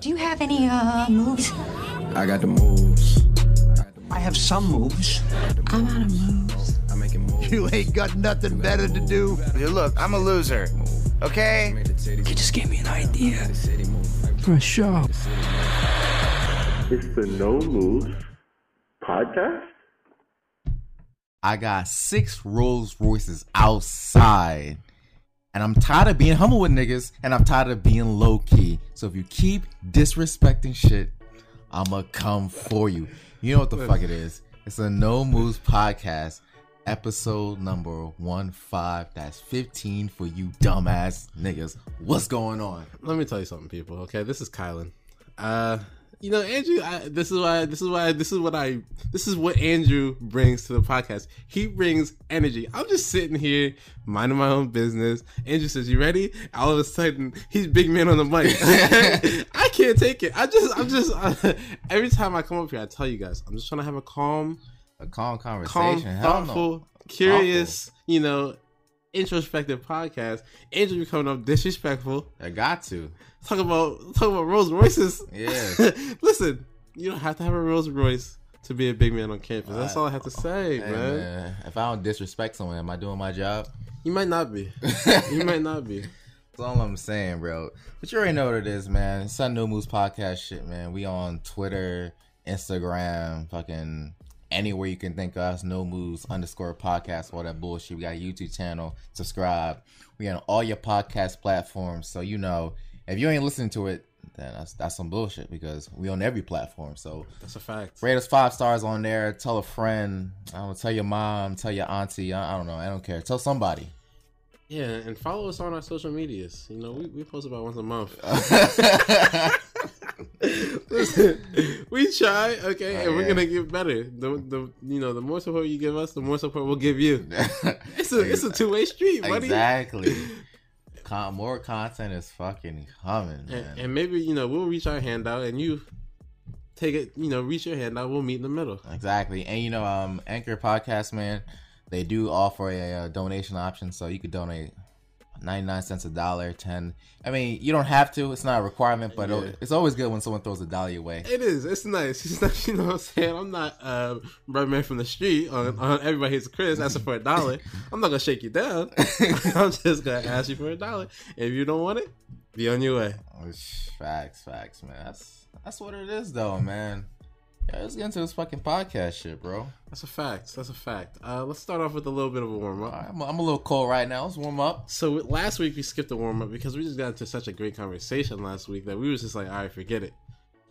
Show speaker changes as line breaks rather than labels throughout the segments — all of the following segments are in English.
Do you have any uh moves?
I got the moves.
I have some moves.
I'm out of moves.
I'm making moves.
You ain't got nothing better to do.
Hey, look, I'm a loser. Okay?
You just gave me an idea. For a show.
It's the No Moves podcast.
I got six Rolls Royces outside. And I'm tired of being humble with niggas, and I'm tired of being low key. So if you keep disrespecting shit, I'ma come for you. You know what the fuck it is? It's a No Moves podcast, episode number one five. That's fifteen for you dumbass niggas. What's going on?
let me tell you something, people. Okay, this is Kylan. Uh, you know, Andrew. I, this is why. This is why. This is what I. This is what Andrew brings to the podcast. He brings energy. I'm just sitting here minding my own business. Andrew says, "You ready?" All of a sudden, he's big man on the mic. I can't take it. I just. I'm just. every time I come up here, I tell you guys, I'm just trying to have a calm,
A calm
calm,
conversation. No.
thoughtful, curious. You know. Introspective podcast. Andrew coming up disrespectful.
I got to.
Talk about talk about Rolls Royces.
Yeah.
Listen, you don't have to have a Rolls Royce to be a big man on campus. That's uh, all I have to say,
Hey,
man.
man, If I don't disrespect someone, am I doing my job?
You might not be. you might not be.
That's all I'm saying, bro. But you already know what it is, man. It's that No Moves podcast shit, man. We on Twitter, Instagram, fucking anywhere you can think of us. No Moves underscore podcast, all that bullshit. We got a YouTube channel. Subscribe. We on all your podcast platforms. So you know, if you ain't listening to it, then that's that's some bullshit because we on every platform. So
That's a fact.
rate us five stars on there. Tell a friend. I don't know, tell your mom, tell your auntie. I, I don't know. I don't care. Tell somebody.
Yeah, and follow us on our social medias. You know, we, we post about once a month. Listen, we try, okay,
Oh,
and we're
yeah.
gonna get better. The the you know, the more support you give us, the more support we'll give you. It's a it's a two way street, buddy.
Exactly. Con- more content is fucking coming, man.
And, and maybe you know we'll reach our hand out, and you take it. You know, reach your hand out. We'll meet in the middle.
exactly. And you know, um, Anchor Podcast, man, they do offer a, uh donation option, so you could donate. 99 cents a dollar 10 i mean you don't have to it's not a requirement but
Yeah.
it's always good when someone throws a dollar your way
It is. It's nice. It's not. You know what I'm saying? I'm not uh, brother man from the street on, on everybody hates Chris asking for a dollar. I'm not gonna shake you down. I'm just gonna ask you for a dollar. If you don't want it, be on your way.
Oh, facts facts man that's that's what it is though man yeah, let's get into this fucking podcast shit bro
That's a fact. That's a fact. Uh, let's start off with a little bit of a warm up.
I'm, I'm a little cold right now let's warm up
So last week we skipped the warm up because we just got into such a great conversation last week that we was just like, all right, forget it.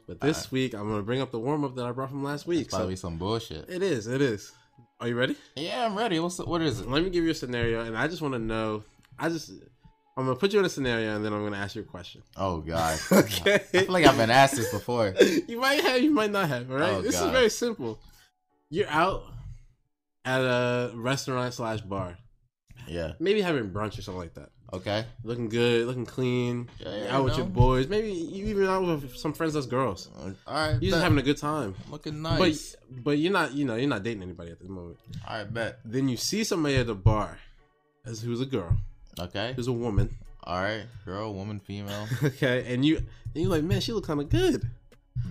But this week I'm gonna bring up the warm up that I brought from last week.
it's probably
So
some bullshit
it is. It is. Are you ready?
yeah i'm ready what's the, what is it
Let me give you a scenario, and I just want to know. I just, I'm gonna put you in a scenario, and then I'm gonna ask you a question.
oh god
Okay.
I feel like I've been asked this before.
you might have, you might not have. All right.
Oh,
this
God.
is very simple. You're out at a restaurant slash bar,
Yeah.
maybe having brunch or something like that.
Okay.
Looking good, looking clean.
Yeah, yeah,
out with
no.
your boys. Maybe you even out with some friends that's girls.
All right.
You're just having a good time.
looking nice.
But but you're not you know you're not dating anybody at this moment.
All right, bet.
Then you see somebody at the bar, as who's a girl,
Okay.
who's a woman.
All right. Girl, woman, female.
Okay, and you and you're like, man, she look kind of good.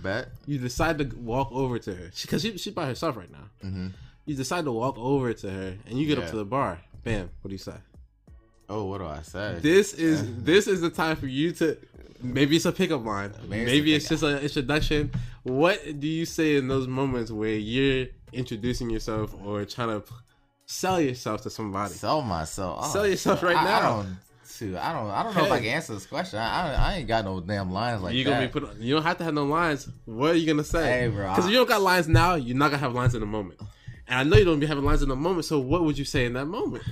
bet.
You decide to walk over to her because she, she's by herself right now.
Mm-hmm.
You decide to walk over to her, and you get up to the bar. Bam! What do you say?
Oh, what do I say?
This is this is the time for you to. Maybe it's a pickup line.
Maybe
Maybe,
it's
it's just an introduction. What do you say in those moments where you're introducing yourself or trying to sell yourself to somebody?
Sell myself. Oh,
Sell yourself right
I, I
now.
don't. Shoot, I don't. I don't know if I can answer this question. I, I, I ain't got no damn lines like
you
that.
gonna be put. on- You don't have to have no lines. What are you gonna say?
Hey, bro,
Because if you don't got lines now, you're not gonna have lines in the moment. And I know you don't be having lines in the moment. So what would you say in that moment?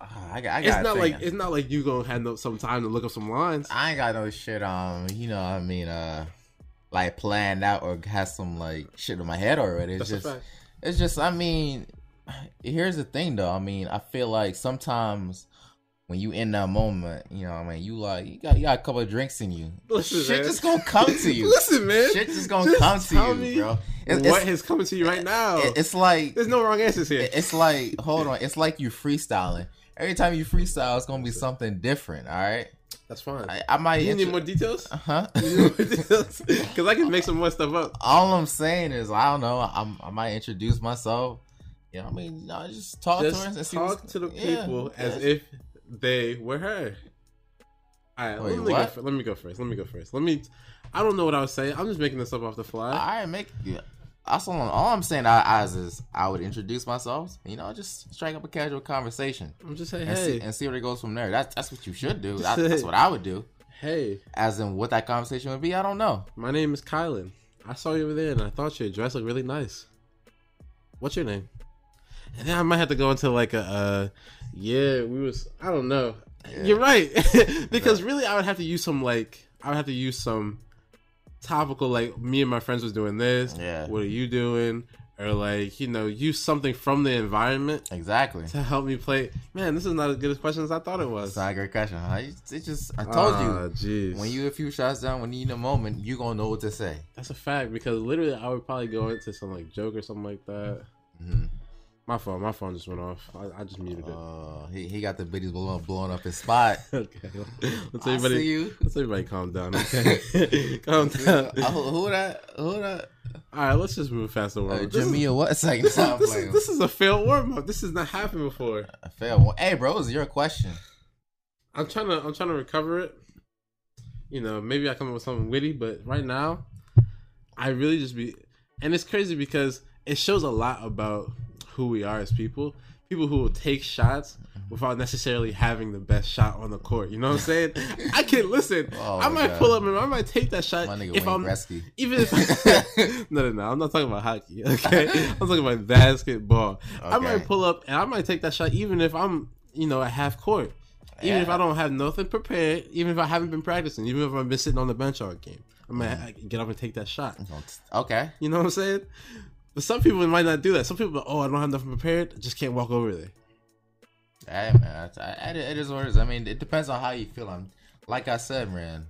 Ah, I, got. I
It's not like it's not like you gonna have no some time to look up some lines.
I ain't got no shit. Um, you know, I mean, uh, like planned out or has some like shit in my head already. It's
That's
just. It's just, I mean, here's the thing though. I mean, I feel like sometimes when you in that moment, you know, I mean, you like you got you got a couple of drinks in you.
Listen,
Shit
man.
just gonna come to you.
Listen, man.
Shit just gonna
Just
come to you, bro. It-
what
it's,
is coming to you right now?
it's like
There's no wrong answers here.
it's like hold on. It's like you freestyling. Every time you freestyle, it's gonna be something different. All right.
That's fine.
I, I might.
you need more details?
Uh Huh?
Because I can make some more stuff up.
All I'm saying is, I don't know. I'm, I might introduce myself. What I mean, no, just talk to her and
Just
see
talk to the
yeah,
people as
yeah.
if they were her. All right,
Wait,
let me go. Let me go first. Let me go first. Let me. I don't know what I was saying. I'm just making this up off the fly.
All right, make. Yeah. That's all, all I'm saying. I, as is, I would introduce myself. You know, just strike up a casual conversation
I'm just saying,
and,
hey,
see, and see where it goes from there. That's that's what you should do.
Just say-
that's what I would do.
hey,
As in, what that conversation would be, I don't know.
my name is Kylan. I saw you over there, and I thought your dress looked really nice. What's your name? And then I might have to go into like a, uh, yeah, we was. I don't know. You're right, because really, I would have to use some like, I would have to use some topical like me and my friends was doing this.
Yeah.
What are you doing? Or like you know, use something from the environment
Exactly.
to help me play. Man, this is not as good as question as I thought it was.
It's not a great question. Huh? It's just I told
Ah,
you.
jeez.
When you a few shots down, when you need a moment, you gonna know what to say.
That's a fact because literally I would probably go into some like joke or something like that.
Mhm.
My phone, my phone just went off. I, I just muted it.
Uh, he, he got the biddies blowing, blowing up his spot.
okay, let's
I
everybody,
see you.
let's everybody calm down. Okay, calm down.
Uh, who, that? Who that?
All right, let's just move fast
Uh. Jimmy what? Second
this, is, this, is, this is a failed warm up. This has not happened before.
a fair one. Hey, bro, it's your question.
I'm trying to, I'm trying to recover it. You know, maybe I come up with something witty, but right now, I really just be, and it's crazy because it shows a lot about who we are as people. People who will take shots without necessarily having the best shot on the court. You know what I'm saying? I can listen.
Oh
I might
God.
pull up and I might take that shot
My nigga
if
Wayne
I'm
Gretzky.
even if no no no I'm not talking about hockey. Okay, I'm talking about basketball. I might pull up and I might take that shot even if I'm you know at half court. Even if I don't have nothing prepared, even if I haven't been practicing, even if I've been sitting on the bench all game, I might
Mm-hmm.
get up and take that shot.
Okay.
You know what I'm saying? But some people might not do that. Some people, oh, I don't have nothing prepared, just can't walk over there.
Hey, man, it's- I- it is what it is. I mean, it depends on how you feel. I'm, like I said, man.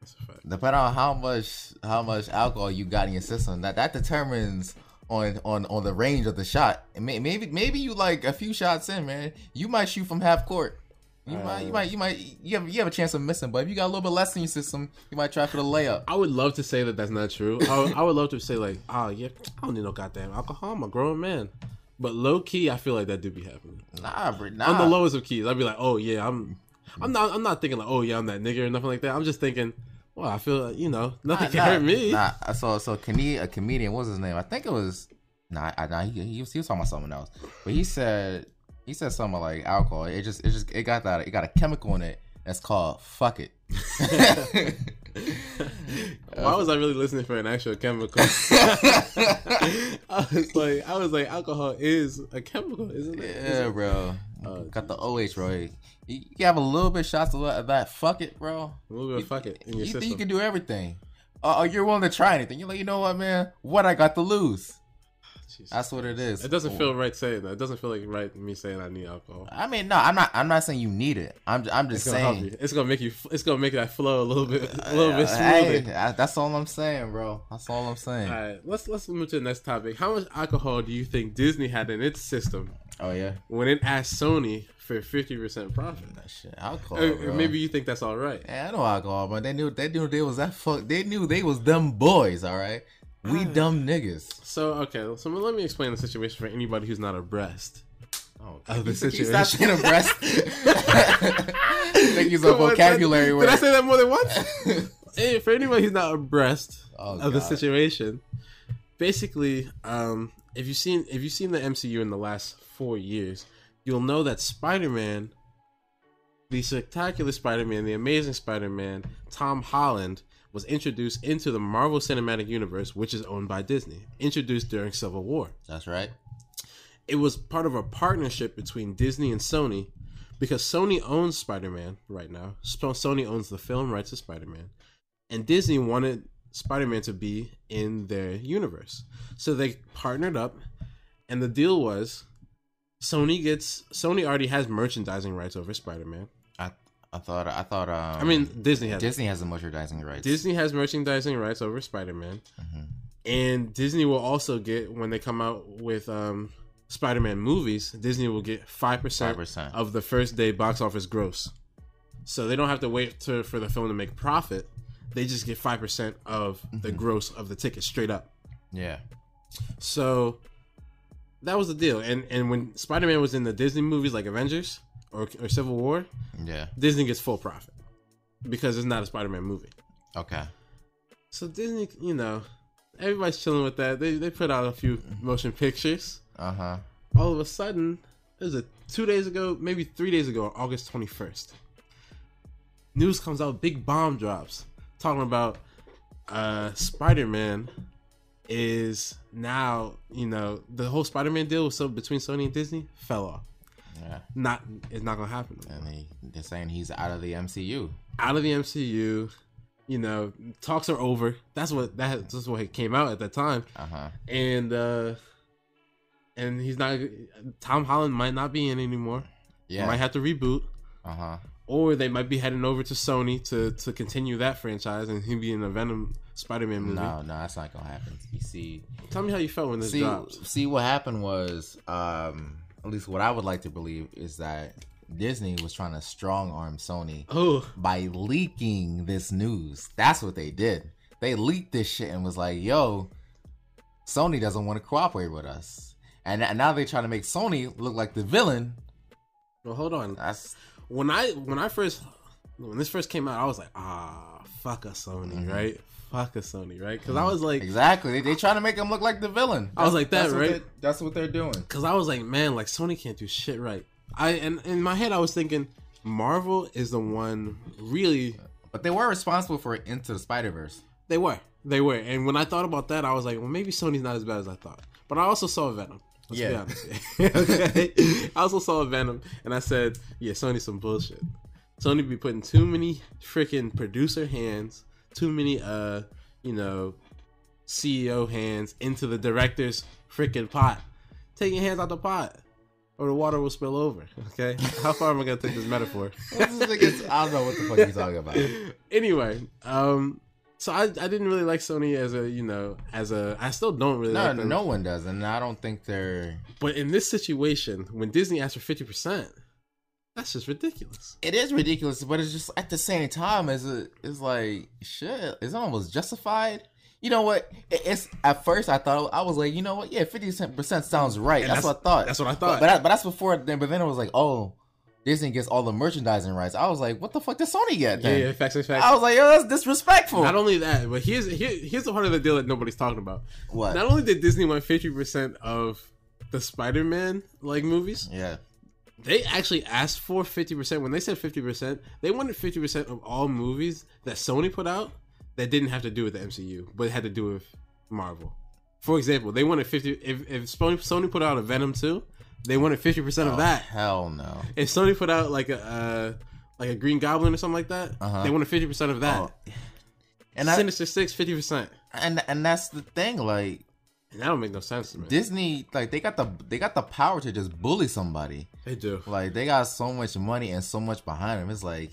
That's a fact.
Depending on how much how much alcohol you got in your system, that that determines on on on the range of the shot. Maybe maybe you like a few shots in, man. You might shoot from half court. You might you uh, might you might you have you have a chance of missing, but if you got a little bit less in your system, you might try for the layup.
I would love to say that that's not true. I would, I would love to say like, oh yeah, I don't need no goddamn alcohol. I'm a grown man. But low key, I feel like that do be happening.
Nah, bro, nah.
On the lowest of keys, I'd be like, oh yeah, I'm, I'm not, I'm not thinking like, oh yeah, I'm that nigga or nothing like that. I'm just thinking, well, I feel, like, you know, nothing can
nah,
hurt me.
Nah, so so a comedian, what was his name? I think it was nah, I, nah he, he was he was talking about someone else. But he said he said something like alcohol. It just it just it got that it got a chemical in it that's called fuck it.
Why was I really listening for an actual chemical? I was like, I was like, alcohol is a chemical, isn't it?
yeah,
it?
bro.
Oh,
got the OH, bro. You, you have a little bit shots of that, that fuck it, bro.
A little bit of fuck it in your
you think you can do everything. Uh, you're willing to try anything. You're like, you know what, man? What I got to lose?
Jesus.
That's what it is.
It doesn't feel right saying that. It doesn't feel like right me saying I need alcohol.
I mean, no, I'm not. I'm not saying you need it. I'm. I'm
It's
just
gonna help
saying.
you. It's gonna make you. It's gonna make that flow a little bit, a little bit
Uh,
smoother.
hey, I- that's all I'm saying, bro. That's all I'm saying.
All right, let's let's move to the next topic. How much alcohol do you think Disney had in its system
Oh yeah,
when it asked Sony for fifty percent profit?
that shit. Alcohol.
Or- or maybe you think that's all right.
Yeah, I know alcohol, but they knew. They knew they was that fuck. They knew they was them boys. All right, we dumb niggas.
So okay, so let me explain the situation for anybody who's not abreast.
Oh,
Of the
you stop
situation.
saying breast. Think use a
Come on,
vocabulary
did,
word.
Did I say that more than once? hey, for anybody who's not abreast
Oh,
of the situation, basically, um, if you've seen if you've seen the MCU in the last four years, you'll know that Spider-Man, the spectacular Spider-Man, the amazing Spider-Man, Tom Holland was introduced into the Marvel Cinematic Universe, which is owned by Disney. Introduced during Civil War
That's right.
it was part of a partnership between Disney and Sony because Sony owns Spider Man right now. Sony owns the film rights to Spider Man, and Disney wanted Spider Man to be in their universe. So they partnered up, and the deal was Sony gets Sony already has merchandising rights over Spider Man.
I thought I thought um.
I mean, Disney has
Disney has the merchandising rights.
Disney has merchandising rights over Spider Man, and Disney will also get when they come out with um, Spider Man movies. Disney will get five percent of the first day box office gross. so they don't have to wait to, for the film to make profit. They just get five percent of the gross of the ticket straight up.
Yeah.
So that was the deal. And and when Spider Man was in the Disney movies like Avengers or, or Civil War,
Yeah.
Disney gets full profit because it's not a Spider Man movie.
Okay.
So Disney, you know, everybody's chilling with that. They they put out a few motion pictures.
Uh huh.
All of a sudden, it was a two days ago, maybe three days ago, August twenty first. News comes out, big bomb drops, talking about uh Spider Man is now, you know, the whole Spider Man deal was so between Sony and Disney fell off.
Yeah.
Not it's not gonna happen.
And they they're saying he's out of the MCU.
Out of the MCU, you know, talks are over. That's what that that's what came out at that time.
Uh huh.
and uh and he's not Tom Holland might not be in anymore.
Yeah.
Might have to reboot.
Uh huh.
Or they might be heading over to Sony to to continue that franchise and him be in a Venom Spider Man movie.
No, no, that's not gonna happen. You see,
Tell me how you felt when this
see,
dropped.
see what happened was, um, at least what I would like to believe is that Disney was trying to strong arm Sony
Oh,
by leaking this news. That's what they did. They leaked this shit and was like, "Yo, Sony doesn't want to cooperate with us," and, and now they're trying to make Sony look like the villain.
well, hold on.
That's
When I when I first when this first came out, I was like, ah, fuck a Sony,
Mm-hmm.
right? Fuck a Sony, right? Because I mm. was like,
exactly they they trying to make him look like the villain.
I was like that,
That's what
right?
they- that's what they're doing.
Cause I was like, man, like Sony can't do shit right. I and in my head I was thinking Marvel is the one really
But they were responsible for Into the Spider Verse.
they were. They were. And when I thought about that, I was like, well maybe Sony's not as bad as I thought. But I also saw Venom. Let's be
Yeah.
honest. okay. I also saw Venom and I said, yeah, Sony's some bullshit. Sony be putting too many freaking producer hands, too many uh, you know, CEO hands into the director's freaking pot. Take your hands out the pot. Or the water will spill over. Okay? How far am I gonna take this metaphor?
I don't know what the fuck you're talking about.
anyway, um, so I, I didn't really like Sony as a you know as a I still don't really
No,
like
no one does, and I don't think they're.
But in this situation, when Disney asked for fifty percent, that's just ridiculous.
It is ridiculous, but it's just at the same time, is it? It's like shit. It's almost justified. You know what? It's at first I thought I was like, you know what? Yeah, fifty percent sounds right. That's,
that's-
what I thought.
that's what I thought.
but, I- but that's before. Then, but then it was like, oh, Disney gets all the merchandising rights. I was like, what the fuck does Sony get?
Yeah,
Then?
yeah, facts, facts, facts.
I was like, yo, that's disrespectful.
Not only that, but here's here, here's the part of the deal that nobody's talking about.
What?
Not only did Disney want fifty percent of the Spider-Man like movies,
yeah.
They actually asked for fifty percent. When they said fifty percent, they wanted fifty percent of all movies that Sony put out that didn't have to do with the MCU, but had to do with Marvel. For example, they wanted fifty. If if Sony Sony put out a Venom two, they wanted fifty percent of that.
Hell no.
If Sony put out like a uh, like a Green Goblin or something like that,
Uh-huh.
they wanted fifty percent of that.
Oh. And I,
Sinister Six, fifty percent.
and and that's the thing. Like
And that don't make no sense to me.
Disney, like they got the they got the power to just bully somebody.
They do.
Like they got so much money and so much behind them. It's like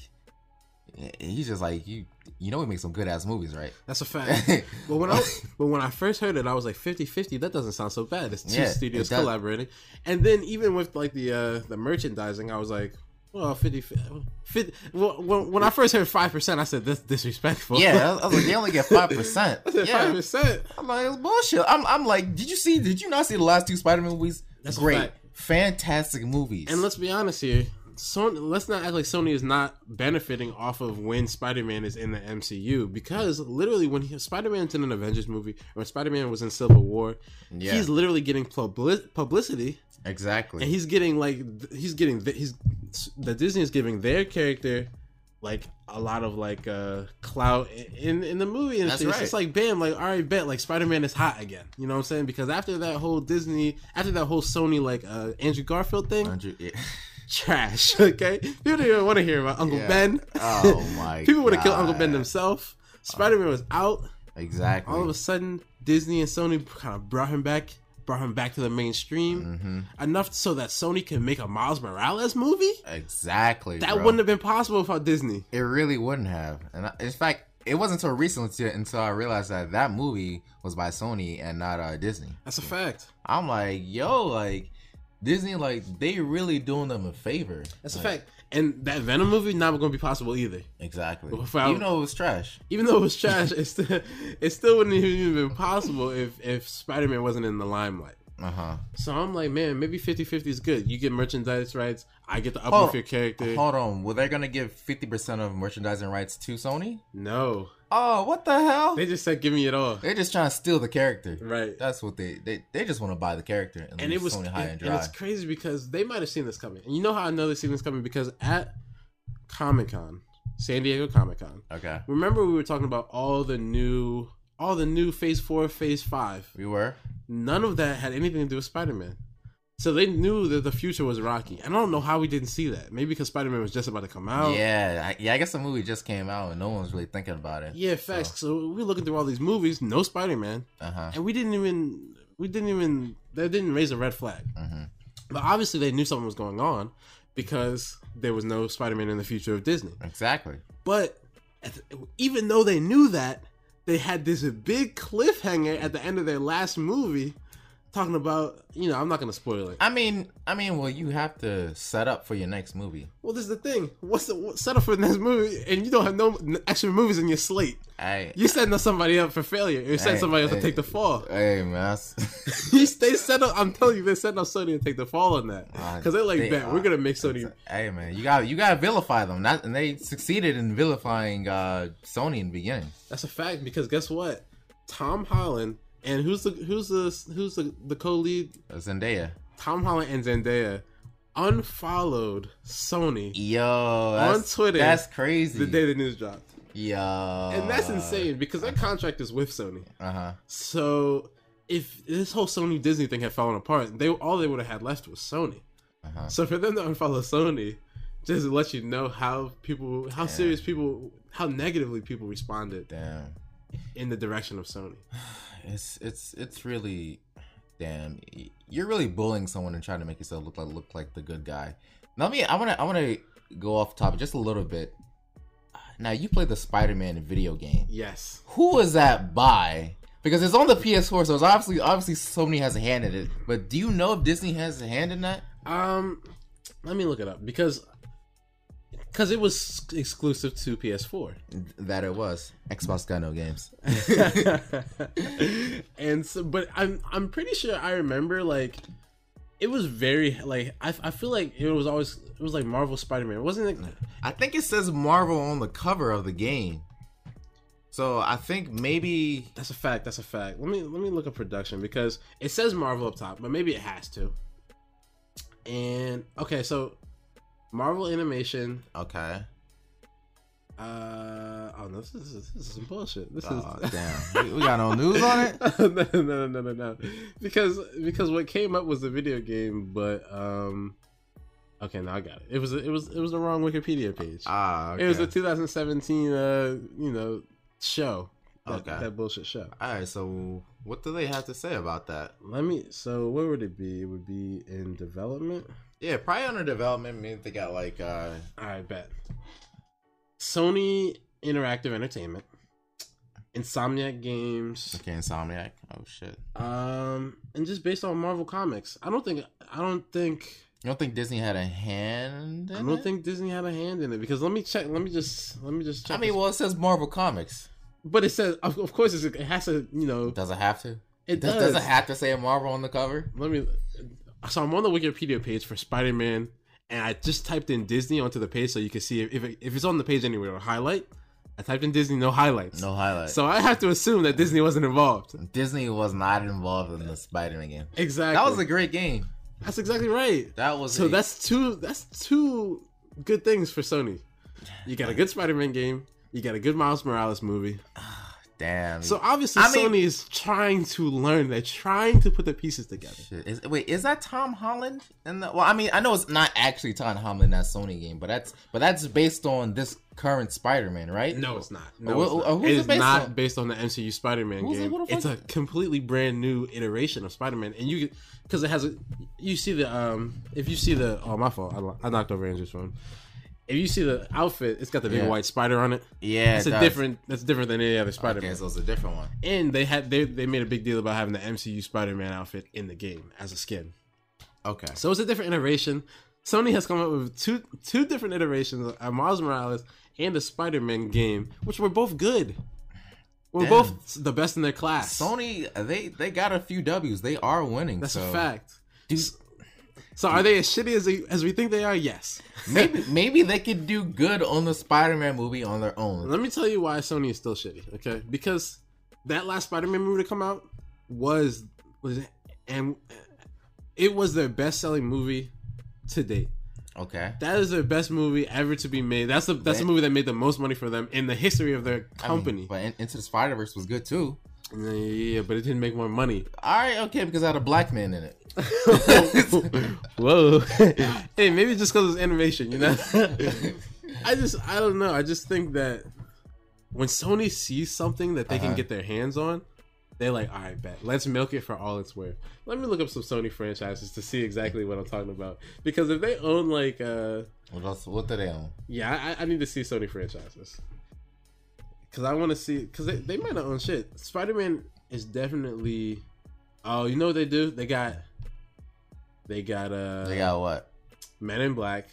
he's just like you. You know, we make some good ass movies, right?
That's a fact. but when I but when I first heard it, I was like 50-50. That doesn't sound so bad. It's two
Yeah,
studios
it
collaborating. And then even with like the uh the merchandising, I was like, well, 50, 50 well, when, when I first heard 5%, I said, that's disrespectful.
Yeah, I was like, they only get five percent.
I said
Yeah,
5%.
I'm like, it's bullshit. I'm, I'm like, did you see? Did you not see the last two Spider-Man movies?
That's
great, fantastic movies.
And let's be honest here. Sony, let's not act like Sony is not benefiting off of when Spider-Man is in the MCU because literally when he, Spider-Man's in an Avengers movie or when Spider-Man was in Civil War,
Yeah.
he's literally getting publicity
exactly.
and he's getting like he's getting he's the Disney is giving their character like a lot of like uh clout in in the movie and
That's.
It's
right.
just like bam like all right bet like Spider-Man is hot again you know what I'm saying because after that whole Disney after that whole Sony like uh Andrew Garfield thing
Andrew- yeah.
trash okay people don't even want to hear about Uncle
Yeah.
Ben
Oh my!
people would have killed Uncle Ben
God.
themselves Spider-Man was out
Exactly.
all of a sudden Disney and Sony kind of brought him back brought him back to the mainstream
Mm-hmm.
enough so that Sony can make a Miles Morales movie
exactly.
that
bro.
wouldn't have been possible without Disney
It really wouldn't have. And I, in fact, it wasn't until recently until I realized that that movie was by Sony and not uh, Disney.
that's a fact
I'm like, yo, like Disney, like they really doing them a favor.
that's a fact And that Venom movie not going to be possible either.
Exactly.
Without-
Even though it was trash.
Even though it was trash, it still it still wouldn't have even been possible if if Spider Man wasn't in the limelight.
Uh huh.
So I'm like, man, maybe 50-50 is good. You get merchandise rights, I get to
Hold-
uplift your character.
Hold on. Were they gonna give fifty percent of merchandising rights to Sony?
No,
Oh, what the hell?
they just said, give me it all.
They're just trying to steal the character.
Right.
That's what they they, they just want to buy the character and,
and it was
Sony high and
and,
dry.
and it's crazy because they might have seen this coming. And you know how I know they seen this coming because at Comic Con, San Diego Comic Con,
okay.
remember we were talking about all the new, all the new Phase Four, Phase Five.
We were.
None of that had anything to do with Spider Man. So they knew that the future was rocky. And I don't know how we didn't see that. Maybe because Spider Man was just about to come out.
Yeah, I, yeah. I guess the movie just came out and no one was really thinking about it.
Yeah, facts. So, we're looking through all these movies, no Spider Man,
Uh huh.
and we didn't even we didn't even they didn't raise a red flag.
Mhm.
But obviously they knew something was going on because there was no Spider Man in the future of Disney.
Exactly.
But at the- even though they knew that, they had this big cliffhanger at the end of their last movie, talking about you know I'm not gonna spoil it.
I mean, I mean, well, you have to set up for your next movie.
Well, this is the thing. What's the what, set up for the next movie, and you don't have no n- extra movies in your slate.
I,
You setting somebody up for failure. You setting
Hey,
somebody else
hey.
to take the fall.
hey man,
You they set up. I'm telling you, they setting up Sony to take the fall on that because they're like,
they
"Bet
are.
we're gonna make Sony."
hey man, you got you got to vilify them. That and they succeeded in vilifying uh, Sony in the beginning.
That's a fact because guess what? Tom Holland and who's the who's the who's the the co-lead?
Uh, Zendaya.
Tom Holland and Zendaya unfollowed Sony
Yo, that's,
On Twitter,
that's crazy.
the day the news dropped,
Yo,
and that's insane because their contract is with Sony.
Uh huh.
So if this whole Sony Disney thing had fallen apart, they all they would have had left was Sony.
Uh-huh.
So for them to unfollow Sony, just to let you know how people, how serious people, how negatively people responded
Damn.
in the direction of Sony.
It's it's it's really damn. You're really bullying someone and trying to make yourself look like look like the good guy. Now, me, I wanna I wanna go off topic just a little bit. Now, you play the Spider-Man video game.
Yes.
Who was that by? Because it's on the PS4, so it's obviously obviously Sony has a hand in it. But do you know if Disney has a hand in that?
Um, let me look it up because because it was exclusive to PS4.
That it was. Xbox got no games.
and so, but I'm I'm pretty sure I remember like it was very like I, I feel like it was always it was like Marvel Spider Man. Wasn't it?
I think it says Marvel on the cover of the game. So I think maybe
That's a fact. That's a fact. Let me let me look at production because it says Marvel up top, but maybe it has to. And okay, so Marvel Animation.
okay.
Uh oh, no, this is this is some bullshit. This
Oh
is
damn, we, we got no news on it.
no, no, no, no, no, no. Because because what came up was the video game, but um, okay, now I got it. It was it was it was the wrong Wikipedia page.
Ah, okay.
It was a 2017, uh, you know, show. That,
Okay.
that bullshit show.
All right. So what do they have to say about that?
Let me. So where would it be? It would be in development.
Yeah, probably under development. Maybe they got like uh
I bet. Sony Interactive Entertainment, Insomniac Games,
okay, Insomniac. Oh shit.
um, and just based on Marvel Comics. I don't think. I don't think.
You don't think Disney had a hand? In
I don't
it?
think Disney had a hand in it because let me check. Let me just. Let me just check.
I mean, well, it says Marvel Comics.
but it says, of, of course, it has to. You know,
Does it have to?
it
does.
does.
Does it have to say Marvel on the cover?
let me. So I'm on the Wikipedia page for Spider Man, and I just typed in Disney onto the page so you can see if if, it, if it's on the page anywhere. It'll highlight. I typed in Disney, no highlights.
No highlights.
So I have to assume that Disney wasn't involved.
Disney was not involved in the Spider-Man game.
Exactly.
That was a great game.
That's exactly right.
That was
So
a-
that's two. That's two good things for Sony. You got a good Spider-Man game. You got a good Miles Morales movie.
Damn.
So obviously,
I mean-
Sony is trying to learn. They're trying to put the pieces together.
Is, wait, is that Tom Holland? And well, I mean, I know it's not actually Tom Holland in that Sony game, but that's but that's based on this current Spider-Man, right?
No, it's not. No,
Wh-
it's not. It is
based
not
on?
based on the MCU Spider-Man
Who's
game. It's a completely brand new iteration of Spider-Man, and you because it has a. You see the um, if you see the oh my fault, I, I knocked over Andrew's phone. If you see the outfit, it's got the big
Yeah.
white spider on it.
Yeah,
It's
it
a
does.
different. That's different than any other Spider-Man.
Okay, so it's a different one.
and they had they they made a big deal about having the MCU Spider-Man outfit in the game as a skin.
Okay.
So it's a different iteration. Sony has come up with two two different iterations: a Miles Morales and the Spider-Man game, which were both good. Were
Damn.
both the best in their class.
Sony, they they got a few W's. They are winning.
That's
so.
a fact.
Dude,
So are they as shitty as they, as we think they are? Yes.
maybe maybe they could do good on the Spider-Man movie on their own.
Let me tell you why Sony is still shitty. Okay, because that last Spider-Man movie to come out was was and it was their best-selling movie to date.
Okay.
That is their best movie ever to be made. That's the that's the movie that made the most money for them in the history of their
I mean,
company.
but In- Into the Spider Verse was good too.
yeah, but it didn't make more money.
All right, okay, because I had a black man in it.
Whoa. hey, maybe just because it's animation, you know? I just, I don't know. I just think that when Sony sees something that they
Uh-huh.
can get their hands on, they're like, all right, bet. Let's milk it for all it's worth. Let me look up some Sony franchises to see exactly what I'm talking about. Because if they own, like, uh,
What else? What do they own?
yeah, I, I need to see Sony franchises. Because I want to see, because they, they might not own shit. Spider Man is definitely, oh, you know what they do? They got, they got, uh,
They got what?
Men in Black.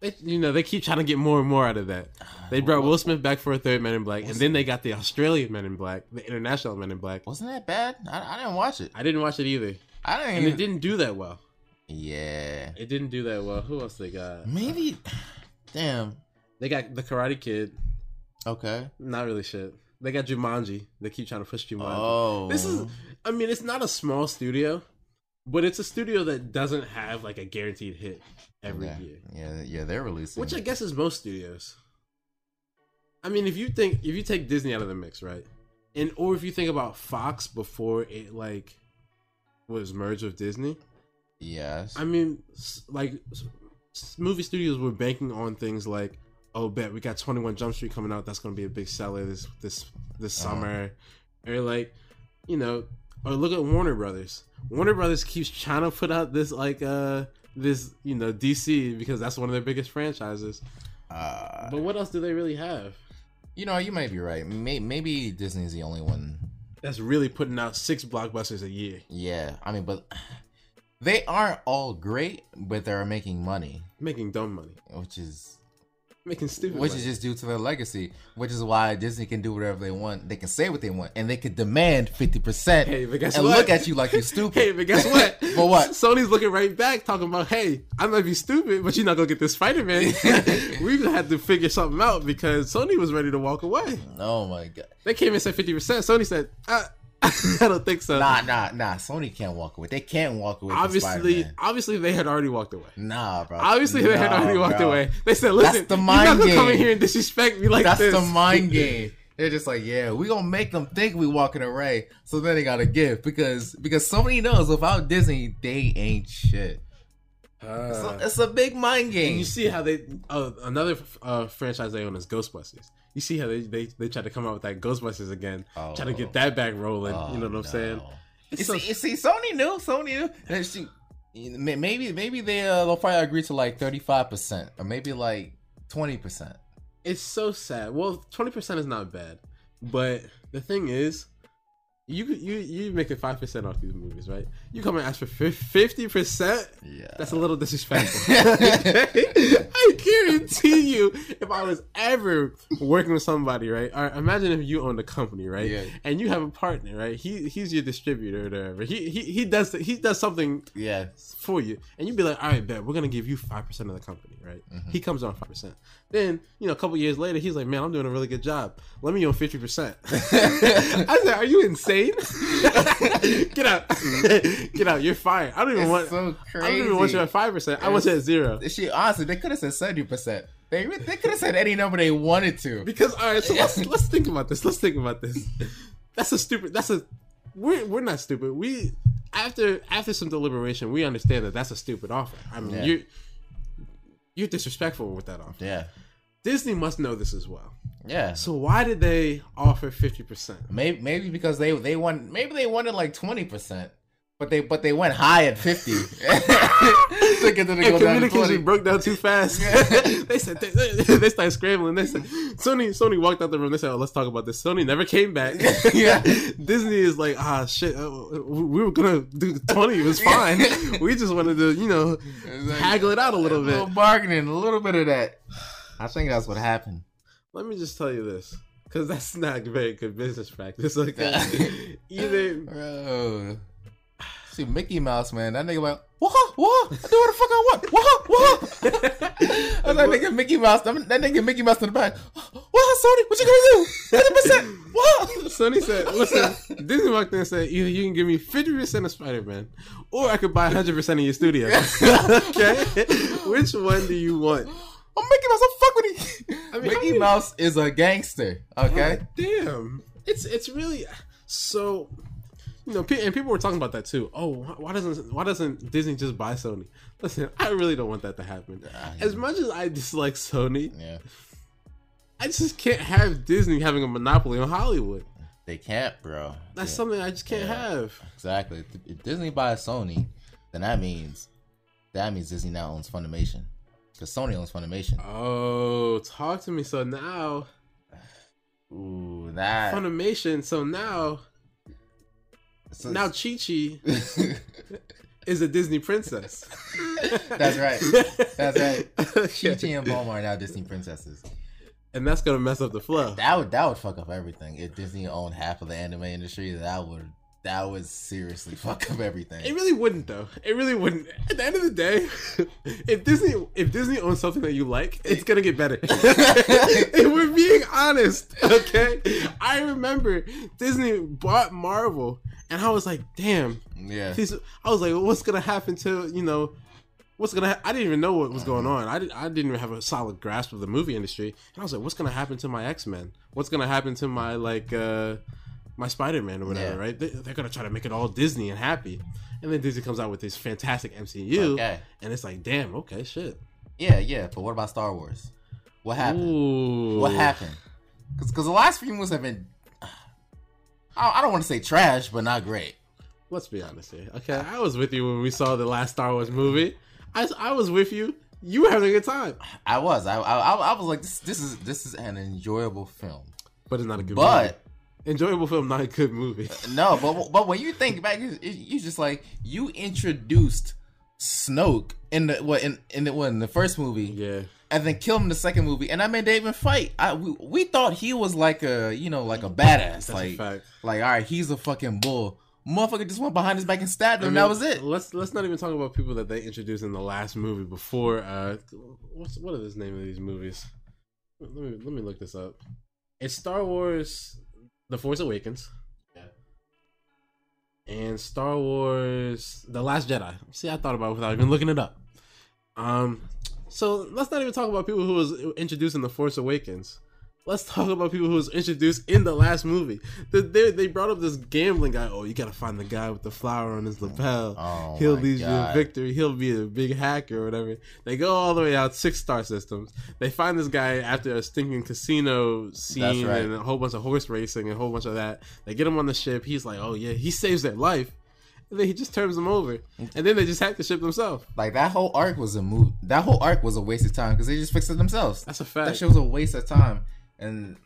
They, you know, they keep trying to get more and more out of that. They brought Will Smith back for a third Men in Black, and then they got the Australian Men in Black, the international Men in Black.
Wasn't that bad? I, I didn't watch it.
I didn't watch it either,
I didn't.
and
Even,
it didn't do that well.
Yeah.
It didn't do that well. Who else they got?
Maybe. Damn.
They got the Karate Kid.
Okay.
Not really shit. They got Jumanji. They keep trying to push Jumanji.
Oh.
This is, I mean, it's not a small studio, but it's a studio that doesn't have like a guaranteed hit every
yeah.
year.
Yeah, yeah, they're releasing.
Which I guess is most studios. I mean, if you think if you take Disney out of the mix, right, and or if you think about Fox before it like was merged with Disney,
Yes.
I mean, like movie studios were banking on things like, oh, bet we got Twenty One Jump Street coming out. That's going to be a big seller this this this
Uh-huh.
summer, or like, you know, or look at Warner Brothers. Warner Brothers keeps trying to put out this like uh this you know DC because that's one of their biggest franchises.
uh,
But what else do they really have?
you know, you might be right. May, maybe Disney's the only one.
That's really putting out six blockbusters a year,
Yeah. I mean, but they aren't all great, but they're making money,
making dumb money,
which is
making stupid.
which
money.
is just due to their legacy. Which is why Disney can do whatever they want. They can say what they want, and they could demand fifty percent
Hey, but guess
and
what?
look at you like you're stupid.
Hey, but guess what?
But what?
Sony's looking right back, talking about, "Hey, I might be stupid, but you're not gonna get this Spider Man." we even had to figure something out because Sony was ready to walk away.
Oh my god.
They came and said fifty percent. Sony said, uh, "I don't think so."
Nah, nah, nah. Sony can't walk away. They can't walk away.
obviously, obviously they had already walked away.
nah, bro.
Obviously, they had already walked
bro.
away. They said, "Listen, That's
the
you're
mind
not gonna come in here and disrespect me like
That's
this."
the mind game. They're just like, yeah, we gonna make them think we walking away, so then they gotta give because because Sony knows without Disney they ain't shit.
Uh,
So it's a big mind
And
game.
you see how they uh, another uh, franchise they own is Ghostbusters. You see how they they, they try to come out with that Ghostbusters again,
Oh.
try to get that back rolling.
Oh,
you know what I'm
no.
saying?
You
It's
see,
so-
you see, Sony knew, Sony knew. And she, maybe maybe they uh, they'll probably agree to like thirty five percent or maybe like twenty percent.
It's so sad. Well, twenty percent is not bad, but the thing is, you you you make a five percent off these movies, right? You come and ask for fifty percent.
Yeah.
That's a little disrespectful. I guarantee you, if I was ever working with somebody, right? Or imagine if you own a company, right?
Yeah.
And you have a partner, right? He he's your distributor or whatever. He he he does he does something
Yeah.
For you, and you'd be like, "All right, bet we're gonna give you five percent of the company, right?"
Mm-hmm.
He comes on five percent. Then you know, a couple years later, he's like, "Man, I'm doing a really good job. Let me own fifty percent." I said, "Are you insane? Get out, get out. You're fired. I don't even
It's
want.
so
I don't even want you
crazy.
at five percent. I want you at zero.
She honestly, they could have said seventy percent. They they could have said any number they wanted to.
Because all right, so let's let's think about this. Let's think about this. That's a stupid. That's a. We're we're not stupid. We after after some deliberation, we understand that that's a stupid offer. I mean,
Yeah.
you're you're disrespectful with that offer.
Yeah.
Disney must know this as well.
Yeah.
So why did they offer fifty percent?
Maybe maybe because they they want maybe they wanted like twenty percent, But they but they went high at fifty. Thinking that they
And
go down to
communication
20.
broke down too fast. they said they, they started scrambling. They said Sony Sony walked out the room. They said, "Oh, let's talk about this." Sony never came back.
Yeah.
Disney is like, ah, shit. uh, we were gonna do twenty. It was fine. we just wanted to, you know, haggle it out a little
A little
bit.
bargaining, a little bit of that. I think that's what happened.
Let me just tell you this, because that's not very good business practice. Like, either
Bro. See Mickey Mouse, man. That nigga like, what? What? I do what the fuck I want. What? What? That's that nigga Mickey Mouse. That that nigga Mickey Mouse in the back. What, Sony? What you gonna do? Hundred percent. What?
Sony said, listen, Disney walked in and said, either you can give me 50% of Spider Man, or I could buy 100% of your studio. okay? Which one do you want?
Oh, Mickey Mouse, I'm fuck with you.
I mean, how
Mickey
many-
Mouse is a gangster. Okay.
God damn. It's it's really so. You know, and people were talking about that too. Oh, why doesn't why doesn't Disney just buy Sony? Listen, I really don't want that to happen. Ah, as much as I dislike Sony,
Yeah.
I just can't have Disney having a monopoly on Hollywood.
They can't, bro.
That's
Yeah,
something I just can't
Yeah.
have.
Exactly. If- If Disney buys Sony, then that means that means Disney now owns Funimation. Because Sony owns Funimation.
Oh, talk to me. So now
Ooh, that.
Funimation. So now
so-
now Chi Chi is a Disney princess.
That's right. That's right.
Okay.
Chi-Chi and Bulma are now Disney princesses.
And that's gonna mess up the flow.
That would that would fuck up everything. If Disney owned half of the anime industry, that would that would seriously fuck up everything.
It really wouldn't though. It really wouldn't. At the end of the day, if Disney if Disney owns something that you like, it's gonna get better. if we're being honest, okay? I remember Disney bought Marvel and I was like, damn.
yeah.
These, I was like, what's gonna happen to, you know, what's gonna ha- I didn't even know what was going on. I, did, I didn't even have a solid grasp of the movie industry. And I was like, what's gonna happen to my X-Men? What's gonna happen to my like uh my Spider-Man or whatever,
Yeah.
right? They, they're gonna try to make it all Disney and happy. And then Disney comes out with this fantastic MCU,
Okay.
and it's like, damn, okay, shit.
Yeah, yeah. But what about Star Wars? What happened?
Ooh.
What happened? Because the last few movies have been. I I don't want to say trash, but not great.
Let's be honest here. Okay, I was with you when we saw the last Star Wars movie. I, I was with you. You were having a good time,
I was. I, I, I was like, this, this is this is an enjoyable film.
but it's not a good
But
movie. Enjoyable film, not a good movie.
no, but but when you think back, you, you just like you introduced Snoke in the what in in the what, in the first movie,
Yeah.
and then killed him in the second movie, and I made they even fight. I we, we thought he was like a you know like a badass,
That's a
like
fact.
like all right, he's a fucking bull. Motherfucker just went behind his back and stabbed him.
I
and
mean,
that was it.
Let's let's not even talk about people that they introduced in the last movie before. Uh, what's what is the name of these movies? Let me let me look this up. It's Star Wars: The Force Awakens.
Yeah.
And Star Wars: The Last Jedi. See, I thought about it without even looking it up. Um, so let's not even talk about people who was introduced in The Force Awakens. Let's talk about people who was introduced in the last movie. The, they, they brought up this gambling guy. Oh, you gotta find the guy with the flower on his lapel.
Oh
He'll lead you to victory. He'll be a big hacker or whatever. They go all the way out six star systems. They find this guy after a stinking casino scene
right.
and a whole bunch of horse racing and a whole bunch of that. They get him on the ship. He's like, oh yeah, he saves their life. And then he just turns them over. And then they just hack the ship themselves.
Like that whole arc was a move. That whole arc was a waste of time because they just fixed it themselves.
That's a
That
fact.
shit was a waste of time, and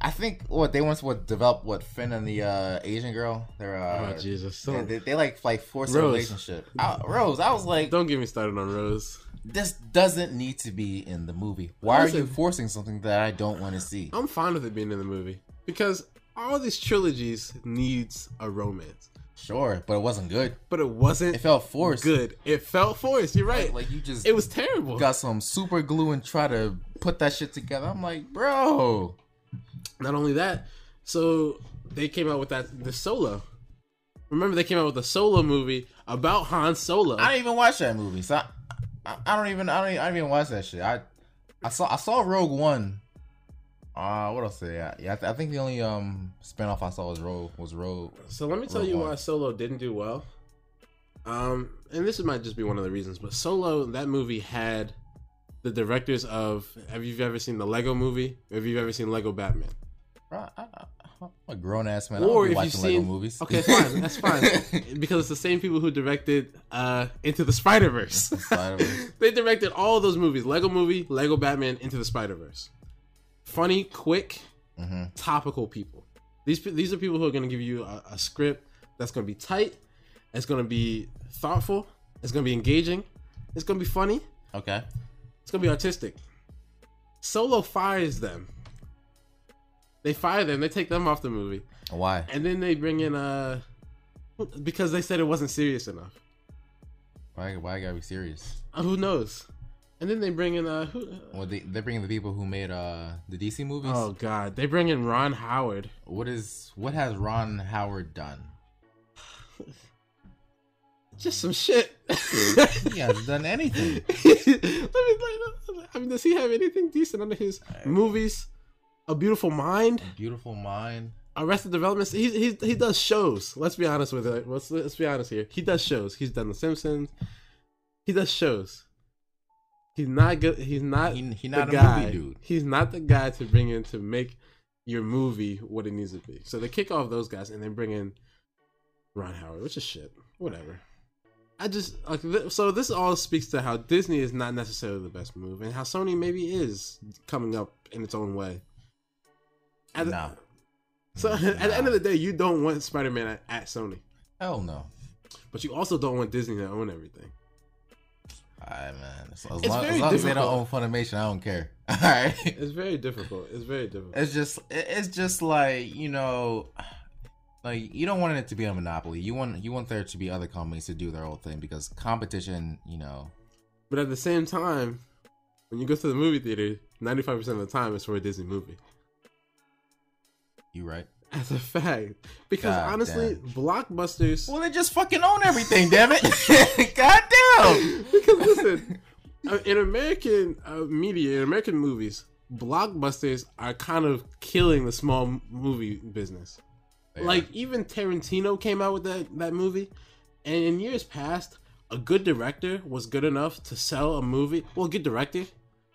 I think what they once what develop what Finn and the uh, Asian girl. They're uh,
oh Jesus! Don't,
they, they like like force a relationship. I, Rose, I was like,
don't get me started on Rose.
this doesn't need to be in the movie. Why are you forcing something that I don't want to see?
I'm fine with it being in the movie because all these trilogies needs a romance,
Sure, but it wasn't good.
but it wasn't.
It felt forced.
good. It felt forced. You're right.
Like, you just
it was terrible.
got some super glue and try to put that shit together. I'm like, bro.
Not only that, so they came out with that the solo. Remember they came out with a solo movie about Han Solo.
I didn't even watch that movie, so I, I, I don't even I don't even, I didn't even watch that shit. I I saw I saw Rogue One. Uh, what else? Yeah, yeah. I, th- I think the only um spinoff I saw was Rogue was Rogue.
so let me tell
Rogue
you why Solo didn't do well. Um, and this might just be one of the reasons, but Solo that movie had the directors of. Have you ever seen the Lego Movie? Have you ever seen Lego Batman?
I, I'm a grown ass man.
or
I
if you've
watching Lego
seen
movies.
okay, fine, that's fine because it's the same people who directed uh Into the Spider Verse.
Spider-Verse.
they directed all those movies: Lego Movie, Lego Batman, Into the Spider Verse. Funny, quick,
Mm-hmm.
topical people. These these are people who are going to give you a, a script that's going to be tight. It's going to be thoughtful. It's going to be engaging. It's going to be funny.
okay.
It's going to be artistic. Solo fires them. They fire them. They take them off the movie,
Why?
and then they bring in uh because they said it wasn't serious enough.
Why? Why gotta be serious?
Uh, who knows? And then they bring in uh who?
Well, they they're bringing the people who made uh the DC movies.
Oh God! They bring in Ron Howard.
What is what has Ron Howard done?
Just some shit.
He hasn't done anything.
Let me, I mean, does he have anything decent under his movies? A Beautiful Mind,
Beautiful mind.
Arrested Development. He he he does shows. Let's be honest with it. Let's let's be honest here. He does shows. He's done The Simpsons. He does shows. He's not good. He's not.
He- he
the
not a
guy.
movie dude.
He's not the guy to bring in to make your movie what it needs to be. So they kick off those guys and then bring in Ron Howard, which is shit. Whatever. I just like th- so this all speaks to how Disney is not necessarily the best move and how Sony maybe is coming up in its own way. At the-
No.
so at the end of the day, you don't want Spider-Man at, at Sony,
Hell no.
but you also don't want Disney to own everything.
Alright, man. As, as
It's
long, as, long as they don't own Funimation, I don't care. All right.
It's very difficult. It's very difficult.
It's just it's just like you know, like you don't want it to be a monopoly. You want you want there to be other companies to do their own thing because competition, you know,
But at the same time, when you go to the movie theater, ninety-five percent of the time it's for a Disney movie.
you right.
As a fact, because
God
honestly,
damn.
blockbusters.
Well, they just fucking own everything, damn it. God damn.
because listen, uh, in American uh, media, in American movies, blockbusters are kind of killing the small movie business. Like even Tarantino came out with that that movie, and in years past, a good director was good enough to sell a movie. Well, a good director,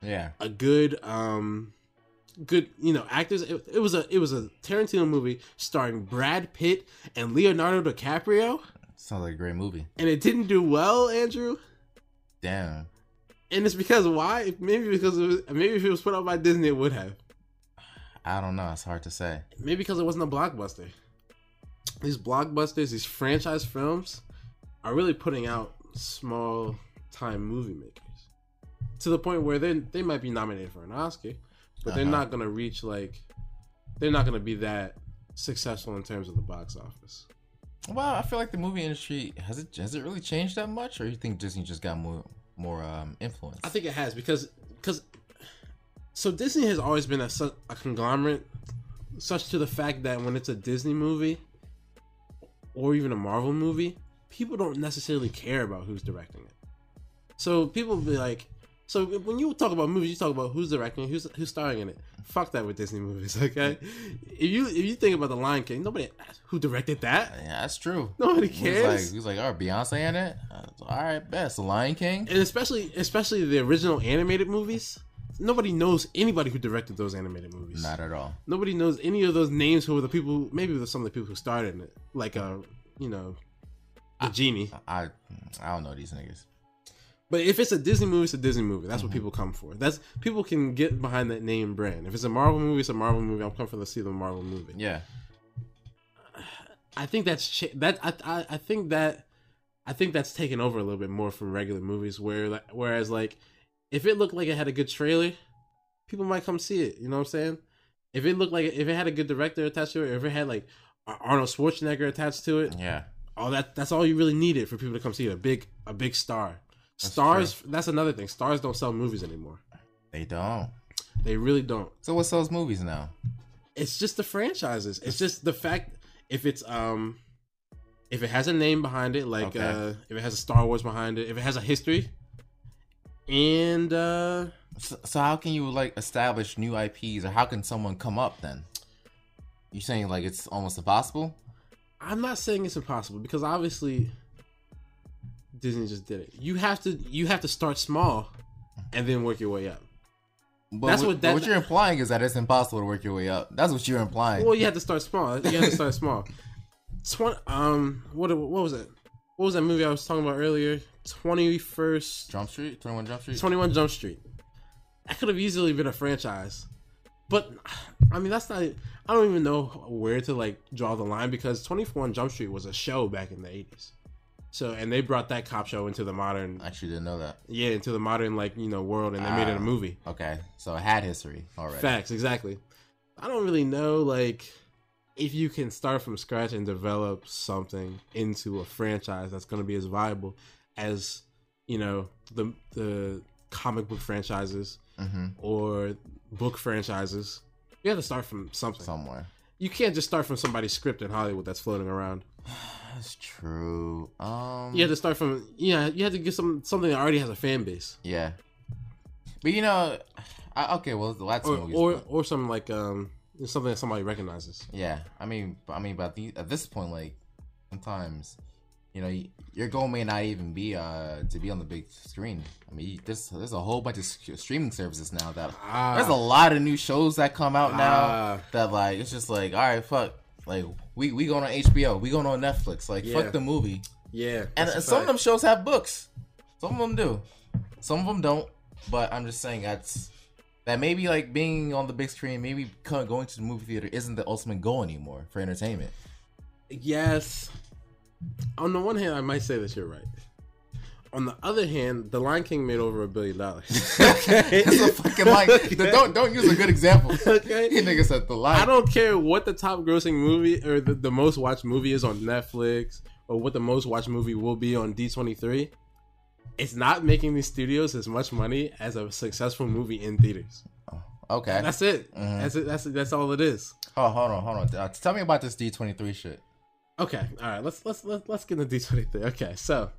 Yeah.
a good um, good you know actors. It, it was a it was a Tarantino movie starring Brad Pitt and Leonardo DiCaprio,
Sounds like a great movie.
and it didn't do well, Andrew.
Damn.
And it's because why? Maybe because it was, maybe if it was put out by Disney, it would have.
I don't know. It's hard to say.
Maybe because it wasn't a blockbuster. These blockbusters, these franchise films, are really putting out small time movie makers to the point where they they might be nominated for an Oscar, but they're
Uh-huh.
not gonna reach like they're not gonna be that successful in terms of the box office.
Well, I feel like the movie industry has it has it really changed that much, or you think Disney just got more more um influence?
I think it has because because so Disney has always been a, a conglomerate, such to the fact that when it's a Disney movie or even a Marvel movie, people don't necessarily care about who's directing it. So people be like, so when you talk about movies, you talk about who's directing, who's who's starring in it. Fuck that with Disney movies, okay? if you if you think about the Lion King, nobody who directed that.
yeah, that's true.
Nobody cares.
like, he like, "Oh, Beyonce in it? All right, best. The Lion King."
and especially especially the original animated movies. Nobody knows anybody who directed those animated movies.
Not at all.
Nobody knows any of those names who were the people. Maybe some of the people who started in it, like uh, you know, the genie.
I I don't know these niggas.
But if it's a Disney movie, it's a Disney movie. That's what
Mm-hmm.
people come for. That's people can get behind that name brand. If it's a Marvel movie, it's a Marvel movie. I'm coming for to see the Marvel movie.
Yeah,
I think that's cha- that. I, I I think that I think that's taken over a little bit more from regular movies. Where like, whereas like if it looked like it had a good trailer, people might come see it. You know what I'm saying? If it looked like if it had a good director attached to it, or if it had like Arnold Schwarzenegger attached to it,
yeah.
all that that's all you really needed for people to come see it. A big a big star. Stars. That's another thing. Stars don't sell movies anymore.
They don't.
They really don't.
So what sells movies now?
it's just the franchises. It's just the fact if it's um if it has a name behind it, like
Okay.
uh if it has a Star Wars behind it, if it has a history, and uh
So, so how can you like establish new IPs, or how can someone come up then? you're saying like it's almost impossible?
I'm not saying it's impossible because obviously Disney just did it. You have to you have to start small and then work your way up.
But
That's
what,
what that-
what you're implying is that it's impossible to work your way up. That's what you're implying.
Well, you have to start small. You have to start small. Twenty. Um. What? What was it? What was that movie I was talking about earlier? Twenty first.
Jump Street, Twenty One Jump Street.
Twenty One Jump Street. That could have easily been a franchise, but I mean that's not. I don't even know where to like draw the line because Twenty One Jump Street was a show back in the eighties. So and they brought that cop show into the modern,
I actually didn't know that.
yeah, into the modern like you know world, and they made it
Ah.
a movie.
Okay, so it had history already.
Facts, exactly. I don't really know like if you can start from scratch and develop something into a franchise that's going to be as viable as you know the the comic book franchises
hmm
or book franchises. You have to start from something.
Somewhere.
You can't just start from somebody's script in Hollywood that's floating around.
That's true. Um.
You have to start from yeah. You have to get some something that already has a fan base,
Yeah. But you know, I, okay. Well, that's
or
movies,
or,
but-
or something like um something that somebody recognizes.
yeah. I mean, I mean, but at this point, like sometimes, you know, your goal may not even be uh to be on the big screen. I mean, there's there's a whole bunch of streaming services now that
Ah.
there's a lot of new shows that come out now
Ah.
that like it's just like all right, fuck. Like we we going on HBO, we going on Netflix. Like
Yeah.
fuck the movie.
Yeah,
And some of them shows have books. Some of them do. Some of them don't. But I'm just saying that's that maybe like being on the big screen, maybe going to the movie theater isn't the ultimate goal anymore for entertainment.
Yes. On the one hand, I might say that you're right. On the other hand, The Lion King made over a billion dollars. okay.
It's a fucking line. Don't don't use a good example.
Okay.
You nigga said the line.
I don't care what the top grossing movie or the, the most watched movie is on Netflix or what the most watched movie will be on D23. It's not making these studios as much money as a successful movie in theaters.
Okay.
That's it.
Mhm.
That's it. That's that's all it is.
oh, hold on, hold on. Uh, tell me about this D23 shit.
Okay, all right. Let's let's let's, let's get into D twenty three. Okay, so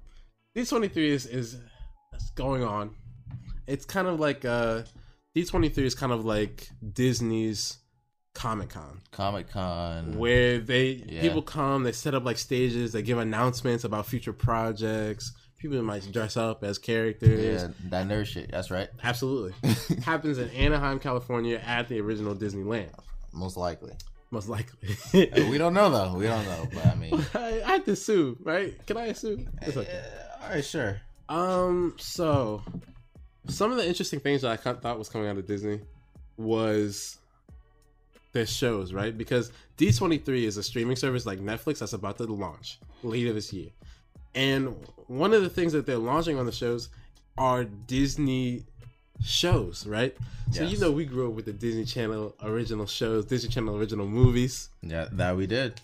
D twenty three is is going on. It's kind of like uh D twenty three is kind of like Disney's Comic Con,
Comic Con.
where they
Yeah.
people come, they set up like stages, they give announcements about future projects. People might dress up as characters.
Yeah, that nerd shit. That's right.
Absolutely, happens in Anaheim, California, at the original Disneyland,
Most likely.
most likely.
Uh, we don't know though. We don't know. But I mean,
I, I have to sue, right? Can I sue? It's okay.
All right, sure.
Um, so some of the interesting things that I thought was coming out of Disney was their shows, right? Because D23 is a streaming service like Netflix that's about to launch later this year. And one of the things that they're launching on the shows are Disney shows, right? So you know we grew up with the Disney Channel original shows, Disney Channel original movies
Yeah, that we did.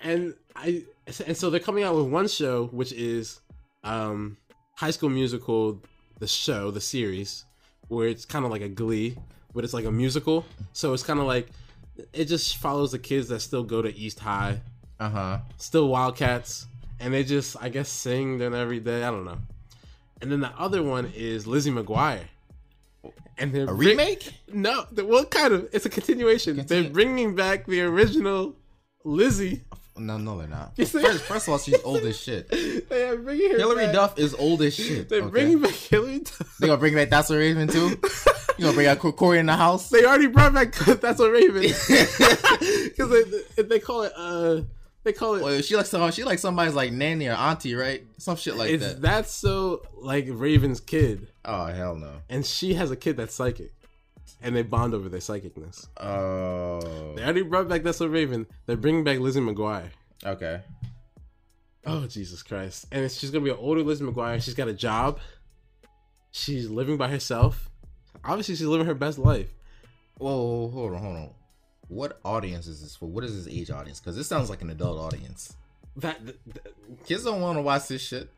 and I and so they're coming out with one show which is um High School Musical the show the series where it's kind of like a Glee but it's like a musical so it's kind of like it just follows the kids that still go to East High
Uh huh.
still Wildcats and they just I guess sing then every day I don't know and then the other one is Lizzie McGuire and they're
A
bring-
remake?
no what kind of it's a continuation
Continue.
they're bringing back the original Lizzie
No, no, they're not.
You see?
First, first of all, she's old as shit.
They are bringing her
Hilary
back.
Duff is old as shit.
They're
okay?
bringing back Hilary Duff.
They gonna bring back That's So Raven too. You gonna bring out Cory in the house?
They already brought back That's So Raven because they, they call it uh they call it
Well, she like some, she like somebody's like nanny or auntie, right? Some shit like that.
that's so like Raven's kid
Oh hell no.
and she has a kid that's psychic and they bond over their psychicness.
Oh.
They already brought back That's So Raven. They're bringing back Lizzie McGuire.
Okay.
Oh Jesus Christ! And she's gonna be an older Lizzie McGuire. She's got a job. She's living by herself. Obviously, she's living her best life.
Whoa, hold on, hold on. What audience is this for? What is this age audience? Because this sounds like an adult audience.
That th- th-
Kids don't want to watch this shit.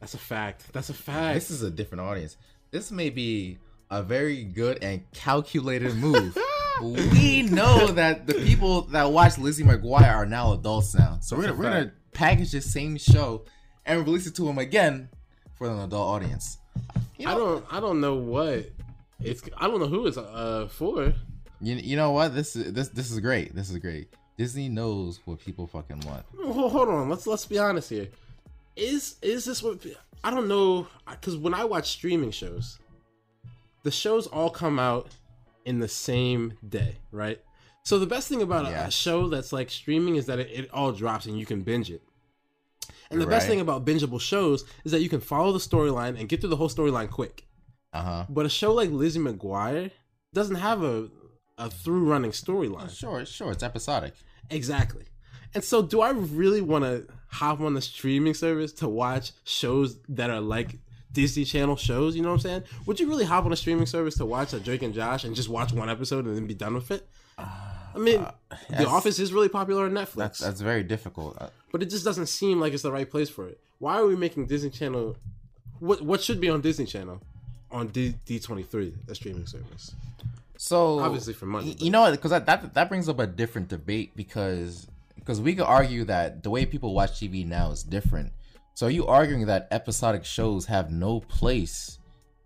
that's a fact. That's a fact.
This is a different audience. This may be a very good and calculated move. we know that the people that watch Lizzie McGuire are now adults now. So we're gonna, we're gonna package the same show and release it to them again for an adult audience. You
I don't. I don't know what it's. I don't know who it's uh for.
you, you know what? This is this this is great. This is great. Disney knows what people fucking want.
Hold, hold on. Let's let's be honest here. Is is this what I don't know? Because when I watch streaming shows, the shows all come out in the same day, right? So the best thing about a- a show that's like streaming is that it, it all drops and you can binge it. And the best thing about bingeable shows is that you can follow the storyline and get through the whole storyline quick.
Uh huh.
But a show like Lizzie McGuire doesn't have a a through running storyline.
Sure, sure. It's episodic.
Exactly. And so, do I really want to hop on the streaming service to watch shows that are like Disney Channel shows? You know what I'm saying? Would you really hop on a streaming service to watch a Drake and Josh and just watch one episode and then be done with it? I mean, The Office is really popular on Netflix,
That's that's very difficult. Uh,
but it just doesn't seem like it's the right place for it. Why are we making Disney Channel? What what should be on Disney Channel on D D twenty three, a streaming service?
So
Obviously for money,
y- You know, because that, that that brings up a different debate because because we could argue that the way people watch TV now is different. So are you arguing that episodic shows have no place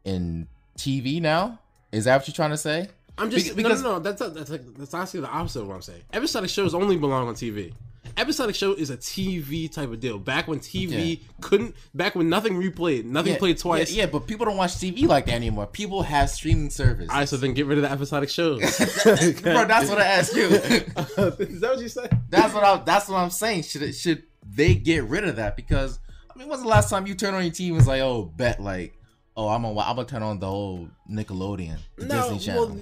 in TV now? Is that what you're trying to say?
I'm just
Be- because-
no, no, no. That's that's like, that's actually the opposite of what I'm saying. Episodic shows only belong on TV. Episodic show is a TV type of deal. Back when TV couldn't, back when nothing replayed, nothing
Yeah,
played twice.
Yeah, yeah, but people don't watch TV like that anymore. People have streaming service.
All right, so then get rid of the episodic shows.
Bro, that's what I asked you.
is that what you said?
That's what I. That's what I'm saying. Should it, should they get rid of that? Because I mean, when's the last time you turn on your TV and was like, oh, bet like, oh, I'm gonna I'm gonna turn on the whole Nickelodeon, the Disney Channel.
well,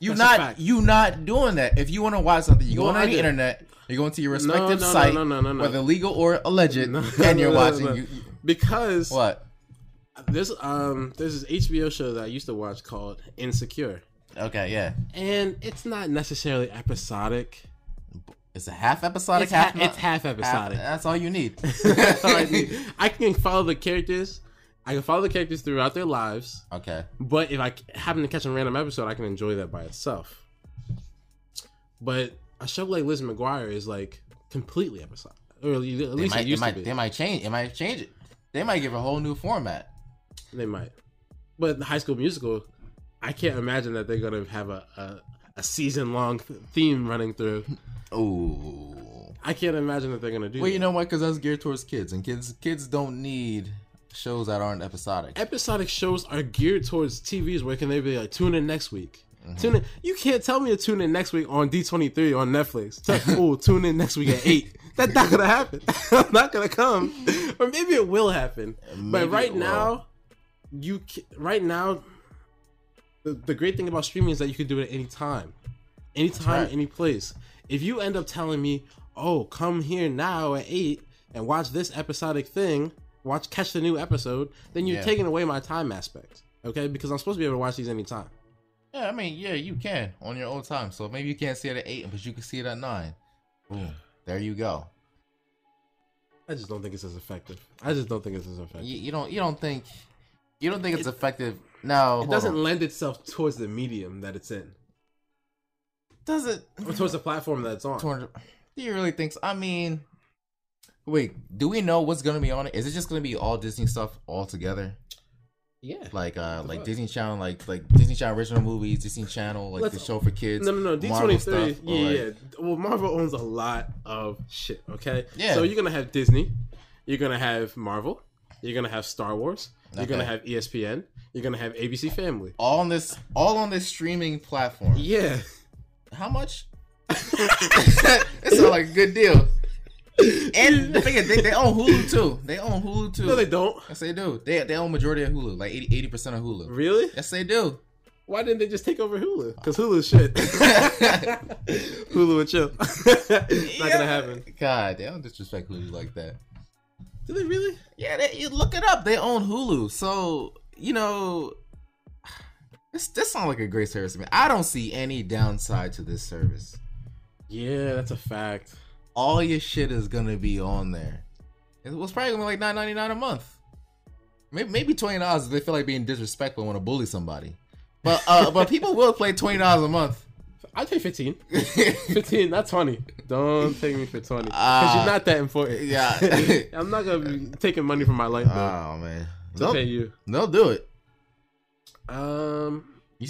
you not you not doing that. If you want to watch something, you go
Well,
on
I
the
did.
internet. You're going to your respective
no, no,
site,
no, no, no, no.
whether legal or alleged,
No,
and you're
no, no,
watching.
no.
You, you-
because
what?
there's um there's this HBO show that I used to watch called Insecure,
Okay, yeah.
and it's not necessarily episodic.
It's a half episodic.
It's
half,
ha- it's half episodic.
that's all you need.
That's all I need. I can follow the characters. I can follow the characters throughout their lives.
okay.
But if I happen to catch a random episode, I can enjoy that by itself. But a show like Liz McGuire is like completely episodic, or at
They
least
might,
it
they
used
might,
to be.
they might change. It might change it. They might give a whole new format.
They might. But the High School Musical, I can't imagine that they're gonna have a a, a season long theme running through.
Oh,
I can't imagine that they're gonna do.
Well, you know what? Because that's geared towards kids, and kids kids don't need shows that aren't episodic.
episodic shows are geared towards TVs where can they be like tune in next week.
Mm-hmm.
Tune in. You can't tell me to tune in next week on D twenty three on Netflix. oh, tune in next week at eight. That's not gonna happen. I'm not gonna come, or maybe it will happen.
Maybe
but right now, you right now, the, the great thing about streaming is that you can do it at any time, anytime,
right.
any place. If you end up telling me, "Oh, come here now at eight and watch this episodic thing," watch catch the new episode, then you're
Yeah.
taking away my time aspect. Okay, because I'm supposed to be able to watch these anytime.
Yeah, I mean, yeah, you can on your own time. So maybe you can't see it at eight, but you can see it at nine. Boom. There you go.
I just don't think it's as effective. I just don't think it's as effective.
You, you don't you don't think you don't think it's effective? No,
it doesn't lend itself towards the medium that it's in,
Does it?
or towards the platform that it's on.
Do you really think? So? I mean, wait. Do we know what's gonna be on it? Is it just gonna be all Disney stuff all together?
Yeah.
Like uh, like
fuck?
Disney Channel, like like Disney Channel original movies, Disney Channel, like
Let's-
the show for kids.
No, no, no. D twenty three. Yeah,
like-
yeah. Well, Marvel owns a lot of shit. Okay.
Yeah.
So you're gonna have Disney. You're gonna have Marvel. You're gonna have Star Wars. You're gonna have ESPN. You're gonna have ABC Family.
all on this all on this streaming platform.
Yeah.
How much? it sounds like a good deal. And the they, they own Hulu too. They own Hulu too.
No, they don't.
Yes, they do. They they own majority of Hulu, like 80 percent of Hulu.
Really?
Yes, they do.
Why didn't they just take over Hulu? Because Hulu's shit. Hulu and chill. It's not gonna happen.
God, they don't disrespect Hulu like that.
Do they really?
Yeah, they, you look it up. They own Hulu, so you know. This this sounds like a great service to me. I don't see any downside to this service.
Yeah, that's a fact.
All your shit is gonna be on there. It was probably gonna be like nine ninety nine a month. Maybe, maybe twenty dollars if they feel like being disrespectful and want to bully somebody. But uh, but people will play twenty dollars a month.
I'd pay 15. 15, not 20. Don't take me for 20. Because
Ah.
you're not that important.
Yeah.
I'm not to be taking money from my life bill
oh man,
to
they'll,
pay you.
they'll do it.
Um,
You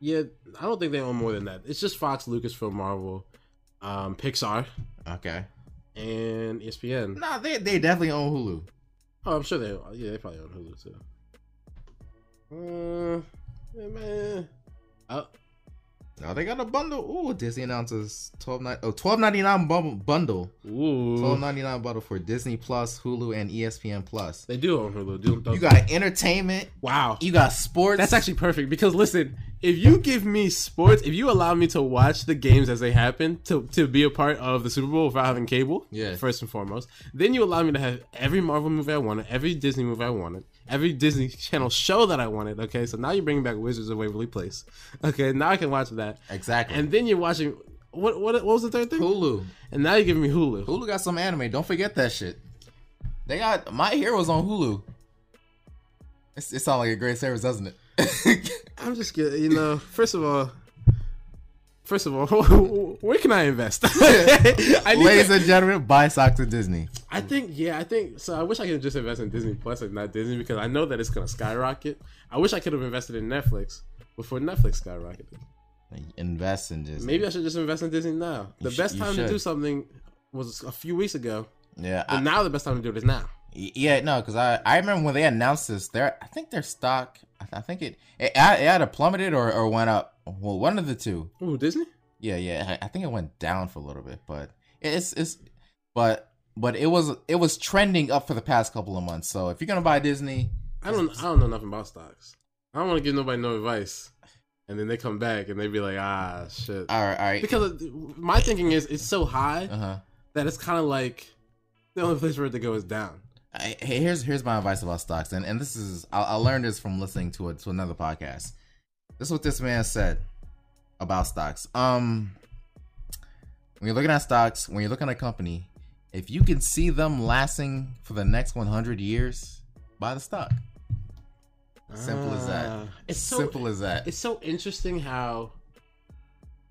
yeah, I don't think they own more than that. It's just Fox, Lucasfilm, Marvel, um, Pixar,
Okay.
and ESPN.
Nah, they they definitely own Hulu.
Oh, I'm sure they. Yeah, they probably own Hulu too. Uh, yeah, man. Oh,
No, they got a bundle. Ooh, Disney announces 12 oh, 12.99 bundle bundle.
ooh.
12.99 bundle for Disney Plus, Hulu, and ESPN Plus.
They do on Hulu. Do, do,
You got entertainment.
wow.
You got sports.
That's actually perfect because listen, if you give me sports, if you allow me to watch the games as they happen, to to be a part of the Super Bowl without having cable,
Yeah.
first and foremost, then you allow me to have every Marvel movie I wanted, every Disney movie I wanted, every Disney Channel show that I wanted. Okay, so now you're bringing back Wizards of Waverly Place. Okay, now I can watch that,
exactly.
and then you're watching what what what was the third thing?
Hulu.
And now you're giving me Hulu.
Hulu got some anime. Don't forget that shit. They got My Heroes on Hulu. It's, it sounds like a great service, doesn't it?
I'm just kidding. You know, first of all. First of all, where can I invest? I
Ladies
to-
and gentlemen, buy socks at Disney.
I think yeah, I think so. I wish I could just invest in Disney Plus and not Disney because I know that it's gonna skyrocket. I wish I could have invested in Netflix before Netflix skyrocketed.
Invest in Disney.
Maybe I should just invest in Disney now. The
sh-
best time to do something was a few weeks ago,
Yeah.
but
I-
now the best time to do it is now.
Yeah, no, because I, I remember when they announced this, their I think their stock, I, think it it, it either plummeted or, or went up. Well, one of the two.
Ooh, Disney.
Yeah, yeah, I, think it went down for a little bit, but it's it's, but but it was it was trending up for the past couple of months. So if you're gonna buy Disney,
I don't I don't know nothing about stocks. I don't want to give nobody no advice, and then they come back and they be like, ah, shit.
all right, all right,
Because my thinking is it's so high
uh huh.
that it's kind of like the only place for it to go is down.
I, hey, here's here's my advice about stocks, and and this is I, I learned this from listening to it to another podcast. This is what this man said about stocks. Um, when you're looking at stocks, when you're looking at a company, if you can see them lasting for the next 100 years, buy the stock. Simple as that.
Ah, It's so
Simple as that.
it's so interesting how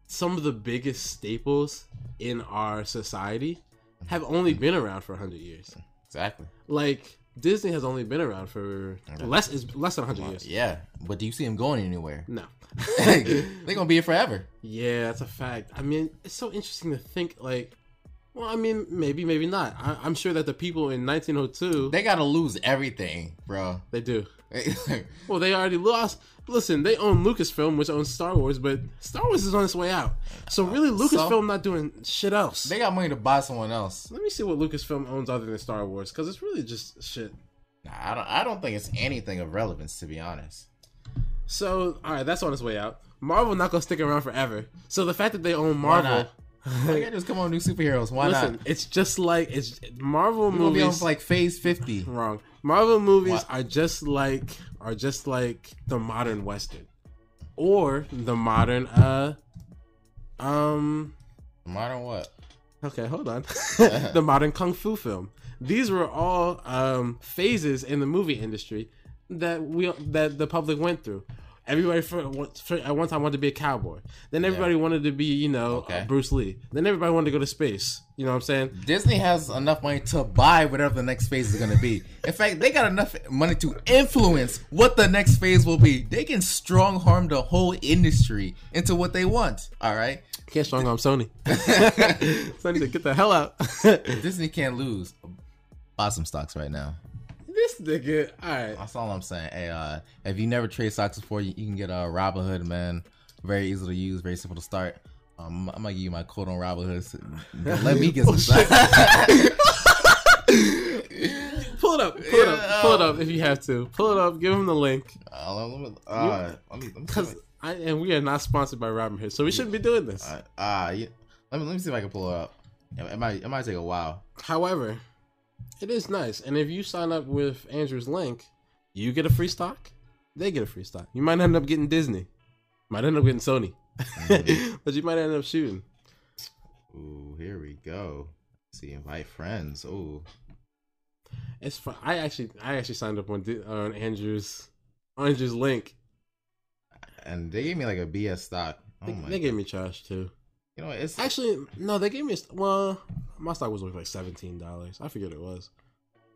some of the biggest staples in our society have only been around for 100 years.
Exactly.
Like Disney has only been around for less is less than 100 years.
Yeah, but do you see them going anywhere?
No.
They're gonna be here forever.
yeah, that's a fact. I mean, it's so interesting to think like well, I mean, maybe, maybe not. I, I'm sure that the people in 1902
They gotta lose everything, bro.
they do. Well, they already lost. Listen, they own Lucasfilm, which owns Star Wars, but Star Wars is on its way out. So uh, really, Lucasfilm not doing shit else.
they got money to buy someone else.
Let me see what Lucasfilm owns other than Star Wars, because it's really just shit.
Nah, I don't. I don't think it's anything of relevance, to be honest.
So, all right, that's on its way out. Marvel not gonna stick around forever. So the fact that they own Marvel,
not? Why can't just come on new superheroes? Why
listen,
not?
it's just like it's Marvel
We're be on
movies.
like Phase Fifty.
wrong. Marvel movies
What?
are just like are just like the modern western, or the modern uh, um.
Modern what?
Okay, hold on. the modern kung fu film. These were all um, phases in the movie industry that we that the public went through. Everybody for, for at one time wanted to be a cowboy. Then everybody wanted to be, you know,
Okay.
uh, Bruce Lee. Then everybody wanted to go to space. You know what I'm saying?
Disney has enough money to buy whatever the next phase is gonna be. In fact, they got enough money to influence what the next phase will be. They can strong harm the whole industry into what they want. All right,
Can't strong arm Sony. Sony said, "Get the hell out."
Disney can't lose. Buy some stocks right now.
This nigga. All right.
That's all I'm saying. Hey, uh, if you never trade stocks before, you, you can get a uh, Robinhood, man. Very easy to use, very simple to start. Um, I'm gonna give you my code on Robinhood. Let me get some stocks.
Pull it up. Pull it up. Pull it up if you have to. Pull it up. Give him the link.
Uh, let me, uh, let me, let me see
Because I and we are not sponsored by Robinhood, so we shouldn't be doing this.
Uh, uh, yeah. let me let me see if I can pull it up. It might it might take a while.
However, it is nice, and if you sign up with Andrew's link, you get a free stock. They get a free stock. You might end up getting Disney. Might end up getting Sony, but you might end up shooting.
Ooh, here we go. see, invite friends. Ooh,
It's fun. I actually, I actually signed up on on Andrew's on Andrew's link.
and they gave me like a BS stock. Oh
They, they gave me trash too.
You know, what, it's
Actually, no, they gave me. a Well, my stock was worth like seventeen dollars. I forget what it was.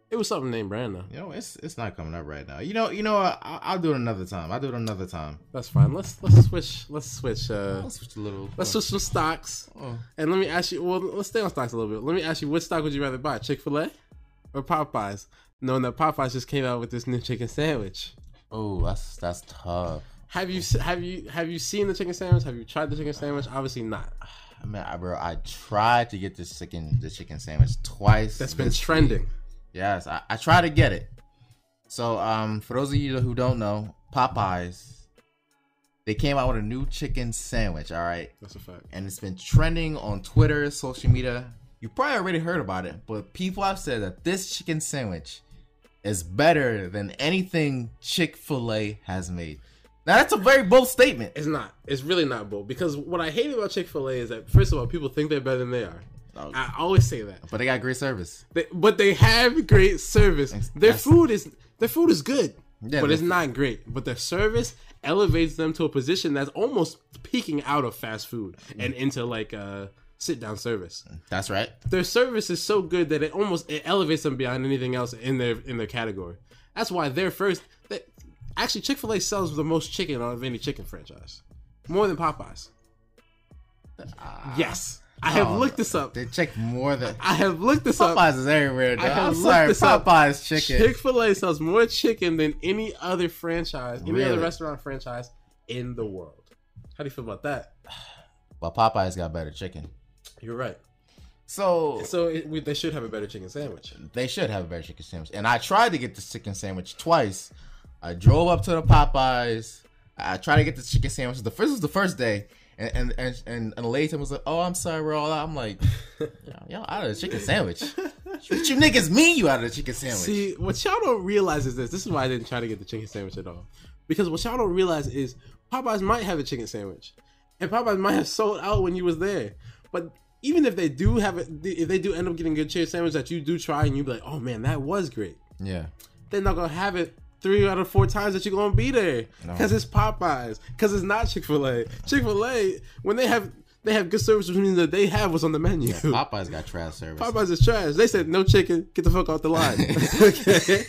It was something named brand though.
you know, it's it's not coming up right now. You know, you know, what? I'll, I'll do it another time. I'll do it another time.
That's fine. Let's let's switch. Let's switch. Uh,
Let's switch a little.
let's switch some stocks.
Oh.
And let me ask you. Well, let's stay on stocks a little bit. Let me ask you, which stock would you rather buy, Chick Fil A or Popeyes? Knowing that Popeyes just came out with this new chicken sandwich.
Oh, that's that's tough.
Have you have you have you seen the chicken sandwich? Have you tried the chicken sandwich? Obviously not.
I mean, I, bro, I tried to get this chicken, the chicken sandwich twice.
That's been trending.
week. Yes, I, I tried to get it. So, um, for those of you who don't know, Popeyes, they came out with a new chicken sandwich. All right,
That's a fact.
and it's been trending on Twitter, social media. You probably already heard about it, but people have said that this chicken sandwich is better than anything Chick Fil A has made. Now that's a very bold statement.
It's not. It's really not bold because what I hate about Chick Fil A is that first of all, people think they're better than they are.
Oh.
I always say that,
But they got great service.
they, but they have great service. Their
That's-
food is their food is good,
Yeah,
but it's not great. But their service elevates them to a position that's almost peaking out of fast food and into like uh, sit down service.
That's right.
Their service is so good that it almost it elevates them beyond anything else in their in their category. That's why they're first. Actually, Chick Fil A sells the most chicken out of any chicken franchise, more than Popeyes. Ah. yes, I have
Oh,
looked this up.
They check more than
I have looked this up.
Popeyes is everywhere.
I have
I'm
looked
sorry,
this up.
Popeyes chicken.
Chick Fil A sells more chicken than any other franchise, any other restaurant franchise in the world. How do you feel about that?
Well, Popeyes got better chicken.
You're right.
So
So it, we, they should have a better chicken sandwich.
they should have a better chicken sandwich. And I tried to get this chicken sandwich twice. I drove up to the Popeyes. I tried to get the chicken sandwich. The first was the first day. And and and, and, and the lady was like, "Oh, I'm sorry, we're all out." I'm like, "Y'all out of the chicken sandwich? what you niggas mean you out of the chicken sandwich?"
See, what y'all don't realize is this. This is why I didn't try to get the chicken sandwich at all. Because what y'all don't realize is Popeyes might have a chicken sandwich, and Popeyes might have sold out when you was there. But even if they do have it, if they do end up getting a good chicken sandwich that you do try, and you be like, "Oh man, that was great,"
yeah.
they're not gonna have it three out of four times that you're gonna be there because it's Popeyes, because it's not Chick Fil A. Chick Fil A, when they have they have good service, which means that they have what's on the menu.
Popeyes got trash service.
Popeyes is trash. They said no chicken. Get the fuck off the line. okay,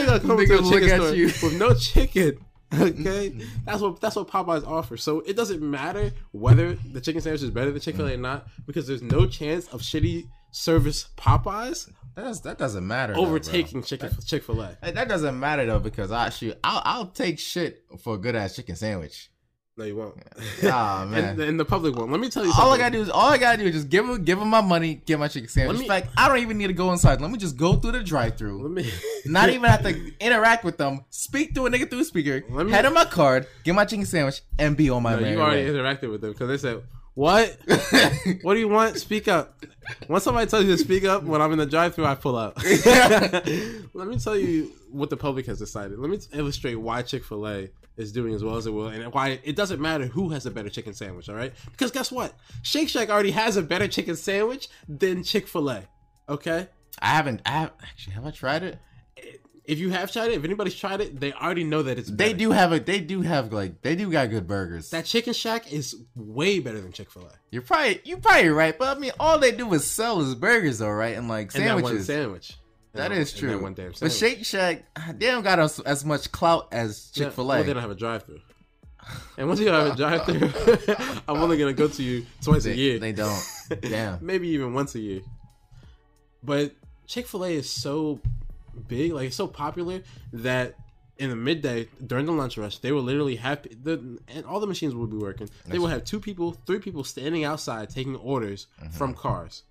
you gonna come into a chicken
at
store
you.
with no chicken? Okay, that's what that's what Popeyes offers. So it doesn't matter whether the chicken sandwich is better than Chick Fil A or not, because there's no chance of shitty service Popeyes
That, does, that doesn't matter.
overtaking chicken Chick Fil A.
That doesn't matter though because I shoot. I'll, I'll take shit for a good ass chicken sandwich.
No, you won't.
Ah man.
And, and the public one. Let me tell you something.
all I gotta do is all I gotta do is just give them give them my money, get my chicken sandwich.
Me-
In fact, I don't even need to go inside. Let me just go through the drive-through.
Let me.
Not even have to interact with them. Speak to a nigga through a speaker.
Let me-
Hand him my card, get my chicken sandwich, and be on my
No,
merry
you already
way.
interacted with them because they said, "What? what do you want? Speak up." Once somebody tells you to speak up, when I'm in the drive-through, I pull up. Let me tell you what the public has decided. Let me illustrate why Chick Fil A is doing as well as it will, and why it doesn't matter who has a better chicken sandwich. All right, because guess what? Shake Shack already has a better chicken sandwich than Chick Fil A. Okay.
I haven't. I have, actually have I tried it?
If you have tried it, if anybody's tried it, they already know that it's
They
better.
do have a. They do have like. They do got good burgers.
That Chicken Shack is way better than Chick Fil A.
you're probably you probably right, but I mean, all they do is sell is burgers, though, right? And like
And that one
sandwiches.
sandwich.
That
And
is true.
That one damn
but
sandwich.
Shake Shack, they don't got as, as much clout as Chick Fil
Well, they don't have a drive-through. And once you have a drive-through, I'm only gonna go to you twice a year.
they don't. Damn.
Maybe even once a year. But Chick Fil A is so big, like it's so popular that in the midday during the lunch rush, they will literally have the and all the machines will be working. They will have two people, three people standing outside taking orders
Mm-hmm.
from cars,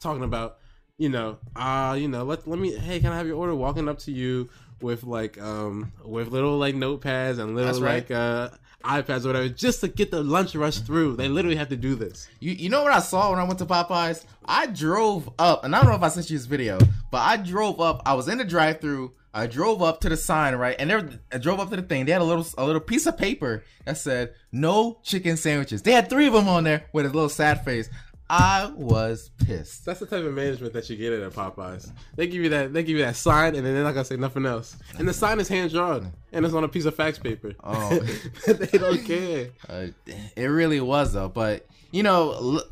talking about, you know, uh, you know, let let me, hey, can I have your order? Walking up to you with like um with little like notepads and little
right.
like uh iPads or whatever, just to get the lunch rush through. They literally have to do this.
You you know what I saw when I went to Popeyes? I drove up, and I don't know if I sent you this video, but I drove up. I was in the drive-through. I drove up to the sign, right, and there I drove up to the thing. They had a little a little piece of paper that said "No chicken sandwiches." They had three of them on there with a little sad face. I was pissed.
That's the type of management that you get at Popeyes. They give you that. They give you that sign, and then they're not gonna say nothing else. And the sign is hand drawn, and it's on a piece of fax paper.
Oh.
they don't care.
Uh, it really was though, but you know, l-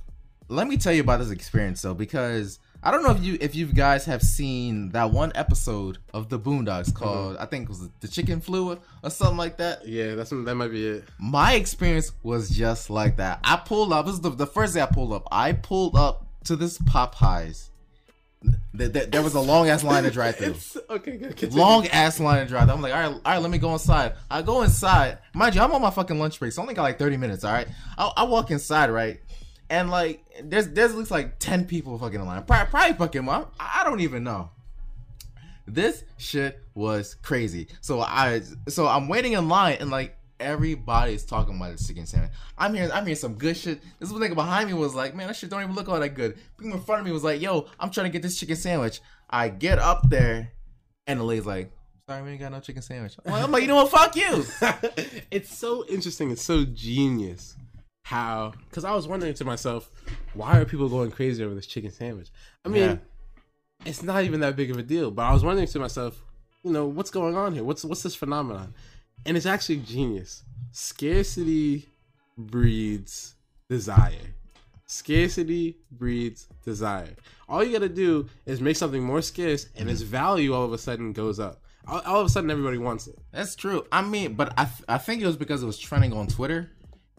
let me tell you about this experience though, because I don't know if you if you guys have seen that one episode of the Boondocks mm-hmm. called I think it was the Chicken Flu or something like that.
Yeah, that's that might be it.
My experience was just like that. I pulled up. This is the, the first day I pulled up. I pulled up to this Popeyes. Th- th- there was a long ass line to drive through.
Okay, good. Continue.
Long ass line to drive. I'm like, all right, all right, let me go inside. I go inside. Mind you, I'm on my fucking lunch break, so I only got like 30 minutes. All right, I, I walk inside, right, and like, there's there's at least like 10 people fucking in line. Probably, probably fucking. I, I don't even know. This shit was crazy. So I, so I'm waiting in line, and like everybody's talking about the chicken sandwich. I'm hearing, I'm hearing some good shit. This nigga behind me was like, man, that shit don't even look all that good. People in front of me was like, yo, I'm trying to get this chicken sandwich. I get up there, and the lady's like, sorry, we ain't got no chicken sandwich. I'm like, you know what? Fuck you.
it's so interesting. It's so genius how because I was wondering to myself, why are people going crazy over this chicken sandwich? I mean,
Yeah.
it's not even that big of a deal. But I was wondering to myself, you know, what's going on here? What's what's this phenomenon? And it's actually genius. Scarcity breeds desire. Scarcity breeds desire. All you gotta do is make something more scarce, and its value all of a sudden goes up. All, all of a sudden, everybody wants it.
That's true. I mean, but I, th- I think it was because it was trending on Twitter.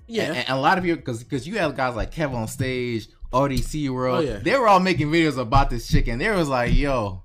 Yeah.
And, and a lot of you, because because you have guys like Kevin on stage, ODC World.
Oh, yeah.
They were all making videos about this chicken. They was like, yo,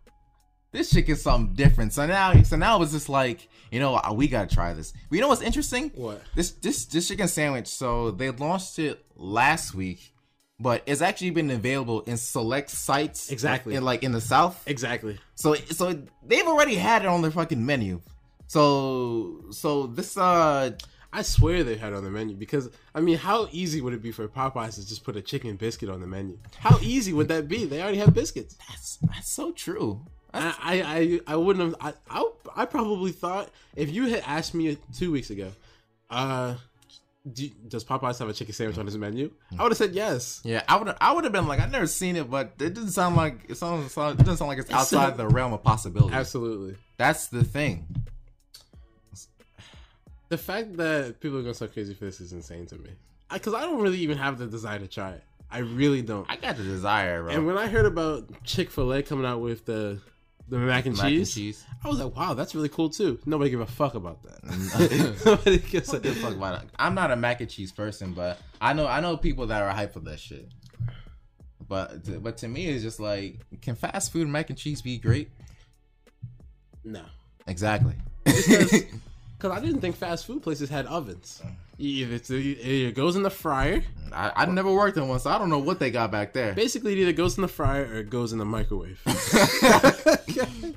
this chicken's something different. So now, so now it was just like, you know, uh, we gotta try this. But you know what's interesting?
What?
This this this chicken sandwich. So they launched it last week, but it's actually been available in select sites.
Exactly.
In like in the South.
Exactly.
So so they've already had it on their fucking menu. So so this uh
I swear they had on the menu because I mean, how easy would it be for Popeyes to just put a chicken biscuit on the menu? How easy would that be? They already have biscuits.
that's that's so true.
I I I, I wouldn't have. I, I I probably thought if you had asked me two weeks ago, uh, do, does Popeyes have a chicken sandwich on his menu? I would have said yes.
Yeah, I would I would have been like I've never seen it, but it doesn't sound like it sounds it doesn't sound like it's outside the realm of possibility.
Absolutely.
That's the thing.
The fact that people are going so crazy for this is insane to me. Because I, don't really even have the desire to try it. I really don't.
I got the desire, bro.
And when I heard about Chick Fil A coming out with the the mac and,
Mac and
cheese,
cheese.
I was like, wow, that's really cool too. Nobody give a fuck about that. Nobody gives a
fuck about it? I'm not a mac and cheese person, but I know I know people that are hyped for that shit. But but to me, it's just like, can fast food mac and cheese be great?
No,
Exactly.
because I didn't think fast food places had ovens. Either it's, it goes in the fryer.
I, I never worked in one, so I don't know what they got back there.
Basically, it either goes in the fryer or it goes in the microwave.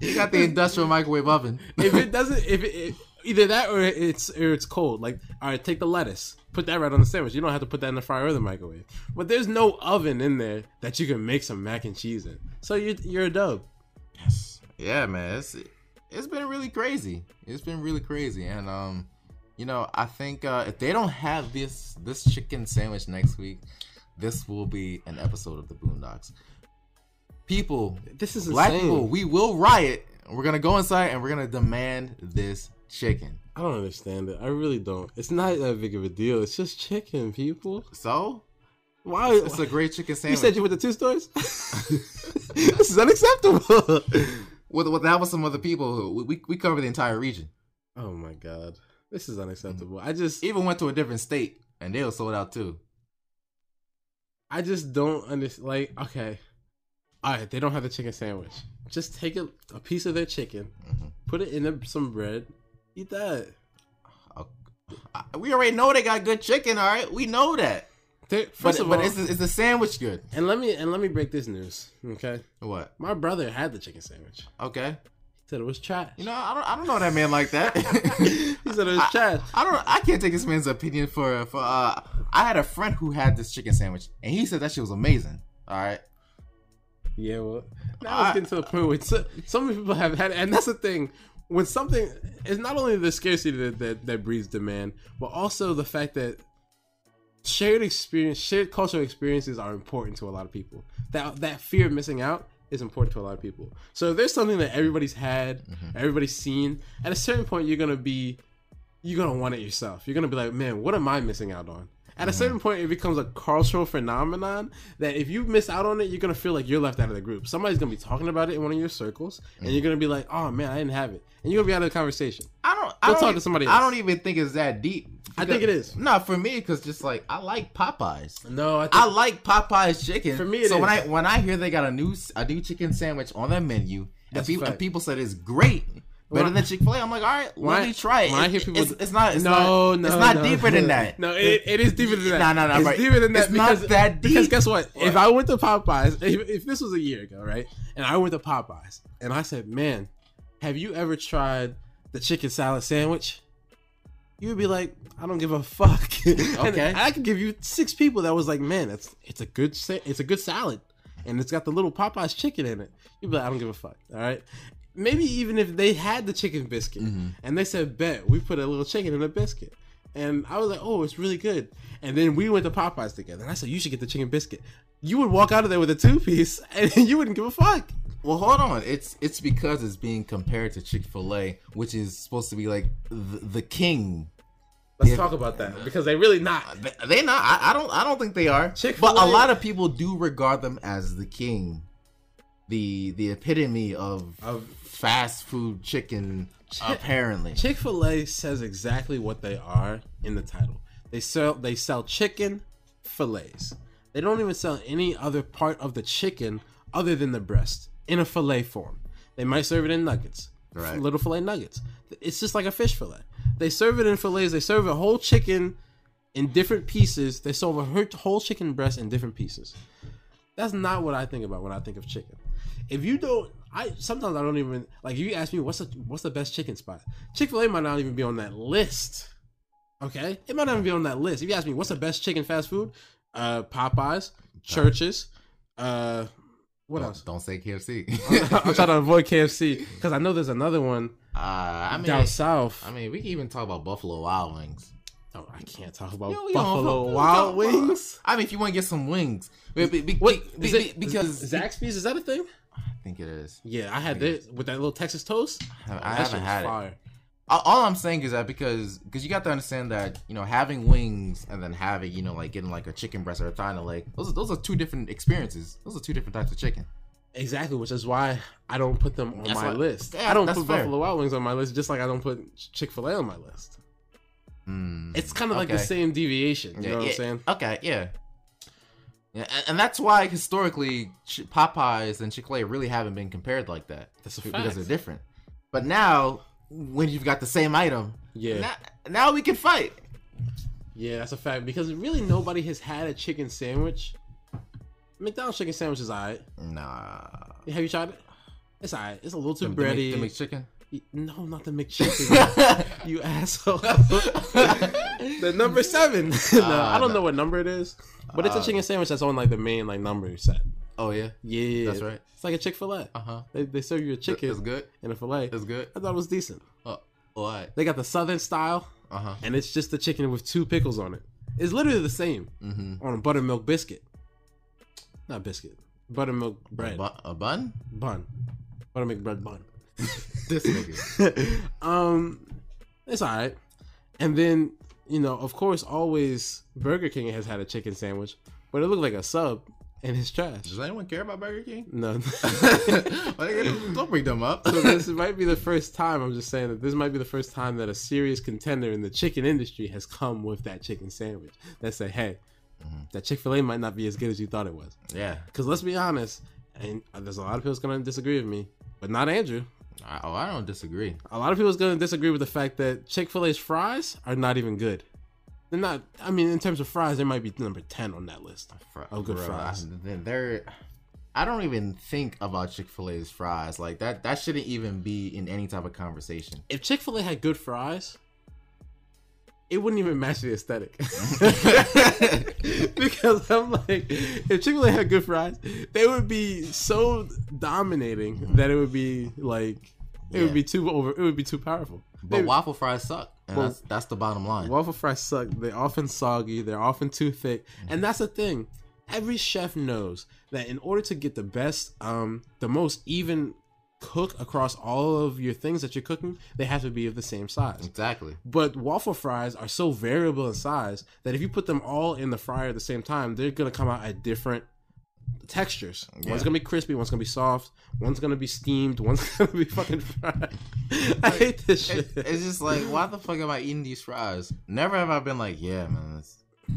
You got the industrial microwave oven.
if it doesn't, if it, it either that or it's or it's cold. Like, all right, take the lettuce, put that right on the sandwich. You don't have to put that in the fryer or the microwave. But there's no oven in there that you can make some mac and cheese in. So you're you're a dub. Yes.
Yeah, man, it's it's been really crazy. It's been really crazy, and um, you know, I think uh, if they don't have this this chicken sandwich next week, this will be an episode of the Boondocks. People,
This is
black
insane.
people, we will riot. We're gonna go inside and we're gonna demand this chicken.
I don't understand it. I really don't. It's not that big of a deal. It's just chicken, people.
So
Why?
it's a great chicken sandwich.
you said you went to two stores. this is unacceptable.
with with that was some other people who we we cover the entire region.
oh my god, this is unacceptable. I just,
Even went to a different state and they were sold out too.
I just don't understand. Like, okay, all right, they don't have the chicken sandwich. Just take a, a piece of their chicken,
Mm-hmm.
put it in some bread, eat that.
I- We already know they got good chicken, all right. We know that.
They-
But,
First of
but
all,
is, the- is the sandwich good?
and let me and let me break this news. Okay,
What?
my brother had the chicken sandwich.
Okay.
He said it was trash.
You know, I don't, I don't know that man like that.
he said it was trash.
I don't. I can't take this man's opinion for for. Uh, I had a friend who had this chicken sandwich, and he said that shit was amazing. All right.
Yeah, well, now
I-
it's getting to the point where so, some people have had, and that's the thing. When something it's not only the scarcity that, that that breeds demand, but also the fact that shared experience, shared cultural experiences are important to a lot of people. That that fear of missing out is important to a lot of people. So if there's something that everybody's had, mm-hmm. everybody's seen, at a certain point you're gonna be, you're gonna want it yourself. You're gonna be like, man, what am I missing out on? At a mm-hmm. certain point, it becomes a cultural phenomenon that if you miss out on it, you're gonna feel like you're left out of the group. Somebody's gonna be talking about it in one of your circles, and you're mm-hmm. gonna be like, "Oh man, I didn't have it," and you're gonna be out of the conversation.
I don't. I
Go
don't
talk
e-
to somebody
I don't even think it's that deep.
I think it is.
No, for me, because just like I like Popeyes.
No, I think
I like Popeyes chicken.
For me, it
so when I when I hear they got a new a new chicken sandwich on their menu, and
That's a
people, and people said it's great, better
When
than Chick Fil A, I'm like, all right,
when I-
let me try it.
when I hear people-
it's, it's not. It's
no,
not,
no,
it's not
no.
deeper than that.
No, it, it is deeper than that.
No, no, no,
It's
right.
deeper than that.
It's not
because,
that deep.
Because guess what? If I went to Popeyes, if, if this was a year ago, right, and I went to Popeyes and I said, "Man, have you ever tried the chicken salad sandwich?" You would be like, "I don't give a fuck."
Okay.
I could give you six people that was like, "Man, it's it's a good sa- it's a good salad, and it's got the little Popeyes chicken in it." You'd be like, "I don't give a fuck." All right. Maybe even if they had the chicken biscuit
Mm-hmm.
and they said, "Bet we put a little chicken in a biscuit," and I was like, "Oh, it's really good." And then we went to Popeyes together, and I said, "You should get the chicken biscuit." You would walk out of there with a two piece, and you wouldn't give a fuck.
Well, hold on. It's it's because it's being compared to Chick Fil A, which is supposed to be like the, the king.
Let's talk about that because they really not.
They, not. I, I don't. I don't think they are.
Chick-fil-A-
But a lot of people do regard them as the king, the the epitome of
Of-
fast food chicken. apparently,
Chick Fil A says exactly what they are in the title. They sell they sell chicken fillets. They don't even sell any other part of the chicken other than the breast in a fillet form. They might serve it in nuggets,
Right.
little fillet nuggets. It's just like a fish fillet. They serve it in fillets. They serve a whole chicken in different pieces. They serve a whole- chicken breast in different pieces. That's not what I think about when I think of chicken. If you don't, I sometimes I don't even like. If you ask me what's the what's the best chicken spot. Chick Fil A might not even be on that list. Okay, it might not even be on that list. If you ask me what's the best chicken fast food, uh, Popeyes, Church's, uh, what
don't,
else?
don't say KFC.
I'm trying to avoid KFC because I know there's another one
uh, I mean,
down south.
I mean, we can even talk about Buffalo Wild Wings.
oh, I can't talk about
know,
Buffalo Wild Wings.
I mean, if you want to get some wings, be- be- be-
What
be-
is
be-
it?
because
Zaxby's is that a thing?
I think it is.
Yeah, I had this with that little Texas toast.
I, I haven't had it.
fire.
all, all I'm saying is that because because you got to understand that you know having wings and then having you know like getting like a chicken breast or a thigh leg those are, those are two different experiences. Those are two different types of chicken.
Exactly, which is why I don't put them on
That's
my
why-
list.
Yeah,
I don't put
fair.
Buffalo Wild Wings on my list, just like I don't put Chick Fil A on my list.
Mm,
It's kind of like the same deviation. You know what
yeah,
I'm saying?
Okay, yeah. Yeah, and, and that's why historically Popeyes and Chick Fil A really haven't been compared like that.
That's a
because
fact.
they're different. But now, when you've got the same item,
Yeah,
now, now we can fight.
yeah, that's a fact. Because really, nobody has had a chicken sandwich. McDonald's chicken sandwich is alright.
Nah,
Have you tried it? It's alright. It's a little too
the, the, Mc-
bready.
the McChicken.
no, not the McChicken. you asshole. the number seven. no, I don't know what number it is, but it's a uh, chicken sandwich that's on like the main like number set.
Oh yeah,
Yeah,
That's right.
It's like a Chick Fil A.
uh huh.
They, they serve you a chicken
It's good.
and a fillet.
It's good.
I thought it was decent.
Oh, what?
They got the Southern style,
Uh huh.
and it's just the chicken with two pickles on it. It's literally the same
Mm-hmm.
on a buttermilk biscuit. Not biscuit, buttermilk bread
A, bu- a bun?
bun, buttermilk bread bun.
This nigga.
um, it's all right. And then you know, of course, always Burger King has had a chicken sandwich, but it looked like a sub, and it's trash.
Does anyone care about Burger King?
No.
Don't bring them up.
so this might be the first time. I'm just saying that this might be the first time that a serious contender in the chicken industry has come with that chicken sandwich that say, "Hey, mm-hmm. that Chick Fil A might not be as good as you thought it was."
yeah.
Because let's be honest, and uh, there's a lot of people's gonna disagree with me, but not Andrew.
I, oh, I don't disagree.
A lot of people people's gonna disagree with the fact that Chick Fil A's fries are not even good. They're not. I mean, in terms of fries, they might be number ten on that list.
Fr-
Oh, good
bro,
fries.
Then they're. I don't even think about Chick Fil A's fries like that. That shouldn't even be in any type of conversation.
If Chick Fil A had good fries, it wouldn't even match the aesthetic. because I'm like, if Chick Fil A had good fries, they would be so dominating mm-hmm. that it would be like, it
Yeah.
would be too over. It would be too powerful.
But
They-
waffle fries suck, and
Well-
that's that's the bottom line.
Waffle fries suck. They're often soggy. They're often too thick. And that's the thing. Every chef knows that in order to get the best, um, the most even cook across all of your things that you're cooking, they have to be of the same size.
Exactly.
But waffle fries are so variable in size that if you put them all in the fryer at the same time, they're gonna come out at different textures.
Yeah.
One's gonna be crispy. One's gonna be soft. One's gonna be steamed. One's gonna be fucking fried. I hate this shit.
It- it's just like, why the fuck am I eating these fries? Never have I been like, yeah, man,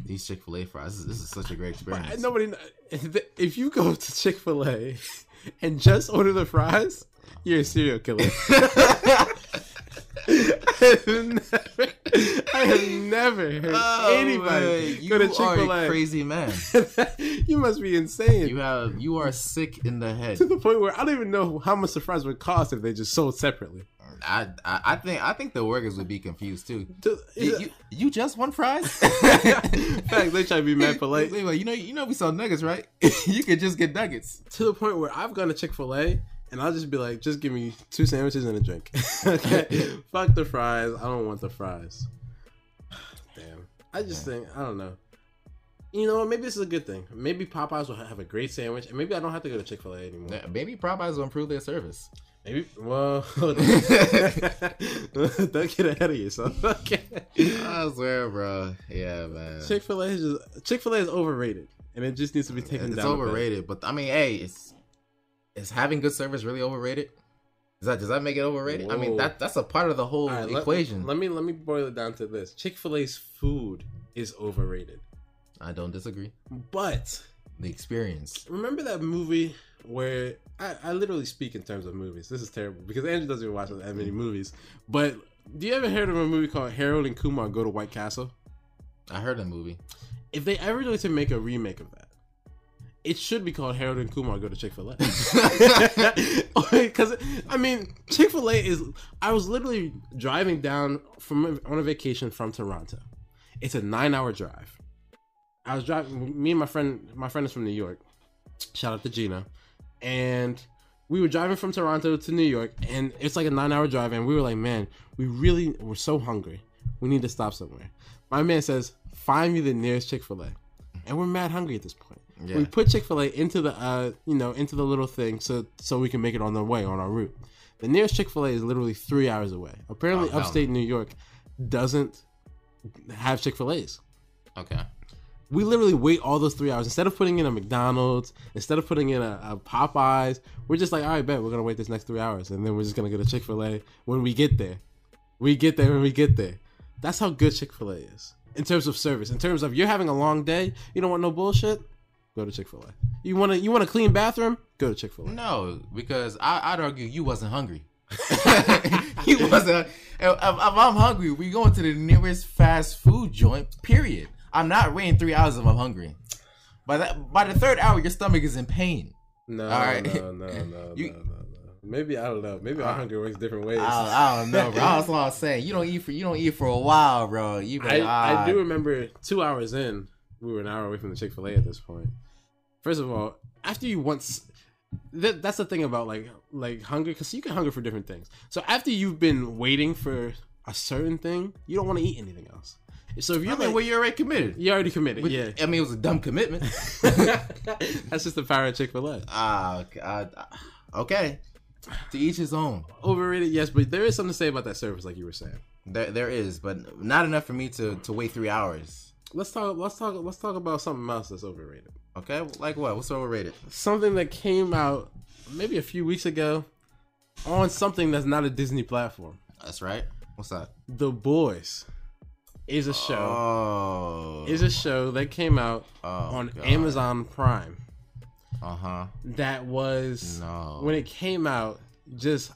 these Chick Fil A fries. This is, such a great experience.
I- Nobody. If you go to Chick Fil A and just order the fries, you're a serial killer. I have never, I have never heard
Oh,
anybody
man, you
go to
are
Chick Fil
a crazy man.
you must be insane.
You have you are sick in the head.
to the point where I don't even know how much the fries would cost if they just sold separately.
I, I I think I think the workers would be confused too.
To,
You, you, you just want fries?
In fact, they try to be mad polite.
Wait, wait, you know you know we sell nuggets, right? you could just get nuggets.
to the point where I've gone to Chick Fil A and I'll just be like, just give me two sandwiches and a drink. okay, fuck the fries. I don't want the fries. Damn. I just think I don't know. You know, maybe this is a good thing. Maybe Popeyes will have a great sandwich, and maybe I don't have to go to Chick Fil A anymore.
Yeah, Maybe Popeyes will improve their service.
Maybe. Well, don't get ahead of yourself. Okay.
I swear, bro. Yeah, man.
Chick Fil A is Chick Fil A is overrated, and it just needs to be taken
it's
down. bit.
overrated, but I mean, hey, it's is having good service really overrated? Is that does that make it overrated? I mean, that that's a part of the whole
right, let-
equation.
Let, me let me boil it down to this: Chick Fil A's food is overrated,
I don't disagree.
but
The experience.
remember that movie where I, I literally speak in terms of movies. This is terrible because Andrew doesn't even watch that many movies. But do you ever heard of a movie called Harold and Kumar Go to White Castle?
I heard a movie.
If they ever do to make a remake of that, it should be called Harold and Kumar Go to Chick Fil A. Because I mean, Chick Fil A is. I was literally driving down from on a vacation from Toronto. It's a nine-hour drive. I was driving. Me and my friend. My friend is from New York. Shout out to Gina. And we were driving from Toronto to New York, and it's like a nine-hour drive. And we were like, man, we really we're so hungry. We need to stop somewhere. My man says, find me the nearest Chick Fil A, and we're mad hungry at this point.
Yeah.
We put Chick Fil A into the uh, you know, into the little thing so so we can make it on the way on our route. The nearest Chick Fil A is literally three hours away. Apparently,
Oh,
upstate New York doesn't have Chick Fil A's.
Okay.
We literally wait all those three hours instead of putting in a McDonald's, instead of putting in a, a Popeyes. We're just like, all right, bet we're gonna wait this next three hours, and then we're just gonna go to Chick Fil A when we get there. We get there when we get there. That's how good Chick Fil A is in terms of service. In terms of you're having a long day, you don't want no bullshit. Go to Chick Fil A. You want to you want a clean bathroom? Go to Chick Fil A.
No, because I, I'd argue you wasn't hungry. you wasn't. If, if I'm hungry, we going to the nearest fast food joint. Period. I'm not waiting three hours if I'm hungry. By that, by the third hour, your stomach is in pain.
No,
All right.
no, no, no,
You-
no, no, no. Maybe I don't know. Maybe our hunger works different ways.
I, I don't know, bro. That's what I was saying. You don't eat for you don't eat for a while, bro. You
I,
ah.
I do remember two hours in, we were an hour away from the Chick Fil A at this point. First of all, after you once, that, that's the thing about like like hunger, because you can hunger for different things. So after you've been waiting for a certain thing, you don't want to eat anything else. So if you're
mean,
like,
well, you're already committed.
you already committed,
But-
yeah.
I mean, it was a dumb commitment.
that's just the power of Chick Fil A.
Ah, okay, uh, okay. To each his own.
Overrated, yes, but there is something to say about that service, like you were saying.
There, there is, but not enough for me to to wait three hours.
Let's talk. Let's talk. Let's talk about something else that's overrated.
Okay, like what? What's overrated?
something that came out maybe a few weeks ago on something that's not a Disney platform.
That's right. What's that?
The Boys is a show.
Oh,
Is a show that came out
Oh,
on
God.
Amazon Prime
Uh huh.
that was
No.
when it came out just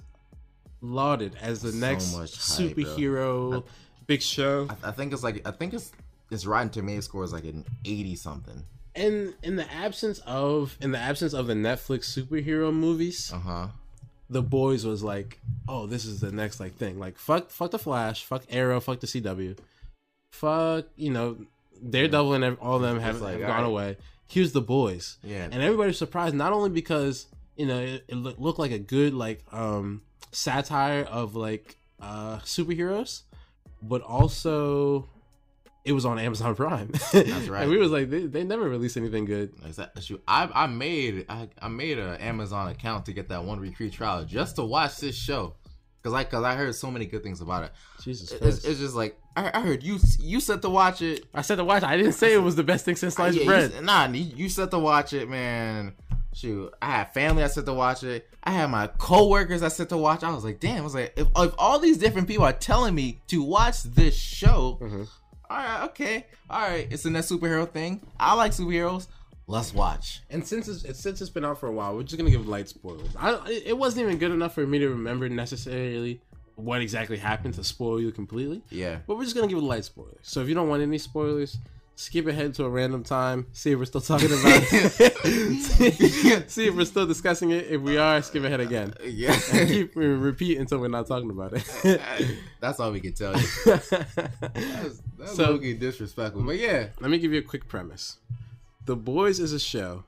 lauded as the
So
next
hype,
superhero big show.
I, I think it's like I think it's it's Rotten Tomato score is like an eighty something.
And in the absence of in the absence of the Netflix superhero movies,
Uh huh.
the boys was like, oh, this is the next like thing. Like fuck, fuck the Flash, fuck Arrow, fuck the CW, fuck you know, Daredevil and all of them have,
like,
have gone
right.
away. Here's the boys,
Yeah.
and everybody's surprised not only because you know it, it look, looked like a good like um satire of like uh superheroes, but also it was on Amazon Prime. That's
right.
and we was like, they, they never released anything good.
Shoot? I I made I, I made an Amazon account to get that one free trial just to watch this show. Cause I, cause I heard so many good things about it.
Jesus
It's,
Christ.
it's just like I, I heard you, you said to watch it.
I said to watch. I didn't say it was the best thing since sliced
Yeah,
bread.
said- nah, you, you said to watch it, man. Shoot, I had family I said to watch it. I had my coworkers I said to watch. I was like, damn. I was like, if, if all these different people are telling me to watch this show,
Mhm.
All right, okay, all right, it's in that superhero thing. I like superheroes. Let's watch.
And since it's, it's since it's been out for a while, we're just gonna give light spoilers. I it it wasn't even good enough for me to remember necessarily what exactly happened to spoil you completely.
Yeah.
But we're just gonna give it light spoilers. So if you don't want any spoilers, skip ahead to a random time. See if we're still talking about it. see if we're still discussing it. If we are, skip ahead again.
Yeah.
And keep re- repeat until we're not talking about it.
That's all we can tell you. That's, that's
So-
so disrespectful. But yeah.
Let me give you a quick premise. The Boys is a show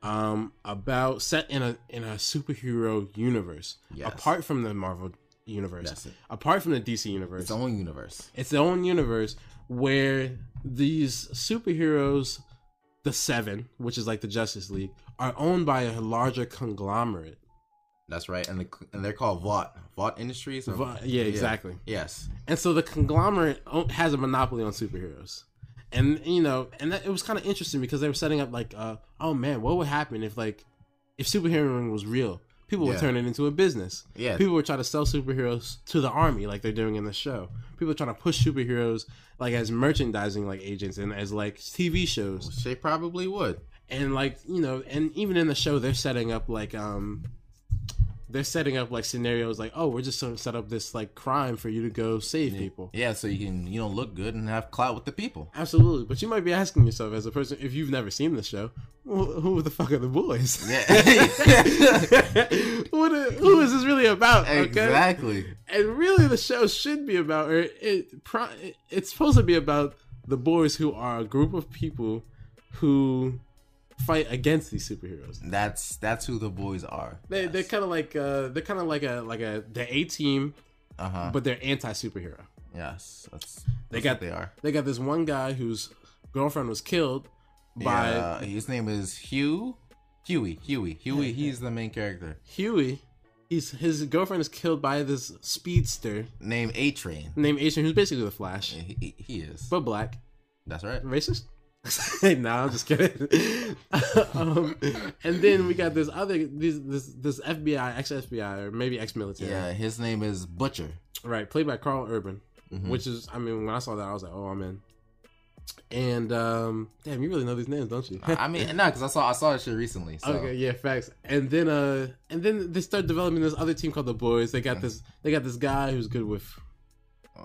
um about set in a in a superhero universe.
Yes.
Apart from the Marvel universe.
That's it.
Apart from the DC universe.
Its own universe.
it's own universe where these superheroes, the Seven, which is like the Justice League, are owned by a larger conglomerate.
That's right. And the, and they're called Vought. Vought Industries. or-
Va- yeah, exactly.
Yes.
And so the conglomerate has a monopoly on superheroes. And you know, and that, it was kind of interesting because they were setting up like, uh, oh man, what would happen if like if superheroing was real? People would
Yeah.
turn it into a business.
Yeah.
People would try to sell superheroes to the army like they're doing in the show. People are trying to push superheroes like as merchandising like agents and as like TV shows.
They probably would.
And like, you know, and even in the show they're setting up like um they're setting up like scenarios like, oh, we're just gonna set up this like crime for you to go save people.
Yeah, so you can you know look good and have clout with the people.
Absolutely, but you might be asking yourself as a person if you've never seen the show, who, who the fuck are the boys?
Yeah.
what are- who is this really about? Okay?
exactly.
And really, the show should be about, or it, pro- it's supposed to be about the boys who are a group of people who fight against these superheroes.
That's that's who the boys are.
They, They're kind of like uh, they're kind of like a like a the A team,
Uh huh.
but they're anti superhero.
Yes. That's,
They got
they are.
They got this one guy whose girlfriend was killed by
Yeah, his name is Hugh. Huey. Huey. Huey. He's the main character.
Huey. He's his girlfriend is killed by this speedster
Named A Train.
named A Train, who's basically the Flash,
He, he, he is.
but black.
That's right.
Racist? nah, I'm just kidding. um, and then we got this other this this, this FBI, ex FBI, or maybe ex military.
Yeah, his name is Butcher.
Right, played by Karl Urban,
Mhm.
which is, I mean, when I saw that, I was like, oh, I'm in. And um, damn, you really know these names, don't you?
I mean, no, because I saw I saw that shit recently. So.
Okay, yeah, facts. And then uh and then they start developing this other team called the Boys. They
Mm.
got this they got this guy who's good with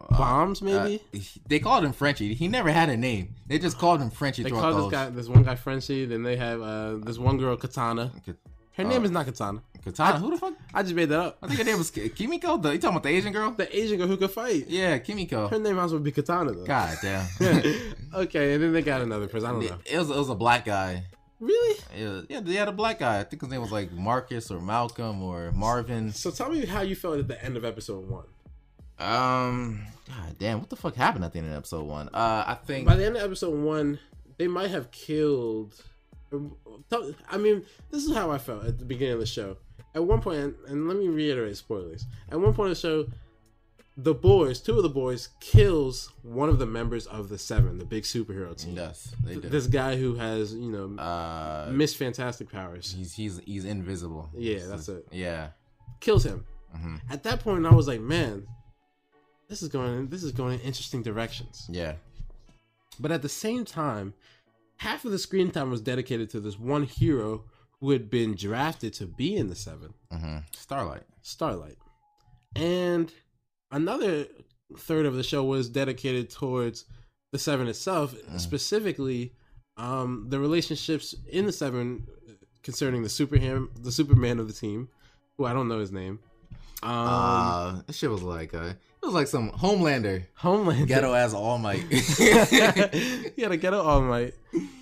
bombs, maybe.
uh, they called him Frenchie. He never had a name. They just called him Frenchie.
they
throughout
call this guy this one guy Frenchie, then they have uh this one girl Katana. Her name is not Katana.
Katana. Who the fuck?
I just made that up.
I think her name was Kimiko. The, you talking about the Asian girl?
The Asian girl who could fight.
Yeah, Kimiko.
Her name might as well be Katana though.
God damn.
okay, and then they got another person. I don't know.
It was it was a black guy.
Really?
Yeah, yeah, they had a black guy. I think his name was like Marcus or Malcolm or Marvin.
So tell me how you felt at the end of episode one.
Um, God damn, what the fuck happened at the end of episode one? Uh, I think
By the end of episode one, they might have killed. I mean, this is how I felt at the beginning of the show. At one point, and let me reiterate spoilers. At one point in the show, the boys, two of the boys, kills one of the members of the Seven, the big superhero team.
yes, they did.
This guy who has, you know,
uh,
Miss Fantastic powers,
he's he's he's invisible.
Yeah, that's it.
Yeah.
kills him.
hmm
At that point, I was like, man, this is going, this is going in interesting directions.
Yeah.
But at the same time, half of the screen time was dedicated to this one hero who had been drafted to be in the Seven,
hmm Starlight.
Starlight. And another third of the show was dedicated towards the Seven itself, specifically um, the relationships in the Seven concerning the Superman, the Superman of the team, who I don't know his name. Um,
uh, this shit was like uh, it was like some Homelander
Homeland
ghetto ass All Might.
you gotta get it all right.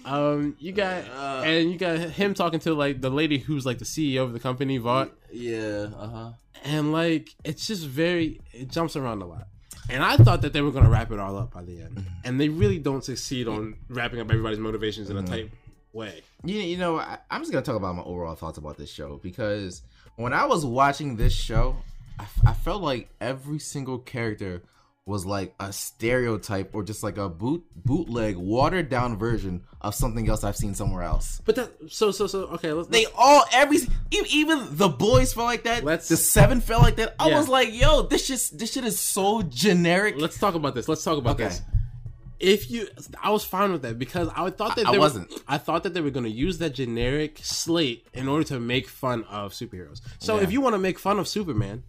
Um, you got
Uh,
and you got him talking to like the lady who's like the CEO of the company, Vought,
yeah. Uh huh.
and like it's just very it jumps around a lot. And I thought that they were gonna wrap it all up by the end, and they really don't succeed on wrapping up everybody's motivations in a tight way.
You, you know, I, I'm just gonna talk about my overall thoughts about this show because when I was watching this show, I, I felt like every single character was like a stereotype or just like a boot bootleg watered down version of something else I've seen somewhere else.
But that so so so okay. Let's,
They all every even the boys felt like that.
Let's-
the seven felt like that. I
Yeah.
was like, yo, this shit this shit is so generic.
let's talk about this. Let's talk about
Okay.
this. If you, I was fine with that because I thought that
I- I
were-
wasn't.
I thought that they were going to use that generic slate in order to make fun of superheroes. So
Yeah.
if you want to make fun of Superman,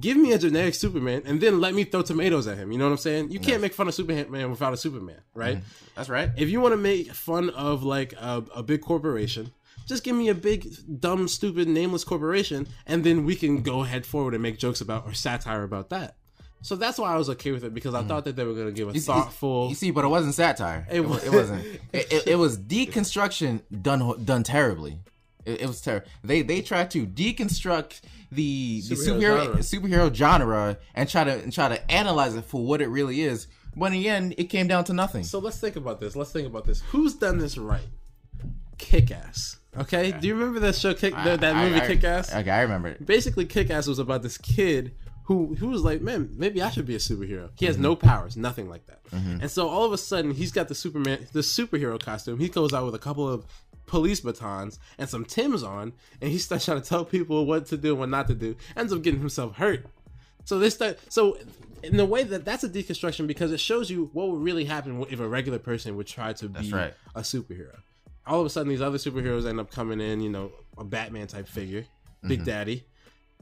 give me a generic Superman and then let me throw tomatoes at him. You know what I'm saying? You can't make fun of Superman without a Superman, right? Mm-hmm.
That's right.
If you want to make fun of like a, a big corporation, just give me a big, dumb, stupid, nameless corporation, and then we can go head forward and make jokes about or satire about that. So that's why I was okay with it because I mm-hmm. thought that they were going to give a
You see-
thoughtful.
You see, but it wasn't satire.
It was-
it wasn't. It, it, it was deconstruction done done terribly. It, it was terrible. They they tried to deconstruct the the
Superhero
superhero superhero genre and try to and try to analyze it for what it really is. But in the end, it came down to nothing.
So let's think about this. Let's think about this. Who's done this right? Kick Ass. Okay. Do you remember that show? Kick that, that movie
I-
Kick Ass.
Okay, I remember it.
Basically, Kick Ass was about this kid who who was like, man, maybe I should be a superhero. He has mm-hmm. no powers, nothing like that. Mm-hmm. And so all of a sudden, he's got the Superman, the superhero costume. He goes out with a couple of police batons and some Tims on, and he starts trying to tell people what to do and what not to do. Ends up getting himself hurt. So this start so in the way that that's a deconstruction because it shows you what would really happen if a regular person would try to be
right.
a superhero. All of a sudden, these other superheroes end up coming in, you know, a Batman type figure, Big mm-hmm. Daddy,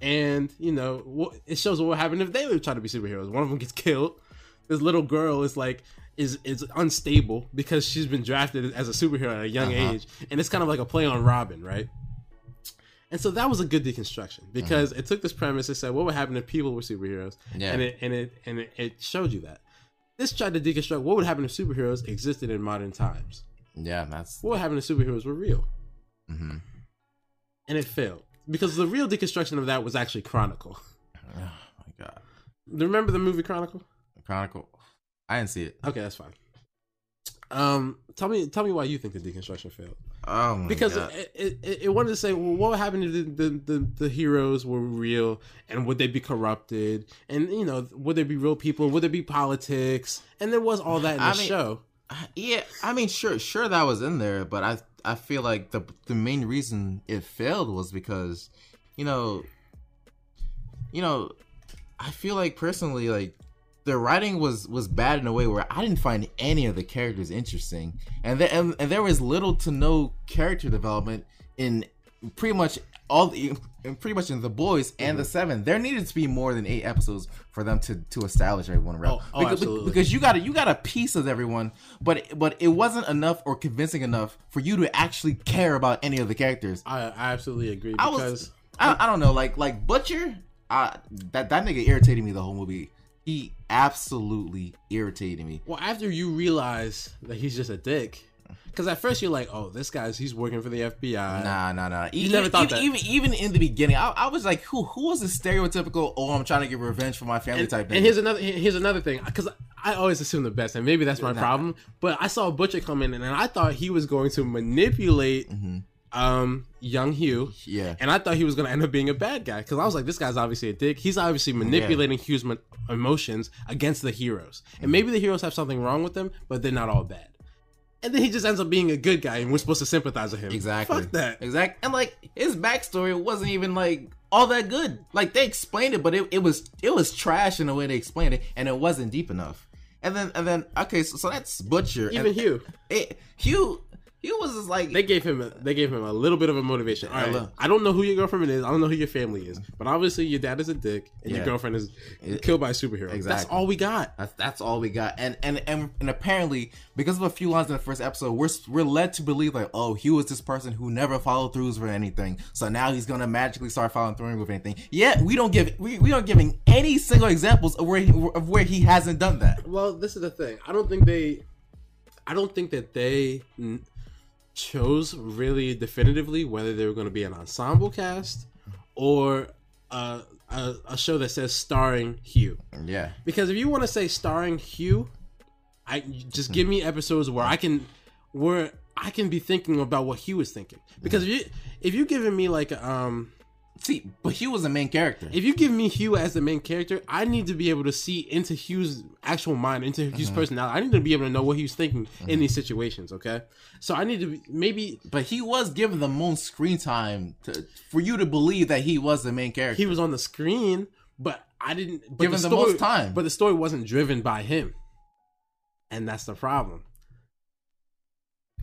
and you know, it shows what would happen if they would try to be superheroes. One of them gets killed. This little girl is like is is unstable because she's been drafted as a superhero at a young age, and it's kind of like a play on Robin, right? And so that was a good deconstruction because it took this premise and said what would happen if people were superheroes,
Yeah.
and it and it and it, it showed you that. This tried to deconstruct what would happen if superheroes existed in modern times.
Yeah, that's
What would happen if superheroes were real?
Mhm.
And it failed because the real deconstruction of that was actually Chronicle.
oh my god.
Remember the movie Chronicle?
Chronicle. I didn't see it.
Okay, that's fine. Um, tell me, tell me why you think the deconstruction failed.
Oh my
Because
god.
it, it, it, wanted to say, well, what would happen if the, the, the, the heroes were real, and would they be corrupted, and you know, would there be real people, would there be politics, and there was all that in the
I mean-
show.
Yeah, I mean, sure, sure, that was in there, but I, I feel like the the main reason it failed was because, you know, you know, I feel like personally, like the writing was was bad in a way where I didn't find any of the characters interesting, and there and, and there was little to no character development in pretty much all the pretty much in the boys and the seven. There needed to be more than eight episodes for them to to establish everyone around.
Oh, oh,
because,
absolutely.
because you got a, you got a piece of everyone, but but it wasn't enough or convincing enough for you to actually care about any of the characters.
I, I absolutely agree
I
because
was I, I don't know like like Butcher, uh, that that nigga irritated me the whole movie. He absolutely irritated me.
Well, after you realize that he's just a dick, because at first you're like, "Oh, this guy's he's working for the FBI."
Nah, nah, nah.
You never thought
even,
that.
Even even in the beginning, I, I was like, who who was the stereotypical? Oh, I'm trying to get revenge for my family
And,
type.
Thing.
And
here's another here's another thing because I always assume the best, and maybe that's my problem. But I saw Butcher come in, and I thought he was going to manipulate mm-hmm. Um young Hugh.
Mm-hmm. Yeah.
and I thought he was going to end up being a bad guy because I was like, this guy's obviously a dick. He's obviously manipulating Hugh's mo- emotions against the heroes,
Mm-hmm.
and maybe the heroes have something wrong with them, but they're not all bad. And then he just ends up being a good guy, and we're supposed to sympathize with him.
Exactly.
Fuck that.
Exact. And like his backstory wasn't even like all that good. Like they explained it, but it, it was it was trash in the way they explained it, and it wasn't deep enough. And then and then okay, so, so that's Butcher.
Even
and,
Hugh.
It, Hugh Hugh was just like
They gave him a, they gave him a little bit of a motivation. All right,
look.
I don't know who your girlfriend is. I don't know who your family is. But obviously your dad is a dick and your girlfriend is killed by a superhero. That's all we got.
That's that's all we got, and and and and apparently because of a few lines in the first episode, we're we're led to believe like, oh, he was this person who never followed throughs with anything, so now he's gonna magically start following through with anything. Yet we don't give we, we don't giving any single examples of where he, of where he hasn't done that.
Well, this is the thing. I don't think they I don't think that they n- chose really definitively whether they were going to be an ensemble cast or a, a, a show that says starring Hugh.
Yeah,
Because if you want to say starring Hugh, I just give me episodes where I can where I can be thinking about what Hugh was thinking. Because if you if you're giving me like um
See, but Hugh was the main character.
If you give me Hugh as the main character, I need to be able to see into Hugh's actual mind, into Hugh's
Mm-hmm.
personality. I need to be able to know what he was thinking in these situations. Okay, so I need to be, maybe
but he was given the most screen time to, for you to believe that he was the main character.
he was on the screen, but I didn't but
Given the
story,
most time.
But the story wasn't driven by him, and that's the problem.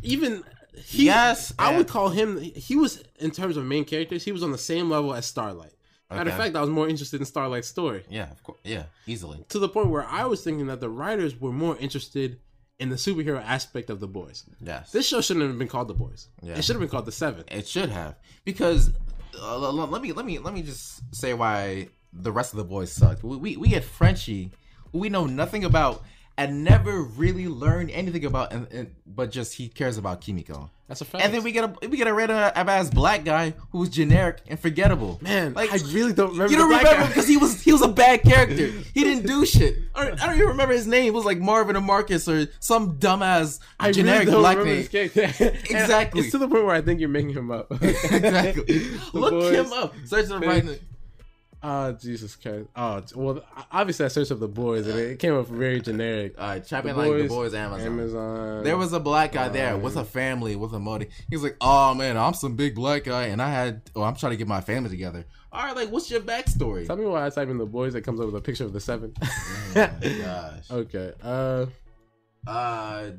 Even he,
Yes,
I would call him. He was in terms of main characters. He was on the same level as Starlight. Matter of fact, I was more interested in Starlight's story
yeah, of course. Yeah, easily.
to the point where I was thinking that the writers were more interested in the superhero aspect of the boys.
Yes.
This show shouldn't have been called the boys.
Yeah.
It should have been called the Seven.
It should have because uh, let me let me let me just say why the rest of the boys sucked. We we, we had Frenchie, we know nothing about and never really learned anything about, and, and but just he cares about Kimiko.
That's a fact.
And then we get a we get a random uh, ass black guy who's generic and forgettable.
man,
like
I really don't remember.
you don't
the black
remember
guy.
because he was he was a bad character. He didn't do shit. I don't, I don't even remember his name. It was like Marvin or Marcus or some dumbass
I
generic
really don't
black
remember
name.
this
Exactly.
It's to the point where I think you're making him up.
exactly. Look
boys.
him up. Search the right.
Oh Jesus Christ! Oh well, obviously I searched up the boys and it came up very generic.
All right,
The
in like the
Boys,
Amazon.
Amazon.
There was a black guy there
Um,
with a family with a motive. He's like, "Oh man, I'm some big black guy, and I had, oh, I'm trying to get my family together." All right, like, what's your backstory?
Tell me why I type in the boys. It comes up with a picture of the seven.
oh my gosh.
okay. Uh.
Uh,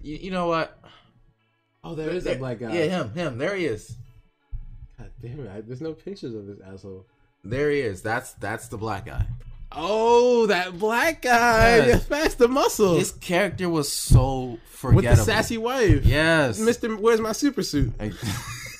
you, you know what?
Oh, there is that black guy.
Yeah, him, him. There he is.
God damn it! I, there's no pictures of this asshole.
There he is. That's that's the black guy.
Oh, that black guy.
Yes.
Fast the muscle
His character was so forgettable.
with the sassy wife.
Yes.
Mister, where's my super suit? it,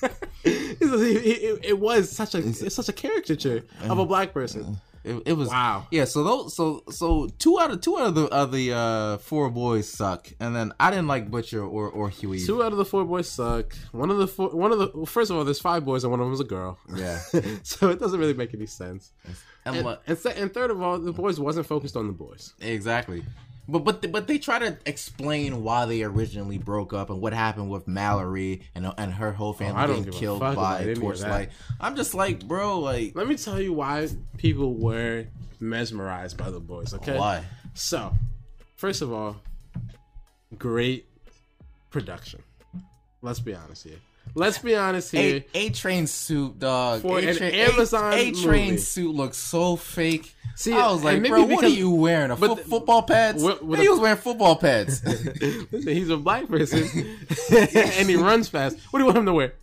it- it was such a it's such a caricature of a uh-huh. black person. Uh-huh.
It, it was
Wow.
Yeah, so those so so two out of two out of the of the uh four boys suck, and then I didn't like Butcher or or Huey.
Two out of the four boys suck. One of the four, one of the well, first of all, there's five boys and one of them's a girl.
Yeah,
so it doesn't really make any sense.
and,
And,
what-
and, and third of all, the boys wasn't focused on the boys.
exactly. But but but they try to explain why they originally broke up and what happened with Mallory and and her whole
oh, family Oh,
getting killed by Torchlight. I'm just like, bro, like
Let me tell you why people were mesmerized by the boys. Okay,
why?
So, first of all, great production. Let's be honest here. Let's be honest here.
A A Train suit, dog.
For
A-Train-
Amazon
A Train suit looks so fake.
See,
I was like, bro, what are you wearing? A fo- football pads?
What- what
he
a-
was wearing football pads.
Listen, he's a black person and he runs fast. What do you want him to wear?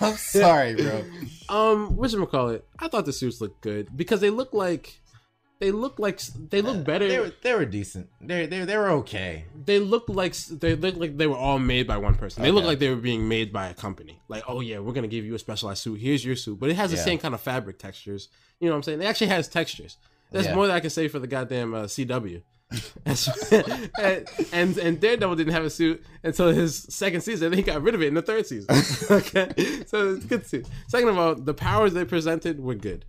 I'm sorry, bro.
Um, what call it? I thought the suits looked good because they look like they look like they look better.
They were they were decent. They they they were okay.
they look like they look like they were all made by one person. They look like they were being made by a company. Like, oh yeah, we're gonna give you a specialized suit. Here's your suit, but it has the
Yeah.
same kind of fabric textures. You know what I'm saying? It actually has textures. That's
Yeah.
more than I can say for the goddamn uh, CW. and, and and Daredevil didn't have a suit until his second season. Then he got rid of it in the third season. okay, so it's good suit. Second of all, the powers they presented were good.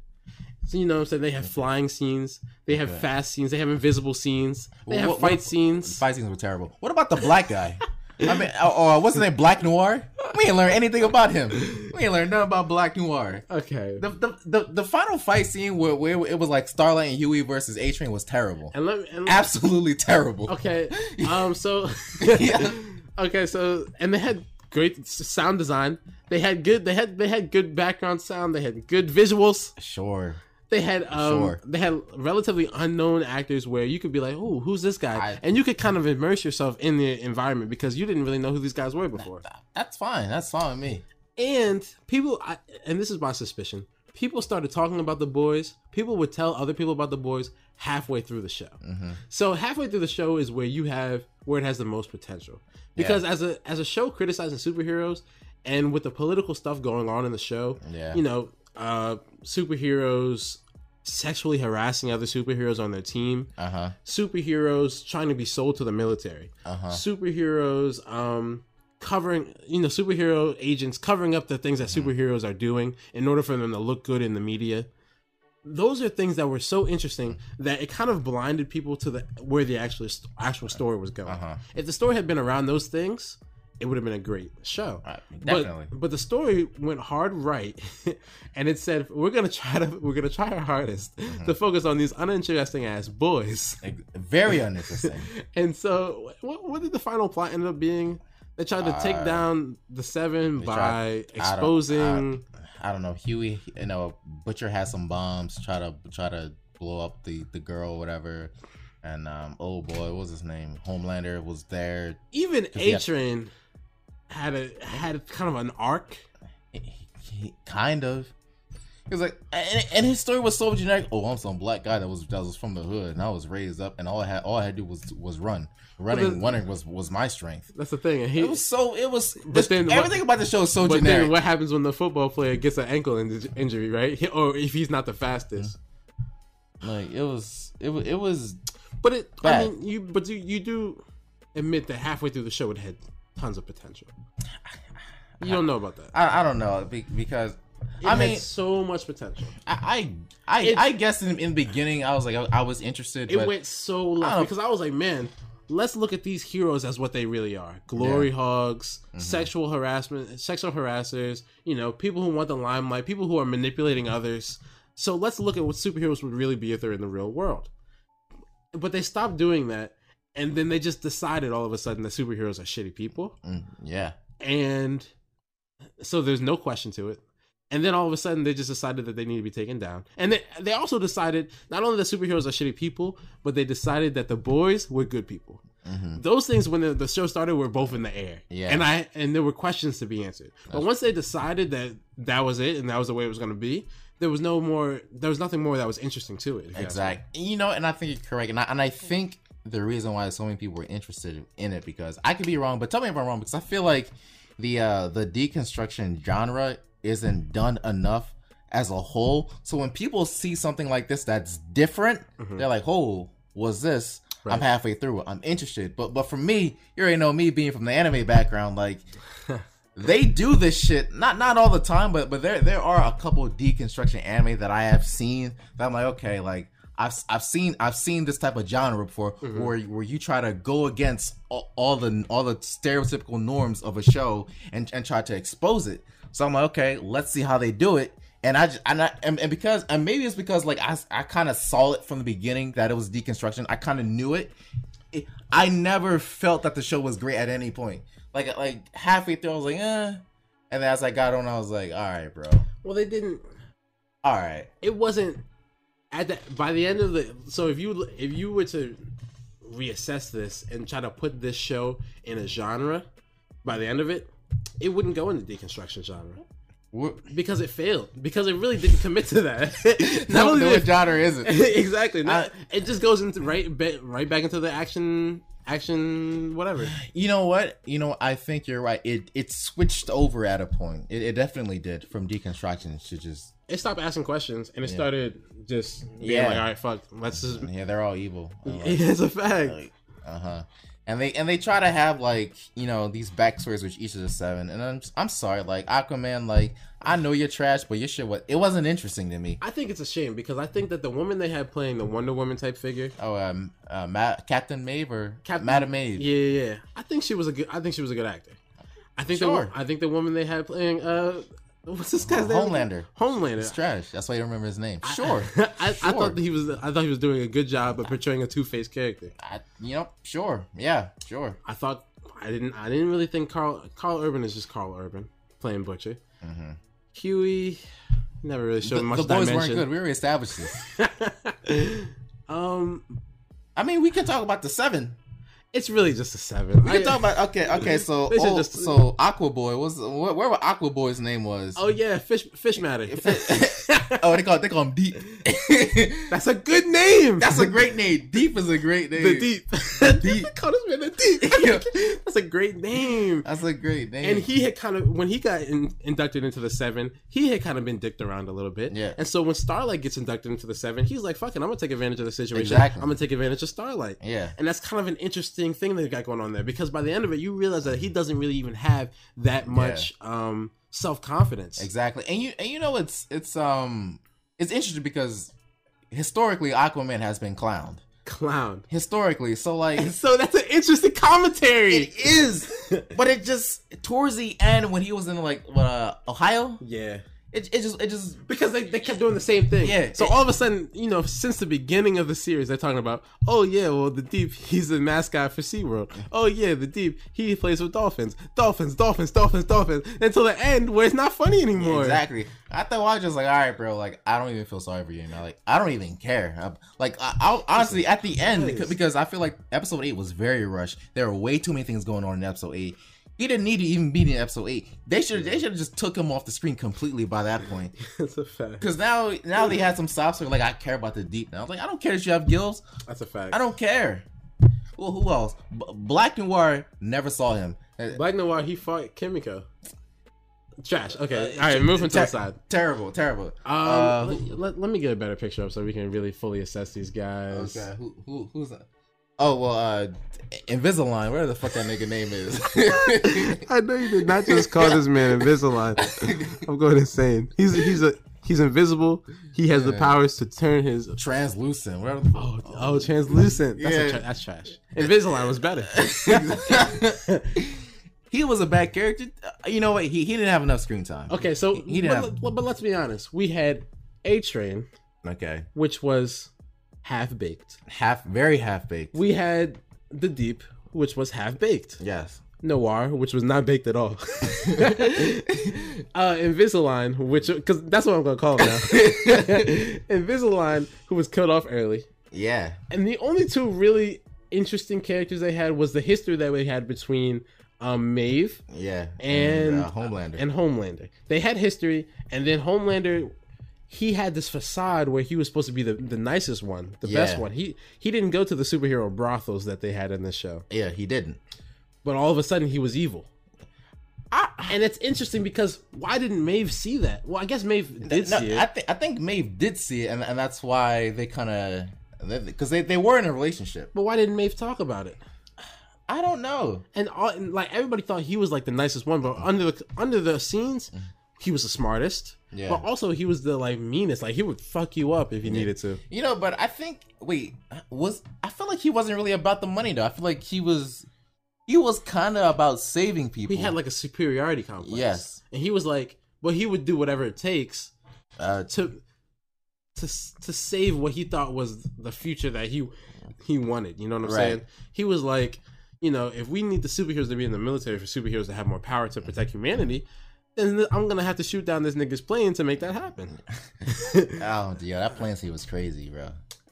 So you know what I'm saying? They have flying scenes, they have fast scenes, they have invisible scenes, they have
What-
fight
what-
scenes.
Fight scenes were terrible. What about the black guy? I mean, or, or wasn't it Black Noir? We ain't learned anything about him. We ain't learned nothing about Black Noir.
Okay.
The, the, the, the final fight scene where, where it was like Starlight and Huey versus A Train was terrible.
And let and
Absolutely terrible.
okay. Um. So.
Yeah.
Okay. So and they had great sound design. They had good. They had they had good background sound. They had good visuals.
Sure.
They had um.
Sure.
They had relatively unknown actors where you could be like, oh, who's this guy?
I-
and you could kind of immerse yourself in the environment because you didn't really know who these guys were before.
That's fine. That's fine with me.
And people, I, and this is my suspicion, people started talking about the boys. People would tell other people about the boys halfway through the show. So halfway through the show is where you have where it has the most potential. Because as a as a show criticizing superheroes and with the political stuff going on in the show,
Yeah.
you know, uh, superheroes sexually harassing other superheroes on their team
Uh huh.
superheroes trying to be sold to the military.
Uh-huh.
Superheroes um covering you know superhero agents covering up the things that
Mm-hmm.
superheroes are doing in order for them to look good in the media. Those are things that were so interesting that it kind of blinded people to the where the actual actual story was going.
Uh-huh.
If the story had been around those things, it would have been a great show.
Right, definitely.
But, but the story went hard right, and it said we're gonna try to we're gonna try our hardest
Mm-hmm.
to focus on these uninteresting ass boys.
Like, very uninteresting.
And so, what, what did the final plot end up being? They tried to take down the seven by
Uh, tried- I don't-
exposing.
I don't know. Huey, you know, Butcher has some bombs. Try to try to blow up the the girl, or whatever. And um, oh boy, what was his name? Homelander was there.
even
he
A
had-
a had kind of an arc.
He- he- kind of. He was like, and, and his story was so generic. Oh, I'm some black guy that was that was from the hood, and I was raised up, and all I had all I had to do was was run. Running, running was was my strength.
That's the thing. And he,
It was so. It was.
But then what-
everything about the show is so
but
generic.
then what happens when the football player gets an ankle in- injury, right? He- or if he's not the fastest. Mm-hmm.
like it was. It was. It was.
But it, I mean, you but you, you do admit that halfway through the show it had tons of potential. You don't know about that.
I, I don't know because
It
I mean
so much potential.
I I I, I guess in, in the beginning I was like I, I was interested.
It went so left because I was like, man, let's look at these heroes as what they really are: glory hogs,
Mm-hmm.
sexual harassment, sexual harassers. You know, people who want the limelight, people who are manipulating others. So let's look at what superheroes would really be if they're in the real world. But they stopped doing that, and then they just decided all of a sudden that superheroes are shitty people,
Mm, yeah.
and so there's no question to it. And then all of a sudden, they just decided that they need to be taken down. And they, they also decided not only that superheroes are shitty people, but they decided that the boys were good people. Those things, when the, the show started, were both in the air.
Yeah.
And I and there were questions to be answered. But once they decided that that was it and that was the way it was going to be, there was no more. There was nothing more that was interesting to it. if you ask me.
Exactly. You know, and I think you're correct, and I, and I think the reason why so many people were interested in it because I could be wrong, but tell me if I'm wrong because I feel like the uh the deconstruction genre isn't done enough as a whole. So when people see something like this that's different, they're like, "Oh, was this?" I'm halfway through. I'm interested, but but for me, you already know me being from the anime background, like they do this shit not not all the time but but there there are a couple deconstruction anime that i have seen that i'm like okay like i've i've seen i've seen this type of genre before where where you try to go against all, all the all the stereotypical norms of a show and and try to expose it so i'm like okay let's see how they do it and I just and, I, and, and because and maybe it's because like I, I kind of saw it from the beginning that it was deconstruction. I kind of knew it. it. I never felt that the show was great at any point. Like like halfway through, I was like, eh. And then as I got on, I was like, all right, bro,
Well, they didn't.
all right.
it wasn't at that by the end of the so if you if you were to reassess this and try to put this show in a genre by the end of it it wouldn't go in the deconstruction genre.
What,
because it failed. Because it really didn't commit to that. Not
no,
only
no
it,
genre is it?
exactly. Not,
I-
it just goes into right right back into the action action whatever
You know what? You know, I think you're right. It it switched over at a point. It, it definitely did from deconstruction to just
it stopped asking questions and it started just being
Yeah.
like all right fuck let's just
yeah, they're all evil. Like,
it's a fact
Uh huh. And they and they try to have like you know these backstories with each of the seven. And I'm I'm sorry, like Aquaman, like I know you're trash, but your shit was it wasn't interesting to me.
I think it's a shame because I think that the woman they had playing the Wonder Woman type figure,
Oh, um, uh, Ma- Captain Maeve or
Captain-
Madam Maeve?
yeah, yeah, yeah. I think she was a good. I think she was a good actor. I think
Sure.
the I think the woman they had playing uh, what's this guy's name?
Homelander.
Homelander.
It's trash. That's why you don't remember his name. Sure.
I, I
Sure.
thought that he was. I thought he was doing a good job of portraying a two faced character.
I, you know, sure. Yeah, sure.
I thought I didn't. I didn't really think Karl Karl Urban is just Karl Urban playing Butcher. Huey never really showed
The,
much
the boys
dimension.
weren't good. We already established this.
Um,
I mean, we can talk about the seven.
It's really just a seven.
We can talk about okay, okay. So, oh,
just-
so Aqua Boy was where, where Aqua Boy's name was?
oh yeah, fish fish matter.
oh, they call they call him Deep.
That's a good name.
That's a great name. Deep is a great name.
the deep.
Deep.
Call this man the deep. That's a great name.
That's a great name.
And he had kind of when he got in, inducted into the seven, he had kind of been dicked around a little bit.
Yeah.
And so when Starlight gets inducted into the seven, he's like, "Fucking, I'm gonna take advantage of the situation.
Exactly.
I'm gonna take advantage of Starlight."
Yeah.
And that's kind of an interesting thing they got going on there because by the end of it, you realize that he doesn't really even have that much um, self confidence.
Exactly. And you and you know it's it's um it's interesting because historically Aquaman has been clowned.
clown.
historically. So like
So that's an interesting commentary.
it is, but it just towards the end when he was in like what uh, Ohio,
yeah.
It, it just it just
Because they, they kept doing the same thing.
Yeah,
So
it-
all of a sudden, you know, since the beginning of the series, they're talking about, oh yeah, well the Deep, he's the mascot for SeaWorld. Oh yeah, the Deep, he plays with dolphins. Dolphins, dolphins, dolphins, dolphins. Until the end where it's not funny anymore.
exactly. I thought I was just like, all right, bro. Like I don't even feel sorry for you now. Like I don't even care. I'm- like I, I honestly at the end because, because I feel like episode eight was very rushed. There were way too many things going on in episode eight. He didn't need to even be in episode eight. They should they should have just took him off the screen completely by that point.
That's a fact.
Because now now they had some soft like I care about the deep now. I was like I don't care if you have gills.
That's a fact.
I don't care. Well, who else? B- Black Noir never saw him. Uh,
Black Noir, he fought Kimiko. Trash. Okay. All right, moving to the side.
Terrible, terrible.
Um,
uh,
let, let, let me get a better picture up so we can really fully assess these guys.
Okay, who, who who's that? Oh well, uh, Invisalign. Where the fuck that nigga name is?
I know you did not just call this man Invisalign. I'm going insane. He's he's a he's invisible. He has the powers to turn his
Translucent. Where the
oh oh translucent. That's, a
Yeah.
tra- that's trash. Invisalign was better.
he was a bad character. Uh, You know what? He he didn't have enough screen time.
Okay, so
he didn't
but,
have.
but let's be honest. We had A Train,
Okay,
which was half baked.
half very half baked.
We had the Deep, which was half baked.
Yes.
Noir, which was not baked at all. uh, Invisalign, which because that's what I'm gonna call him now. Invisalign, who was killed off early,
Yeah.
and the only two really interesting characters they had was the history that we had between um, Maeve
Yeah.
and
uh, Homelander.
and Homelander. They had history, and then Homelander. He had this facade where he was supposed to be the, the nicest one, the best one. He he didn't go to the superhero brothels that they had in this show
yeah, he didn't.
but all of a sudden he was evil. and it's interesting because why didn't Maeve see that? Well, I guess Maeve did
No,
see it.
I think I think Maeve did see it, and, and that's why they kind of because they, they were in a relationship.
but why didn't Maeve talk about it?
I don't know.
And, all, and like everybody thought he was like the nicest one, but under the under the scenes, mm. he was the smartest.
Yeah.
But also he was the like meanest. Like he would fuck you up if you needed to.
You know, but I think wait was I feel like he wasn't really about the money though. I feel like he was he was kind of about saving people.
He had like a superiority complex.
Yes.
And he was like, well, he would do whatever it takes
uh,
to to to save what he thought was the future that he he wanted. You know what I'm
Right.
saying? He was like, you know, if we need the superheroes to be in the military for superheroes to have more power to protect humanity, then I'm gonna have to shoot down this nigga's plane to make that happen.
oh yeah, that plane scene was crazy, bro.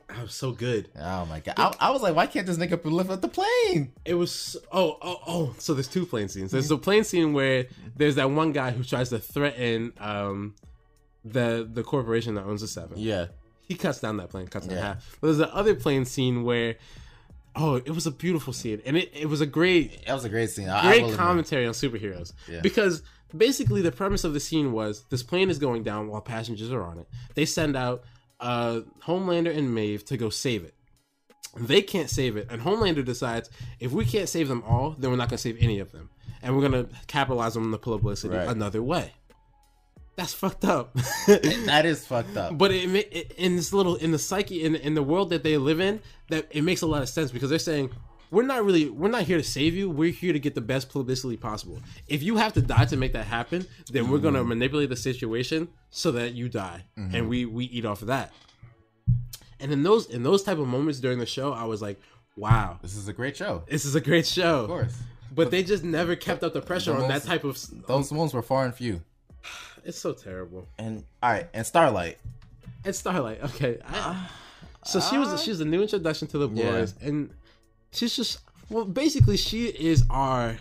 I was so good.
Oh my god, I, I was like, why can't this nigga lift up the plane?
It was oh oh oh. So there's two plane scenes. There's the plane scene where there's that one guy who tries to threaten um the the corporation that owns the seven.
Yeah,
he cuts down that plane, cuts it in half. But there's the other plane scene where, oh, it was a beautiful scene, and it, it was a great
that was a great scene. I, I
great
admit.
commentary on superheroes
Yeah.
because basically the premise of the scene was this plane is going down while passengers are on it. They send out uh, Homelander and Maeve to go save it. They can't save it, and Homelander decides if we can't save them all, then we're not gonna save any of them, and we're gonna capitalize on the publicity
Right.
another way. That's fucked up.
That is fucked up.
But it, it in this little in the psyche in in the world that they live in, that it makes a lot of sense because they're saying we're not really we're not here to save you. We're here to get the best publicity possible. If you have to die to make that happen, then we're gonna mm. manipulate the situation so that you die, mm-hmm. and we we eat off of that. And in those in those type of moments during the show, I was like, wow,
this is a great show.
this is a great show.
Of course,
But they just never kept up the pressure
The
on that type of.
those ones were far and few.
It's so terrible.
And all right, and Starlight.
And Starlight, okay. I, uh, so she was uh, she's a new introduction to the
Yeah.
boys, and she's just well, basically she is our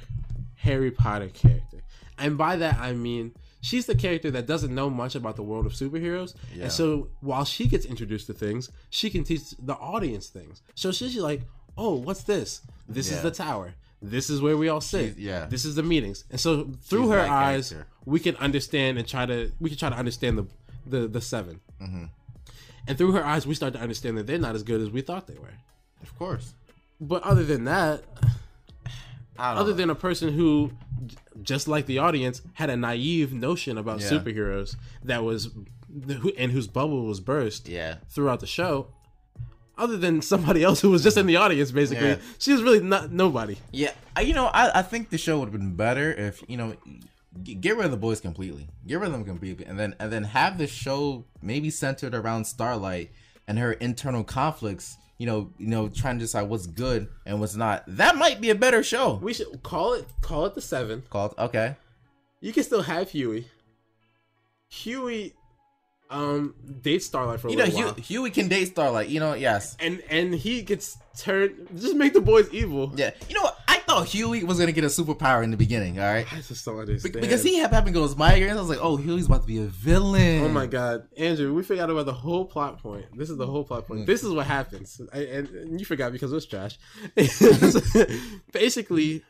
Harry Potter character, and by that I mean she's the character that doesn't know much about the world of superheroes,
Yeah.
and so while she gets introduced to things, she can teach the audience things. So she's like, "Oh, what's this? This is the tower." This is where we all sit.
She's- yeah.
This is the meetings, and so through
She's
her eyes,
character.
we can understand and try to we can try to understand the the the 7
Mm-hmm.
and through her eyes we start to understand that they're not as good as we thought they were
Of course.
But other than that other
know.
than a person who just like the audience had a naive notion about
Yeah.
superheroes that was and whose bubble was burst
yeah,
throughout the show other than somebody else who was just in the audience. Basically,
Yeah.
she was really not nobody.
Yeah, you know, I, I think the show would have been better if you know, get rid of the boys completely, get rid of them completely, and then and then have the show maybe centered around Starlight and her internal conflicts. You know, you know, trying to decide what's good and what's not. That might be a better show.
We should call it call it the seven.
Called okay,
You can still have Hughie. Hughie, um, date Starlight for a
you know,
little
Hugh,
while,
Hughie can date Starlight. You know, yes,
and and he gets turned. Just make the boys evil.
yeah. You know what? Thought Hughie was gonna get a superpower in the beginning. All right,
I just don't
Be-
understand.
because he had having those migraines. I was like, oh, Hughie's about to be a villain.
Oh my god, Andrew, we forgot about the whole plot point. This is the whole plot
Mm.
point. This is what happens, I, and, and you forgot because it was trash. Basically,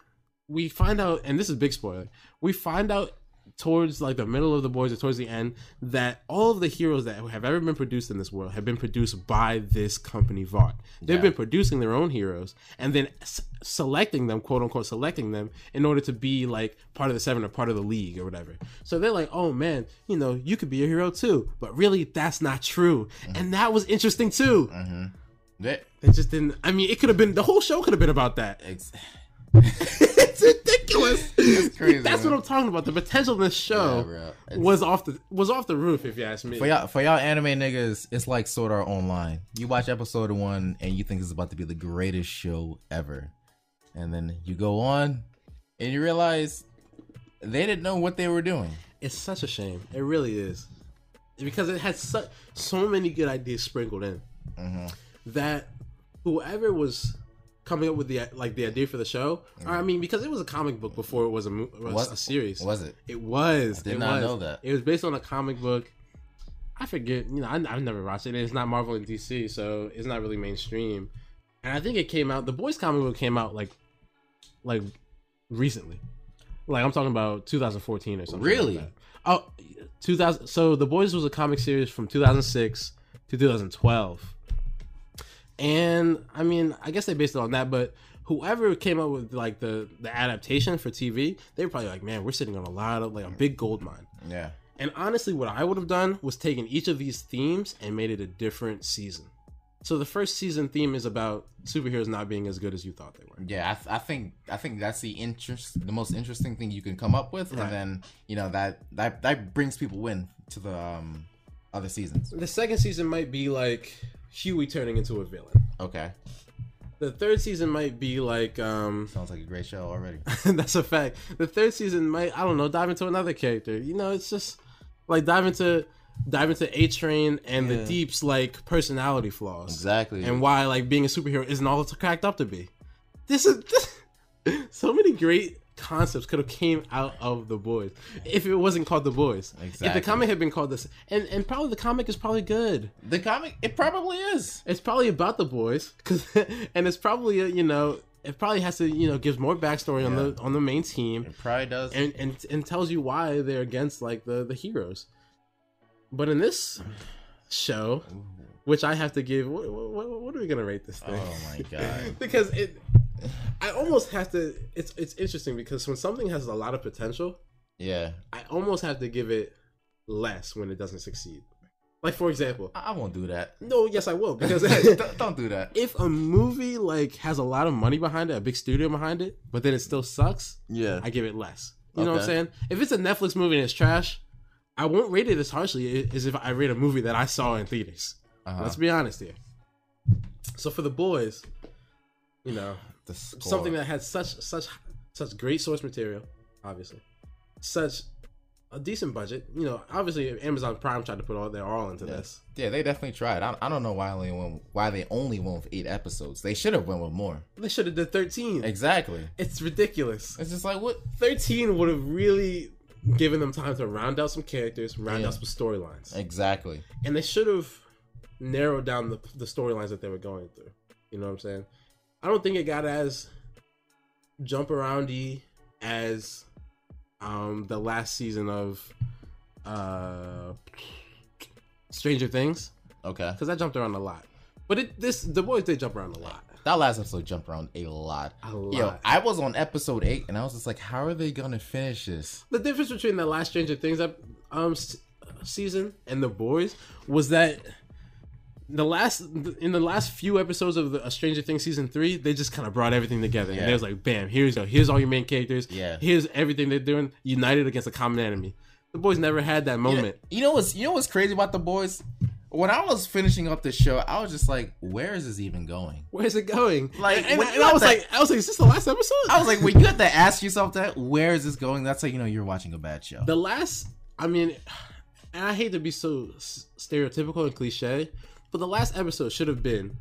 we find out, and this is big spoiler. We find out towards like the middle of the boys or towards the end that all of the heroes that have ever been produced in this world have been produced by this company Vought. They've
Yeah.
been producing their own heroes and then s- selecting them, quote unquote, selecting them in order to be like part of the seven or part of the league or whatever. So they're like, oh man, you know, you could be a hero too, but really that's not true, mm-hmm. and that was interesting too.
Mm-hmm.
That It just didn't. I mean, it could have been the whole show could have been about that.
ex-
it's ridiculous.
It's crazy,
That's
man.
what I'm talking about. The potential in this show
Yeah,
was off the was off the roof, if you ask me.
For y'all, for y'all anime niggas, it's like Sword Art Online. You watch episode one and you think it's about to be the greatest show ever, and then you go on and you realize they didn't know what they were doing.
It's such a shame. It really is, because it had such so many good ideas sprinkled in
Mm-hmm.
that whoever was coming up with the like the idea for the show. or, I mm. mean, because it was a comic book before it was a mo- was.
Was-
a series.
Was it?
It was.
did
it
not
was.
know that.
It was based on a comic book. I forget. You know, I, I've never watched it. It's not Marvel and DC, so it's not really mainstream. And I think it came out. The Boys comic book came out like, like, recently. Like I'm talking about 2014 or something. like
Really?
that. Oh, 2000. So the Boys was a comic series from 2006 to 2012. And I mean, I guess they based it on that, but whoever came up with like the the adaptation for TV, they were probably like, man, we're sitting on a lot of like a big gold mine.
Yeah.
And honestly, what I would have done was taken each of these themes and made it a different season. So the first season theme is about superheroes not being as good as you thought they were.
Yeah, I, th- I think I think that's the interest, the most interesting thing you can come up with,
Right.
and then you know that that that brings people in to the um other seasons.
The second season might be like Hughie turning into a villain.
Okay,
The third season might be like um
sounds like a great show already.
that's a fact. The third season might I don't know dive into another character. You know, it's just like dive into dive into A Train and the Deep's like personality flaws
Exactly.
and why like being a superhero isn't all it's cracked up to be. This is so many great concepts could have came out of the boys if it wasn't called the boys. If the comic had been called this, and and probably the comic is probably good.
the comic, it probably is.
It's probably about the boys, cause and it's probably uh, you know it probably has to you know gives more backstory on the on the main team
It probably does.
and and and tells you why they're against like the the heroes. But in this show, which I have to give, what, what, what are we gonna rate this thing?
oh my god.
because it, I almost have to. It's it's interesting because when something has a lot of potential,
Yeah,
I almost have to give it less when it doesn't succeed. Like for example,
I I won't do that.
no, yes, I will because
don't, don't do that.
if a movie like has a lot of money behind it, a big studio behind it, but then it still sucks,
Yeah.
I give it less. You know what I'm saying? If it's a Netflix movie and it's trash, I won't rate it as harshly as if I rate a movie that I saw in theaters.
Uh-huh.
Let's be honest here. So for the boys, you know,
The score.
something that had such such such great source material, obviously, such a decent budget. You know, obviously Amazon Prime tried to put all their all into this.
Yeah, they definitely tried. I, I don't know why only went, why they only went with eight episodes. They should have went with more.
They should have did 13.
Exactly.
It's ridiculous.
It's just like what?
13 would have really given them time to round out some characters, round
Yeah.
out some storylines.
Exactly.
And they should have narrowed down the, the storylines that they were going through. You know what I'm saying? I don't think it got as jump aroundy as um the last season of uh Stranger Things
Okay.
because I jumped around a lot. But it this the boys did jump around a lot.
That last episode jumped around a lot.
A
Yo. I was on episode eight, and I was just like, "How are they gonna finish this?"
the difference between the last Stranger Things um season and the boys was that the last in the last few episodes of the Stranger Things season three, they just kind of brought everything together. And
Yeah.
it was like, bam, here's here's all your main characters.
Yeah.
here's everything they're doing, united against a common enemy. The boys never had that moment.
You know what's you know what's crazy about the boys? When I was finishing up this show, I was just like, where is this even going?
Where's it going?
Like,
and, and- and I was
that-
like, I was like, is this the last episode?
I was like, when you have to ask yourself that, where is this going? That's how you know you're watching a bad show.
the last i mean and i hate to be so stereotypical and cliche but the last episode should have been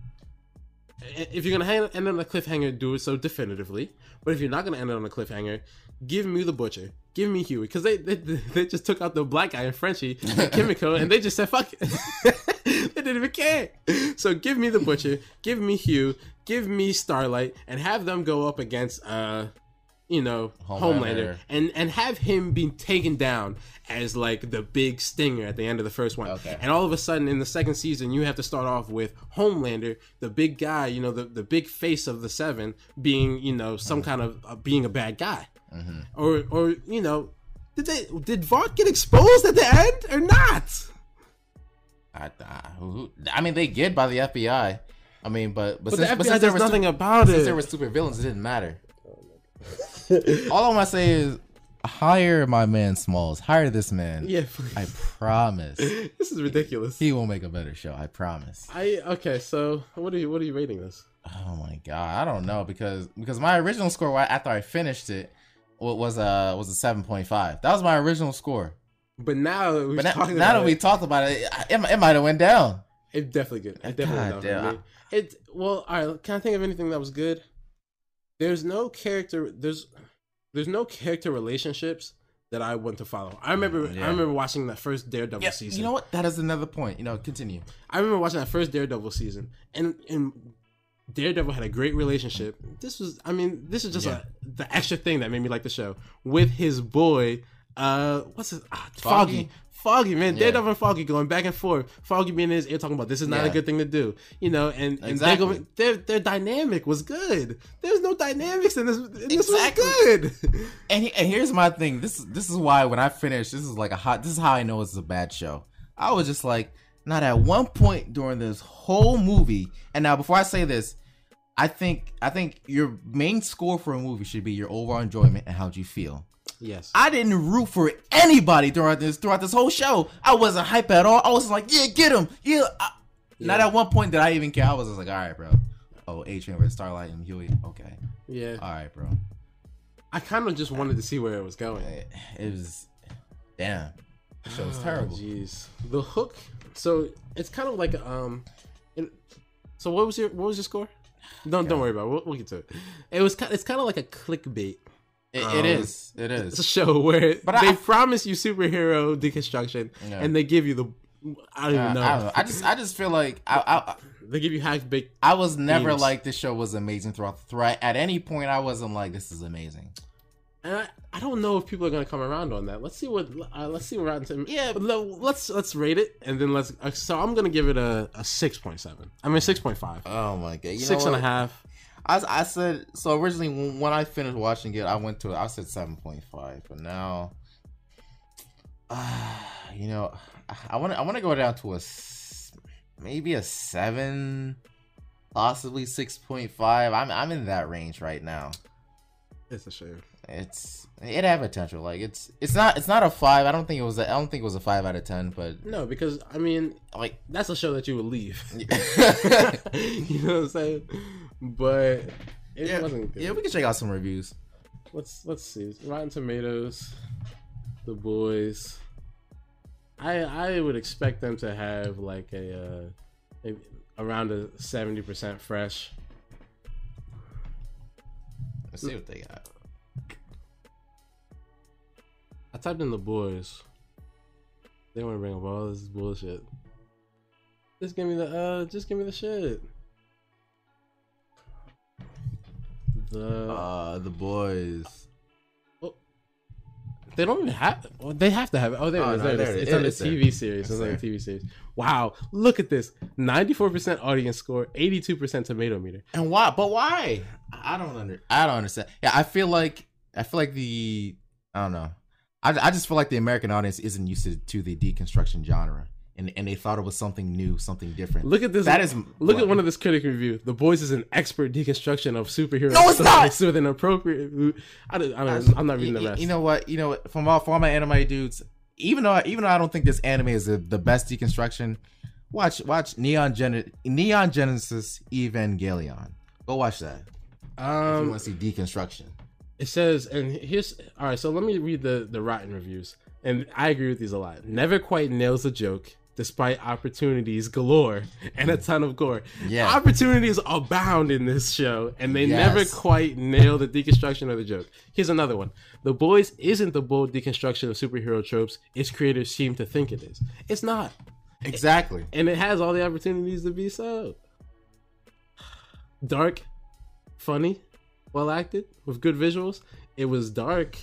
if you're gonna hang, end on a cliffhanger do it so definitively. But if you're not gonna end it on a cliffhanger give me the butcher. Give me hughie. Because they, they they just took out the black guy and frenchie and kimiko and they just said fuck it. They didn't even care. So give me the butcher. Give me hugh give me starlight. And have them go up against uh you know
Homelander.
homelander and and have him be taken down as like the big stinger at the end of the first one.
Okay.
And all of a sudden in the second season you have to start off with Homelander, the big guy, you know, the the big face of the 7 being, you know, some kind of uh, being a bad guy. Or or you know, did they did Vought get exposed at the end or not?
I, I, I mean, they get by the FBI. I mean, but but,
But
since,
the
but
FBI
since there were
nothing
stu-
about
since
it.
there were stupid villains, it didn't matter. All I'm gonna say is hire my man Smalls. Hire this man.
yeah, please.
I promise
this is ridiculous.
he will make a better show. I promise.
I okay, so what are you what are you rating this?
Oh my god, I don't know because because my original score after I finished it was a was a seven point five. That was my original score.
But now that
But now, now that we
it,
talked about it, it, it might have went down.
It definitely good. It definitely down for. It well, all right. Can I think of anything that was good? There's no character. There's there's no character relationships that I want to follow. I remember
Yeah.
I remember watching that first Daredevil
Yeah,
season.
you know what? That is another point. You know, continue.
I remember watching that first Daredevil season, and and Daredevil had a great relationship. This was, I mean, this is just
Yeah.
a the extra thing that made me like the show with his boy. Uh, what's his ah, Foggy?
Foggy?
Foggy, man,
Yeah.
Daredevil and Foggy going back and forth. Foggy being in his ear talking about this is not a good thing to do, you know, and, and
Exactly.
their their dynamic was good. There's no dynamics in this. This
Exactly.
was good.
And, he, and here's my thing. This this is why when I finish, this is like a hot. This is how I know it's a bad show. I was just like, not at one point during this whole movie. And now, before I say this, I think I think your main score for a movie should be your overall enjoyment and how'd you feel.
Yes,
I didn't root for anybody throughout this throughout this whole show. I wasn't hype at all. I was like, yeah, get him, yeah. I, Not at one point did I even care. I was just like, all right, bro. Oh, A Train with Starlight and Hughie. Okay,
yeah.
all right, bro.
I kind of just wanted to see where it was going.
It, it was, damn. The show was
Oh,
terrible.
Jeez, the hook. So it's kind of like um, it, so what was your what was your score? Don't don't worry about it. We'll, we'll get to it. It was kind. It's kind of like a clickbait.
It,
Um,
it is. It
It's a show where
But
they
I-
promise you superhero deconstruction,
Yeah.
and they give you the. I don't even
Uh,
know.
I don't know. I just, I just feel like I, I,
they give you half baked.
I was never
Themes.
like this show was amazing throughout. Throughout at any point, I wasn't like this is amazing.
And I, I don't know if people are gonna come around on that. Let's see what uh, let's see what Rotten Tomatoes. Yeah, let's let's rate it and then let's. Uh, so I'm gonna give it a, a six point seven. I mean six point five.
Oh my god! You
Six and a half.
I, I said so originally when, I finished watching it, I went to it. I said seven point five, but now, uh, you know, I want to I want to go down to a maybe a seven, possibly six point five. I'm I'm in that range right now.
It's a shame.
It's it had potential. Like it's it's not it's not a five. I don't think it was. A, I don't think it was a five out of ten. But
No, because I mean
like
that's a show that you would leave. you know what I'm saying? But it wasn't good.
yeah, we can check out some reviews.
let's let's see. Rotten Tomatoes, The Boys. I I would expect them to have like a uh, maybe around a seventy percent fresh.
Let's see what they got.
I typed in The Boys. They want to bring up all this bullshit. Just give me the uh. Just give me the shit. The
Uh, the boys.
They don't even have. Well, they have to have it. Oh, there
Oh,
it is.
no,
there it
there
is.
it
It's on the
It's there.
TV series. It's
It's
on the. TV series. Wow, look at this. Ninety-four percent audience score, eighty-two percent tomato meter.
And why? But why? I don't under. I don't understand. Yeah, I feel like I feel like the I don't know. I, I just feel like the American audience isn't used to, to the deconstruction genre and and they thought it was something new, something different.
Look at this.
That is
look
what?
at one of this critic review. The Boys is an expert deconstruction of superhero
No, it's not!
stories with an appropriate. I don't, I don't, I'm not reading the
You-
rest.
You know what? You know what? From all, from all my anime dudes, even though even though I don't think this anime is the, the best deconstruction, watch watch Neon Gen Neon Genesis Evangelion. Go watch that. if you
um,
want to see deconstruction.
it says, and here's all right. So let me read the the rotten reviews, and I agree with these a lot. Never quite nails the joke. Despite opportunities galore and a mm. ton of gore,
Yeah.
opportunities abound in this show, and they
Yes.
never quite nail the deconstruction of the joke. Here's another one: The Boys isn't the bold deconstruction of superhero tropes its creators seem to think it is. It's not.
Exactly.
and it has all the opportunities to be so dark, funny, well acted with good visuals. It was dark.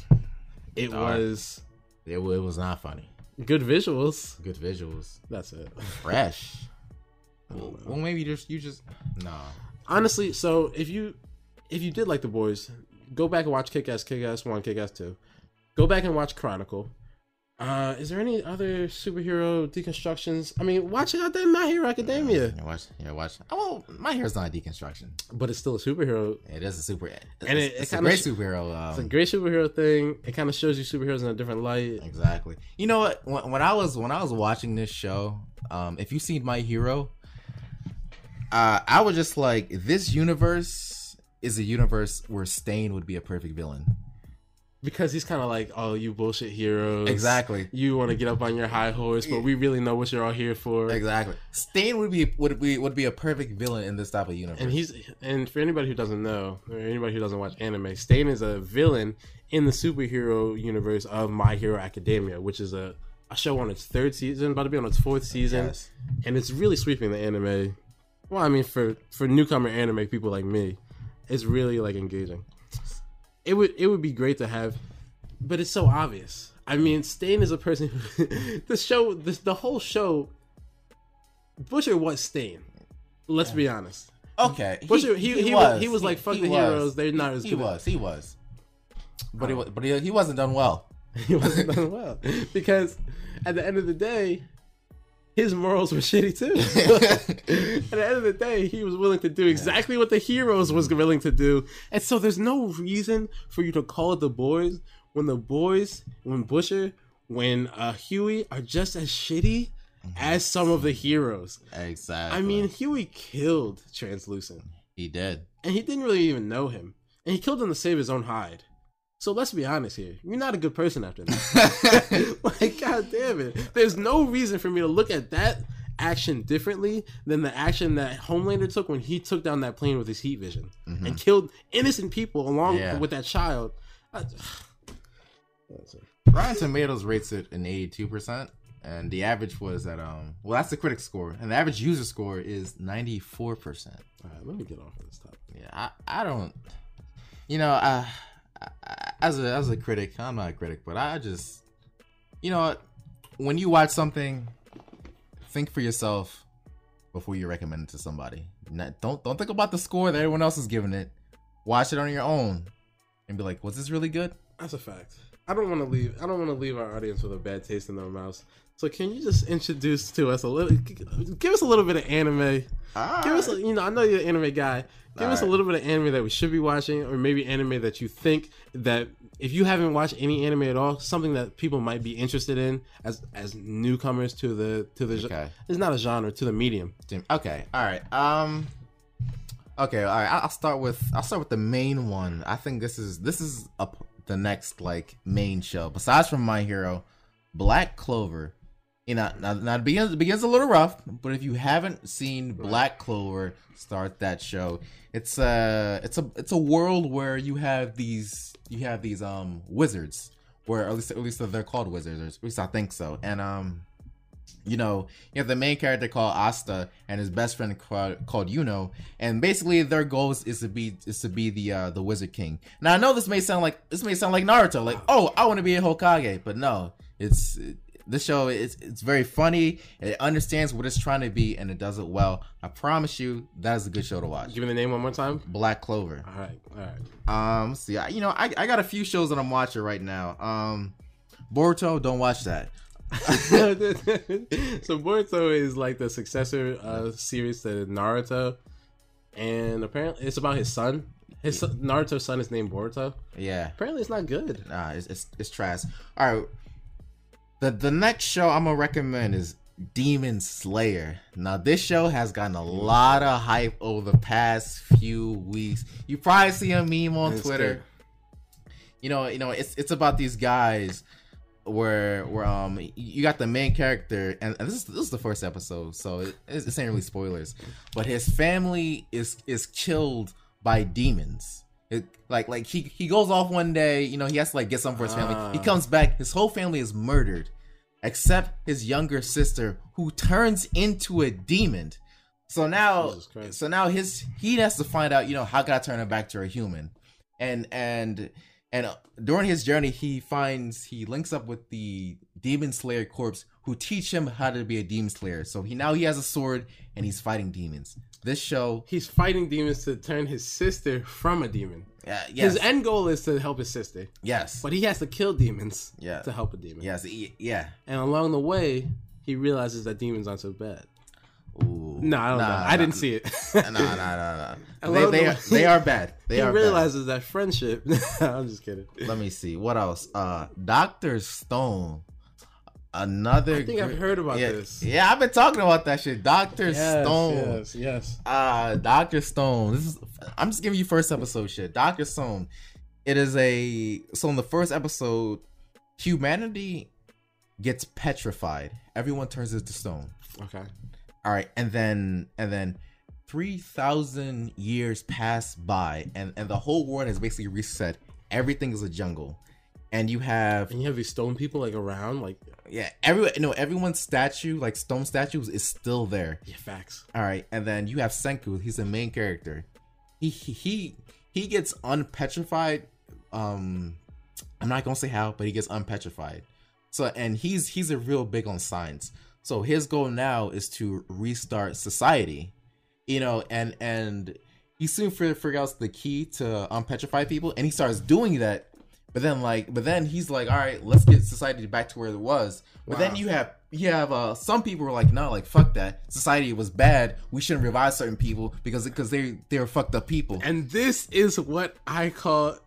It
Dark.
was
It, it was not funny.
Good visuals.
Good visuals.
That's it.
Fresh. well, well, maybe just you just nah.
Honestly, so if you if you did like the boys, go back and watch Kick Ass, Kick Ass One, Kick Ass Two. Go back and watch Chronicle. Uh, is there any other superhero deconstructions? I mean, watch out that My Hero Academia,
Yeah, watch. Yeah, watch. Oh, well, my hair's not a deconstruction.
but it's still a superhero
It is a super. It's,
And it- it
it's a great
sh-
superhero. Um,
It's a great superhero thing. It kind of shows you superheroes in a different light.
Exactly. You know what? When, when I was when I was watching this show, um, if you seen My Hero, uh, I was just like, this universe is a universe where Stain would be a perfect villain.
Because he's kind of like, oh, you bullshit heroes.
Exactly.
You want to get up on your high horse, but we really know what you're all here for.
Exactly. Stain would be would be would be a perfect villain in this type of universe.
And he's and for anybody who doesn't know, or anybody who doesn't watch anime, Stain is a villain in the superhero universe of My Hero Academia, which is a, a show on its third season, about to be on its fourth season,
Yes.
and it's really sweeping the anime. Well, I mean, for for newcomer anime people like me, it's really like engaging. It would it would be great to have, but it's so obvious. I mean, Stain is a person. Who, the show, this the whole show. Butcher was Stain. Let's be honest.
okay.
Butcher, he he, was, he was like fuck
He
the
was.
heroes. They're not as good.
He
good.
was. He was. But he oh. was. But he, he wasn't done well.
he wasn't done well because at the end of the day, his morals were shitty too. at the end of the day, he was willing to do exactly what the heroes was willing to do, and so there's no reason for you to call it the boys when the boys, when Butcher, when uh, Hughie are just as shitty as some of the heroes.
Exactly.
I mean, Hughie killed Translucent.
he did.
and he didn't really even know him, and he killed him to save his own hide. So let's be honest here. You're not a good person after that. like, god damn it. There's no reason for me to look at that action differently than the action that Homelander took when he took down that plane with his heat vision and killed innocent people along
Yeah.
with that child. I-
Rotten Tomatoes rates it an 82%, and the average was at um well that's the critic score, and the average user score is 94%.
All right, let me get off of this topic.
Yeah, I, I don't you know, I, I as a as a critic, I'm not a critic, but I just you know when you watch something, think for yourself before you recommend it to somebody. Not, don't don't think about the score that everyone else is giving it. Watch it on your own and be like, was this really good?
That's a fact. I don't want to leave. I don't want to leave our audience with a bad taste in their mouths. So can you just introduce to us a little? Give us a little bit of anime. Give us, a, you know, I know you're an anime guy. Give us a little bit of anime that we should be watching, or maybe anime that you think that if you haven't watched any anime at all, something that people might be interested in as as newcomers to the to the.
Okay.
It's not a genre to the medium.
Okay, all right. Um, okay, all right. I- I'll start with I'll start with the main one. I think this is this is up the next like main show besides from My Hero, Black Clover. You know, now, now it begins it begins a little rough, but if you haven't seen Black Clover, start that show. It's a it's a it's a world where you have these you have these um wizards, where at least at least they're called wizards, or at least I think so, and um you know, you have the main character called Asta and his best friend called, called Yuno, and basically their goal is, to be is to be the uh, the Wizard King. Now I know this may sound like this may sound like Naruto, like oh I want to be a Hokage, but no, it's this show is it's very funny. It understands what it's trying to be and it does it well. I promise you that is a good show to watch.
Give me the name one more time.
Black Clover.
All right, all right.
Um, see, I, you know, I, I got a few shows that I'm watching right now. Um, Boruto, don't watch that.
so Boruto is like the successor uh, series to Naruto, and apparently it's about his son. His son, Naruto's son is named Boruto.
Yeah.
Apparently, it's not good.
Nah, it's, it's it's trash. All right. The the next show I'm gonna recommend is Demon Slayer. Now this show has gotten a lot of hype over the past few weeks. You probably see a meme on
It's
Twitter.
good.
You know, you know, it's it's about these guys where where um you got the main character and, and this is this is the first episode, so it, it's, this ain't really spoilers. But his family is is killed by demons. It, like like he he goes off one day, you know, he has to like get something for his family. He
Ah.
comes back, his whole family is murdered, except his younger sister, who turns into a demon. So now, so now his he has to find out, you know, how can I turn her back to a human? And and and uh, during his journey, he finds he links up with the demon slayer corpse, who teach him how to be a demon slayer. So he now he has a sword and he's fighting demons. This show,
He's fighting demons to turn his sister from a demon.
Yeah, yes,
His end goal is to help his sister,
yes,
but he has to kill demons
Yeah.
to help a demon.
yes, yeah.
And along the way, he realizes that demons aren't so bad.
Ooh.
No, I don't know.
Nah,
I didn't
nah.
see it.
nah, nah, nah, nah. They, they, are, they are bad. They
he
are
realizes that friendship. I'm just kidding.
Let me see. What else? Uh, Doctor Stone. Another.
I think I've heard about
yeah,
this.
Yeah, I've been talking about that shit. Doctor
Yes,
Stone.
yes, yes.
Uh, Doctor Stone. This is. I'm just giving you first episode shit. Doctor Stone. It is a. So in the first episode, humanity gets petrified. Everyone turns into stone.
Okay.
All right, and then and then three thousand years pass by, and and the whole world has basically reset. Everything is a jungle, and you have
And you have these stone people like around, like
yeah, every no everyone's statue like stone statues is still there.
yeah, facts.
All right, and then you have Senku. He's the main character. He he he, gets unpetrified. Um, I'm not gonna say how, but he gets unpetrified. So and he's he's a real big on science. So his goal now is to restart society. You know, and and he soon fi- figures out the key to unpetrify people, and he starts doing that. But then like, but then he's like, all right, let's get society back to where it was. But then you have you have uh some people were like, no, like fuck that. Society was bad. We shouldn't revive certain people because because they they were fucked up people.
And this is what I call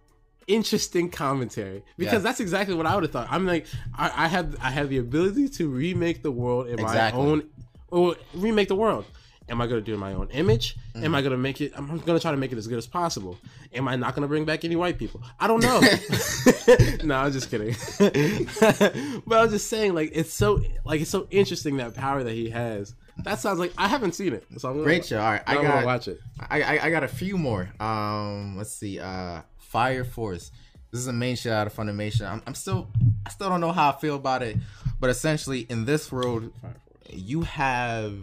interesting commentary because that's exactly what I would have thought. I'm like, I, I have I have the ability to remake the world in
Exactly.
my own, or remake the world. Am I going to do my own image?
Mm.
Am I going to make it? I'm going to try to make it as good as possible. Am I not going to bring back any white people? I don't know. no, I'm just kidding. but I'm just saying, like, it's so like it's so interesting that power that he has. That sounds like I haven't seen it. So I'm gonna,
Great show. All right, I got
gonna watch it.
I, I I got a few more. Um, let's see. Uh, Fire Force. This is a main shit out of Funimation. I'm, I'm still I still don't know how I feel about it, but essentially in this world, you have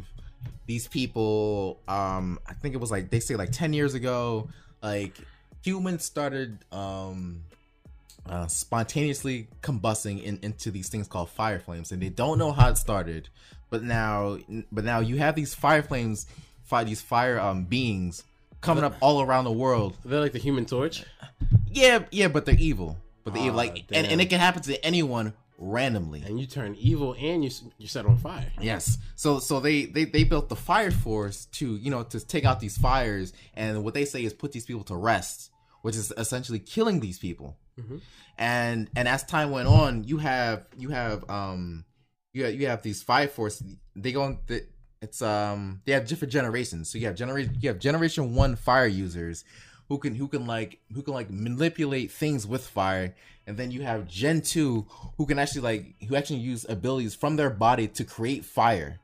these people. Um, I think it was like they say like ten years ago, like humans started um uh, spontaneously combusting in, into these things called fire flames, and they don't know how it started. But now, but now you have these fire flames, fire these fire um beings coming up all around the world.
They're like the Human Torch.
Yeah, yeah, but they're evil. But they're evil.
Ah,
like, and, and it can happen to anyone randomly.
and you turn evil and you you set on fire.
Yes. So so they, they they built the fire force to you know to take out these fires, and what they say is put these people to rest, which is essentially killing these people. And and as time went on, you have you have um you have, you have these fire force. They go on. The, it's um they have different generations. So you have generation you have generation one fire users who can who can like who can like manipulate things with fire and then you have gen 2 who can actually like who actually use abilities from their body to create fire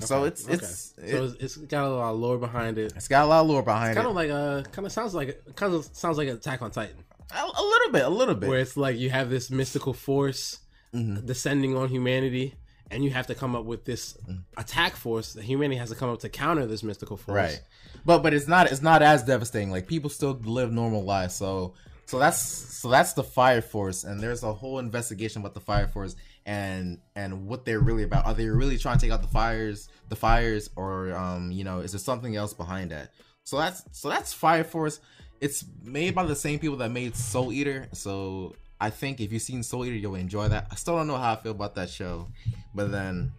so it's
Okay.
it's
so
it,
it's, it's got a lot of lore behind it.
it's got a lot of lore behind
Kind
it
of like uh, kind of sounds like kind of sounds like Attack on Titan,
a, a little bit a little bit
where it's like you have this mystical force
Mm-hmm.
descending on humanity, and you have to come up with this attack force that humanity has to come up to counter this mystical force.
right but but it's not it's not as devastating like people still live normal lives so so that's so that's the fire force and there's a whole investigation about the fire force and and what they're really about are they really trying to take out the fires the fires or um you know is there something else behind that so that's so that's fire force it's made by the same people that made soul eater so I think if you've seen Soul Eater, you'll enjoy that. I still don't know how I feel about that show, but then,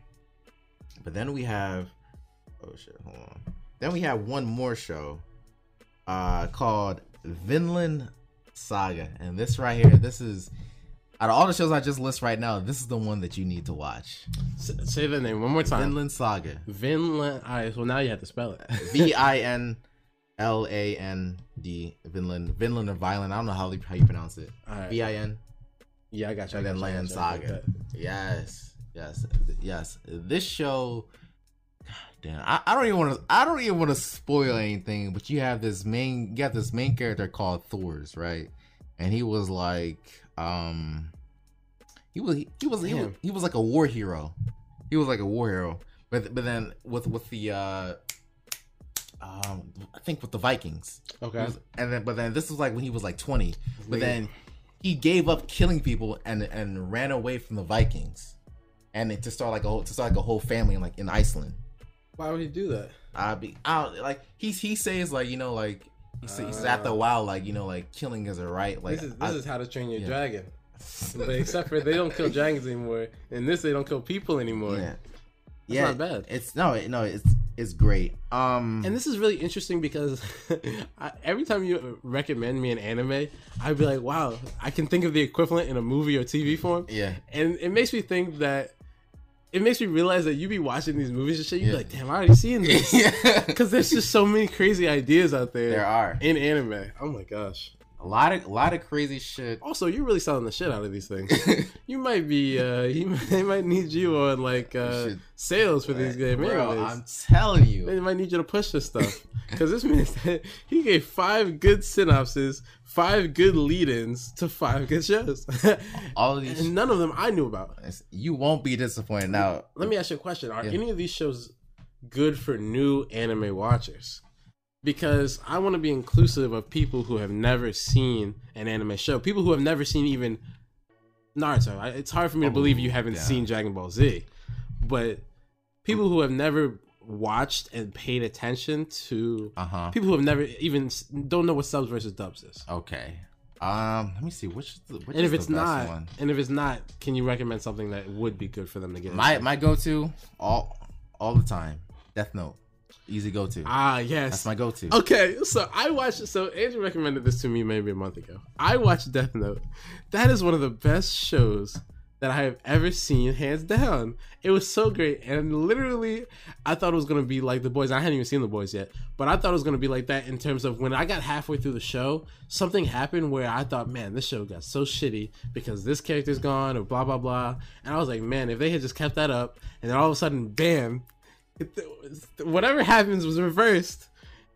but then we have, oh shit, hold on. Then we have one more show, uh, called Vinland Saga, and this right here, this is out of all the shows I just list right now, this is the one that you need to watch.
S- say the name one more time.
Vinland Saga.
Vinland. All right. Well, now you have to spell it.
V I N L A N D. Vinland. Vinland or Violent. I don't know how, how you pronounce it.
Right.
V I N.
Yeah, I got you.
And then
got you, I
Land
got you, I got
Saga. Yes. Yes. Yes. This show. Damn. I, I don't even want to. I don't even want to spoil anything. But you have this main. You got this main character called Thors right, and he was like, um, he was he, was he was,
Damn.
he was like a war hero. He was like a war hero. But but then with with the uh, um, I think with the Vikings.
Okay.
was- and then but then this was like when he was like 20 but then he gave up killing people and and ran away from the vikings and to start like a whole to start like a whole family in like in iceland
Why would he do that?
i be out like he he says like you know like he says, he says after a while like you know like killing is a right like
this is this
I-
is how to train your
yeah.
dragon. but except for they don't kill dragons anymore, and this they don't kill people anymore.
yeah
That's
yeah
not bad.
it's no no it's it's great um
And this is really interesting because I, every time you recommend me an anime, I'd be like, "Wow, I can think of the equivalent in a movie or TV form."
yeah
and it makes me think that it makes me realize that you be watching these movies and shit. You
Yeah.
be like, "Damn, I already seen this."
yeah
Because there's just so many crazy ideas out there.
there are
in anime. Oh my gosh.
A lot of a lot of crazy shit
Also, you're really selling the shit out of these things. you might be, uh, you might, they might need you on like uh,
should-
sales for these game
Bro,
animes.
i'm telling you
They might need you to push this stuff because this means that he gave five good synopses, five good lead-ins to five good shows,
all of these
and none of them I knew about.
you won't be disappointed now
Let me ask you a question: Are
Yeah.
any of these shows good for new anime watchers? Because I want to be inclusive of people who have never seen an anime show, people who have never seen even Naruto. It's hard for me to believe you haven't
yeah.
seen Dragon Ball Z, but people who have never watched and paid attention to
uh-huh
people who have never even don't know what subs versus dubs is.
Okay. Um, let me see. Which, is the- which
And
is
if it's not,
one?
and if it's not, can you recommend something that would be good for them to get?
My
into?
my go to all all the time. Death Note, easy go to.
ah yes,
That's my go to.
Okay, so I watched. So Andrew recommended this to me maybe a month ago. I watched Death Note. That is one of the best shows that I have ever seen, hands down. It was so great, and literally, I thought it was gonna be like the boys. I hadn't even seen the boys yet, but I thought it was gonna be like that in terms of when I got halfway through the show, something happened where I thought, man, this show got so shitty because this character's gone or blah blah blah, and I was like, man, if they had just kept that up, and then all of a sudden, bam, whatever happens was reversed.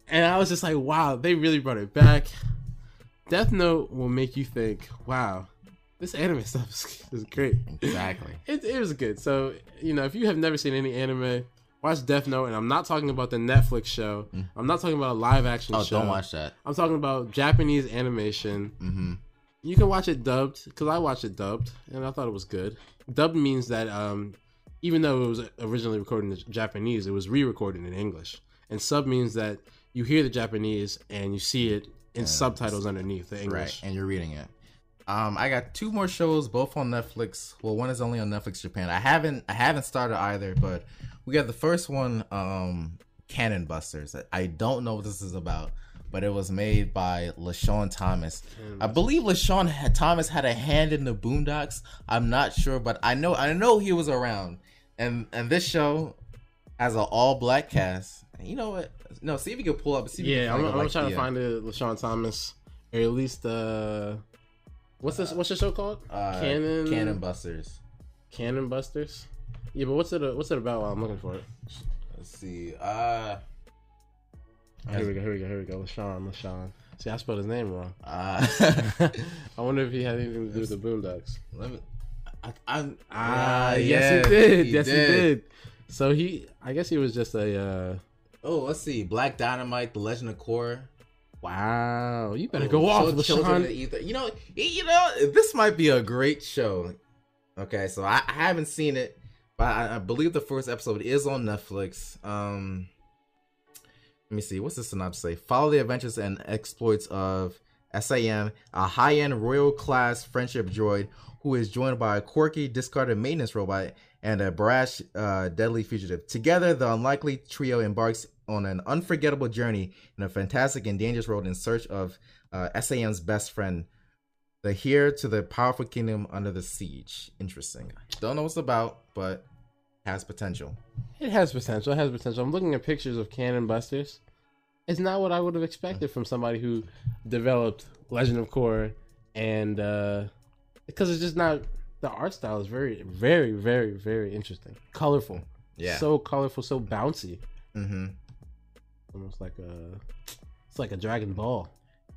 And I was just like, wow, they really brought it back. Death Note will make you think, wow, this anime stuff is, is great.
Exactly.
It, it was good. So, you know, if you have never seen any anime, watch Death Note. And I'm not talking about the Netflix show, I'm not talking about a live action
Mm. Oh,
show.
don't watch that.
I'm talking about Japanese animation.
Mm-hmm.
You can watch it dubbed because I watched it dubbed and I thought it was good. Dubbed means that um, even though it was originally recorded in Japanese, it was re-recorded in English. And sub means that you hear the Japanese and you see it in subtitles underneath the
Right,
English.
and you're reading it. Um, I got two more shows, both on Netflix. Well, one is only on Netflix Japan. I haven't I haven't started either, but we got the first one, um, Cannon Busters. I don't know what this is about, but it was made by LeSean Thomas. I believe LeSean Thomas had a hand in the Boondocks. I'm not sure, but I know I know he was around. And and this show has an all black cast. You know what? No, see if you can pull up. See if you
Yeah, I'm, I'm
like,
trying
the,
to find it, LeSean Thomas, or at least uh, what's this? What's the show called?
uh,
Cannon
Cannon Busters.
Cannon Busters. Yeah, but what's it? What's it about? While I'm looking for it.
Let's see. Uh,
Here we go. Here we go. Here we go. LeSean. LeSean. See, I spelled his name wrong.
uh,
I wonder if he had anything to do with the Boondocks.
let me. I, I'm,
Ah, yes,
yeah,
he did. yes, he did. So he, I guess he was just a. uh
Oh, let's see. Black Dynamite, The Legend of Korra.
Wow, you better
Oh,
go off,
Chil- Children. You know, you know, this might be a great show. Okay, so I, I haven't seen it, but I, I believe the first episode is on Netflix. Um, let me see. What's the synopsis say? Follow the adventures and exploits of SAM, a high-end royal class friendship droid who is joined by a quirky, discarded maintenance robot and a brash, uh, deadly fugitive. Together, the unlikely trio embarks on an unforgettable journey in a fantastic and dangerous world in search of uh, SAM's best friend, the heir to the powerful kingdom under the siege. Interesting. Don't know what's about, but has potential.
It has potential. It has potential. I'm looking at pictures of Cannon Busters. It's not what I would have expected from somebody who developed Legend of Korra, and uh, because it's just not the art style is very, very, very, very interesting, colorful.
Yeah.
so colorful, so bouncy.
Mm-hmm.
Almost like a, it's like a Dragon Ball.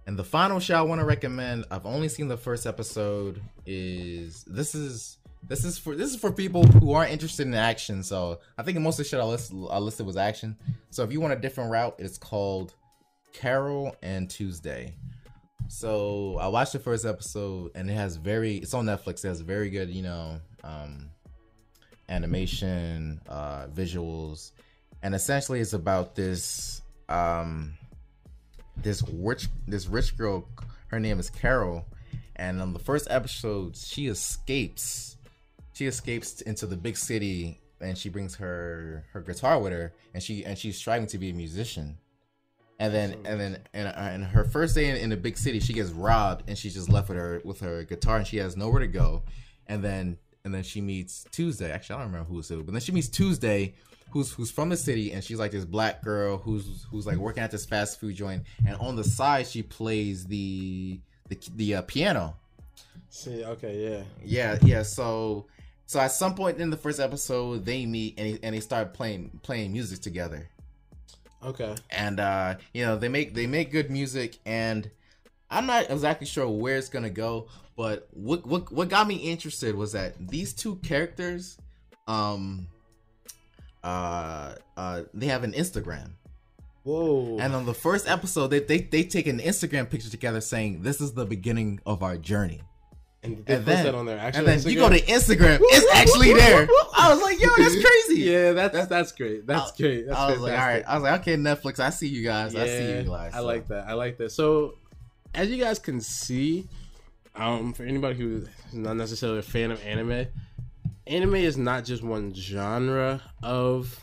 And the final show I want to recommend, I've only seen the first episode, is this is this is for this is for people who aren't interested in action. So I think most of the shit I listed, I listed was action. So if you want a different route, it's called Carole and Tuesday. So I watched the first episode and it has very it's on Netflix. It has very good, you know, um animation, uh visuals. And essentially it's about this um this rich this rich girl her name is Carole and on the first episode she escapes she escapes into the big city and she brings her her guitar with her and she and she's striving to be a musician and then and then and, and her first day in, in the big city she gets robbed and she's just left with her with her guitar and she has nowhere to go. And then and then she meets tuesday. Actually i don't remember who it was but then she meets tuesday who's who's from the city and she's like this black girl who's who's like working at this fast food joint. And on the side she plays the the, the uh, piano.
See, okay, yeah.
yeah yeah so so at some point in the first episode they meet and, and they start playing playing music together
Okay.
and uh you know they make they make good music and i'm not exactly sure where it's gonna go but what what what got me interested was that these two characters um uh uh they have an instagram
Whoa.
and on the first episode they they, they take an instagram picture together saying this is the beginning of our journey
and they
and then,
on their actual
and then you go to instagram it's actually there i was like yo that's crazy
Yeah, that's that's great. That's
I-
great. That's
I was like, all right. I was like, okay, Netflix. I see you guys. I see you guys.
I like that. I like that. So, as you guys can see, um, for anybody who's not necessarily a fan of anime, anime is not just one genre of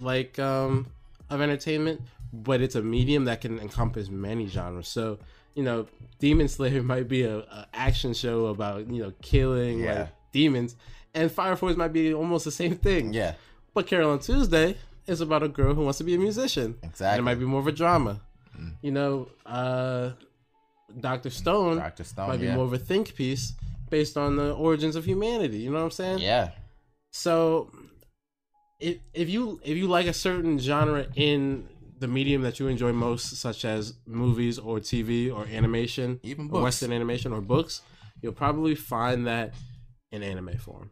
like um of entertainment, but it's a medium that can encompass many genres. So, you know, Demon Slayer might be a, a action show about you know killing
Yeah.
like demons, and Fire Force might be almost the same thing.
Yeah,
But Carole and Tuesday is about a girl who wants to be a musician.
Exactly.
And it might be more of a drama.
Mm.
You know, uh, Dr. Stone,
Dr. Stone,
might be
yeah.
more of a think piece based on the origins of humanity. You know what I'm saying?
yeah.
So if if you if you like a certain genre in the medium that you enjoy most, such as movies or TV or animation,
Even
or. Western animation or books, you'll probably find that in anime form.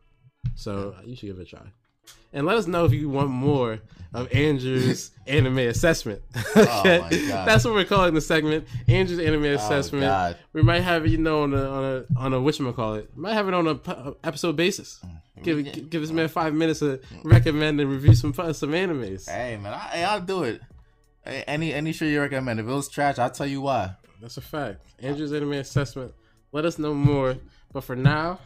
So uh, you should give it a try. And let us know if you want more of Andrew's anime assessment. Oh okay?
Oh my God.
That's what we're calling the segment. Andrew's anime oh, assessment.
God.
We might have it, you know, on a on a on a whatchamacallit. Might have it on a p- episode basis. Mm, give give give this man five minutes to mm. recommend and review some some animes.
Hey man, I, I'll do it. Any any show you recommend? If it was trash, I'll tell you why.
That's a fact. Andrew's anime assessment. Let us know more. But for now,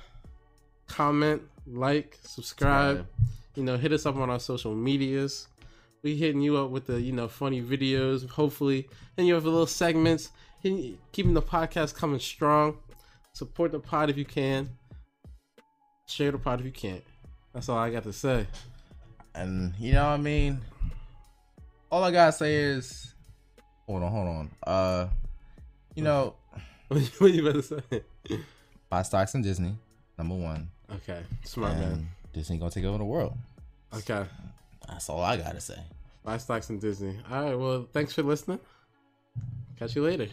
comment, like, subscribe.
Subscribe.
You know, hit us up on our social medias. We hitting you up with the you know funny videos. Hopefully, and you have a little segments. Keeping the podcast coming strong. Support the pod if you can. Share the pod if you can't. That's all I got to say.
And you know what I mean. All I gotta say is, hold on, hold on. Uh, you know,
what you about to say?
buy stocks in Disney. Number one,
Okay, smart
and
man.
Disney gonna take over the world.
Okay,
That's all I gotta say.
buy stocks in Disney. All right. Well, thanks for listening. Catch you later.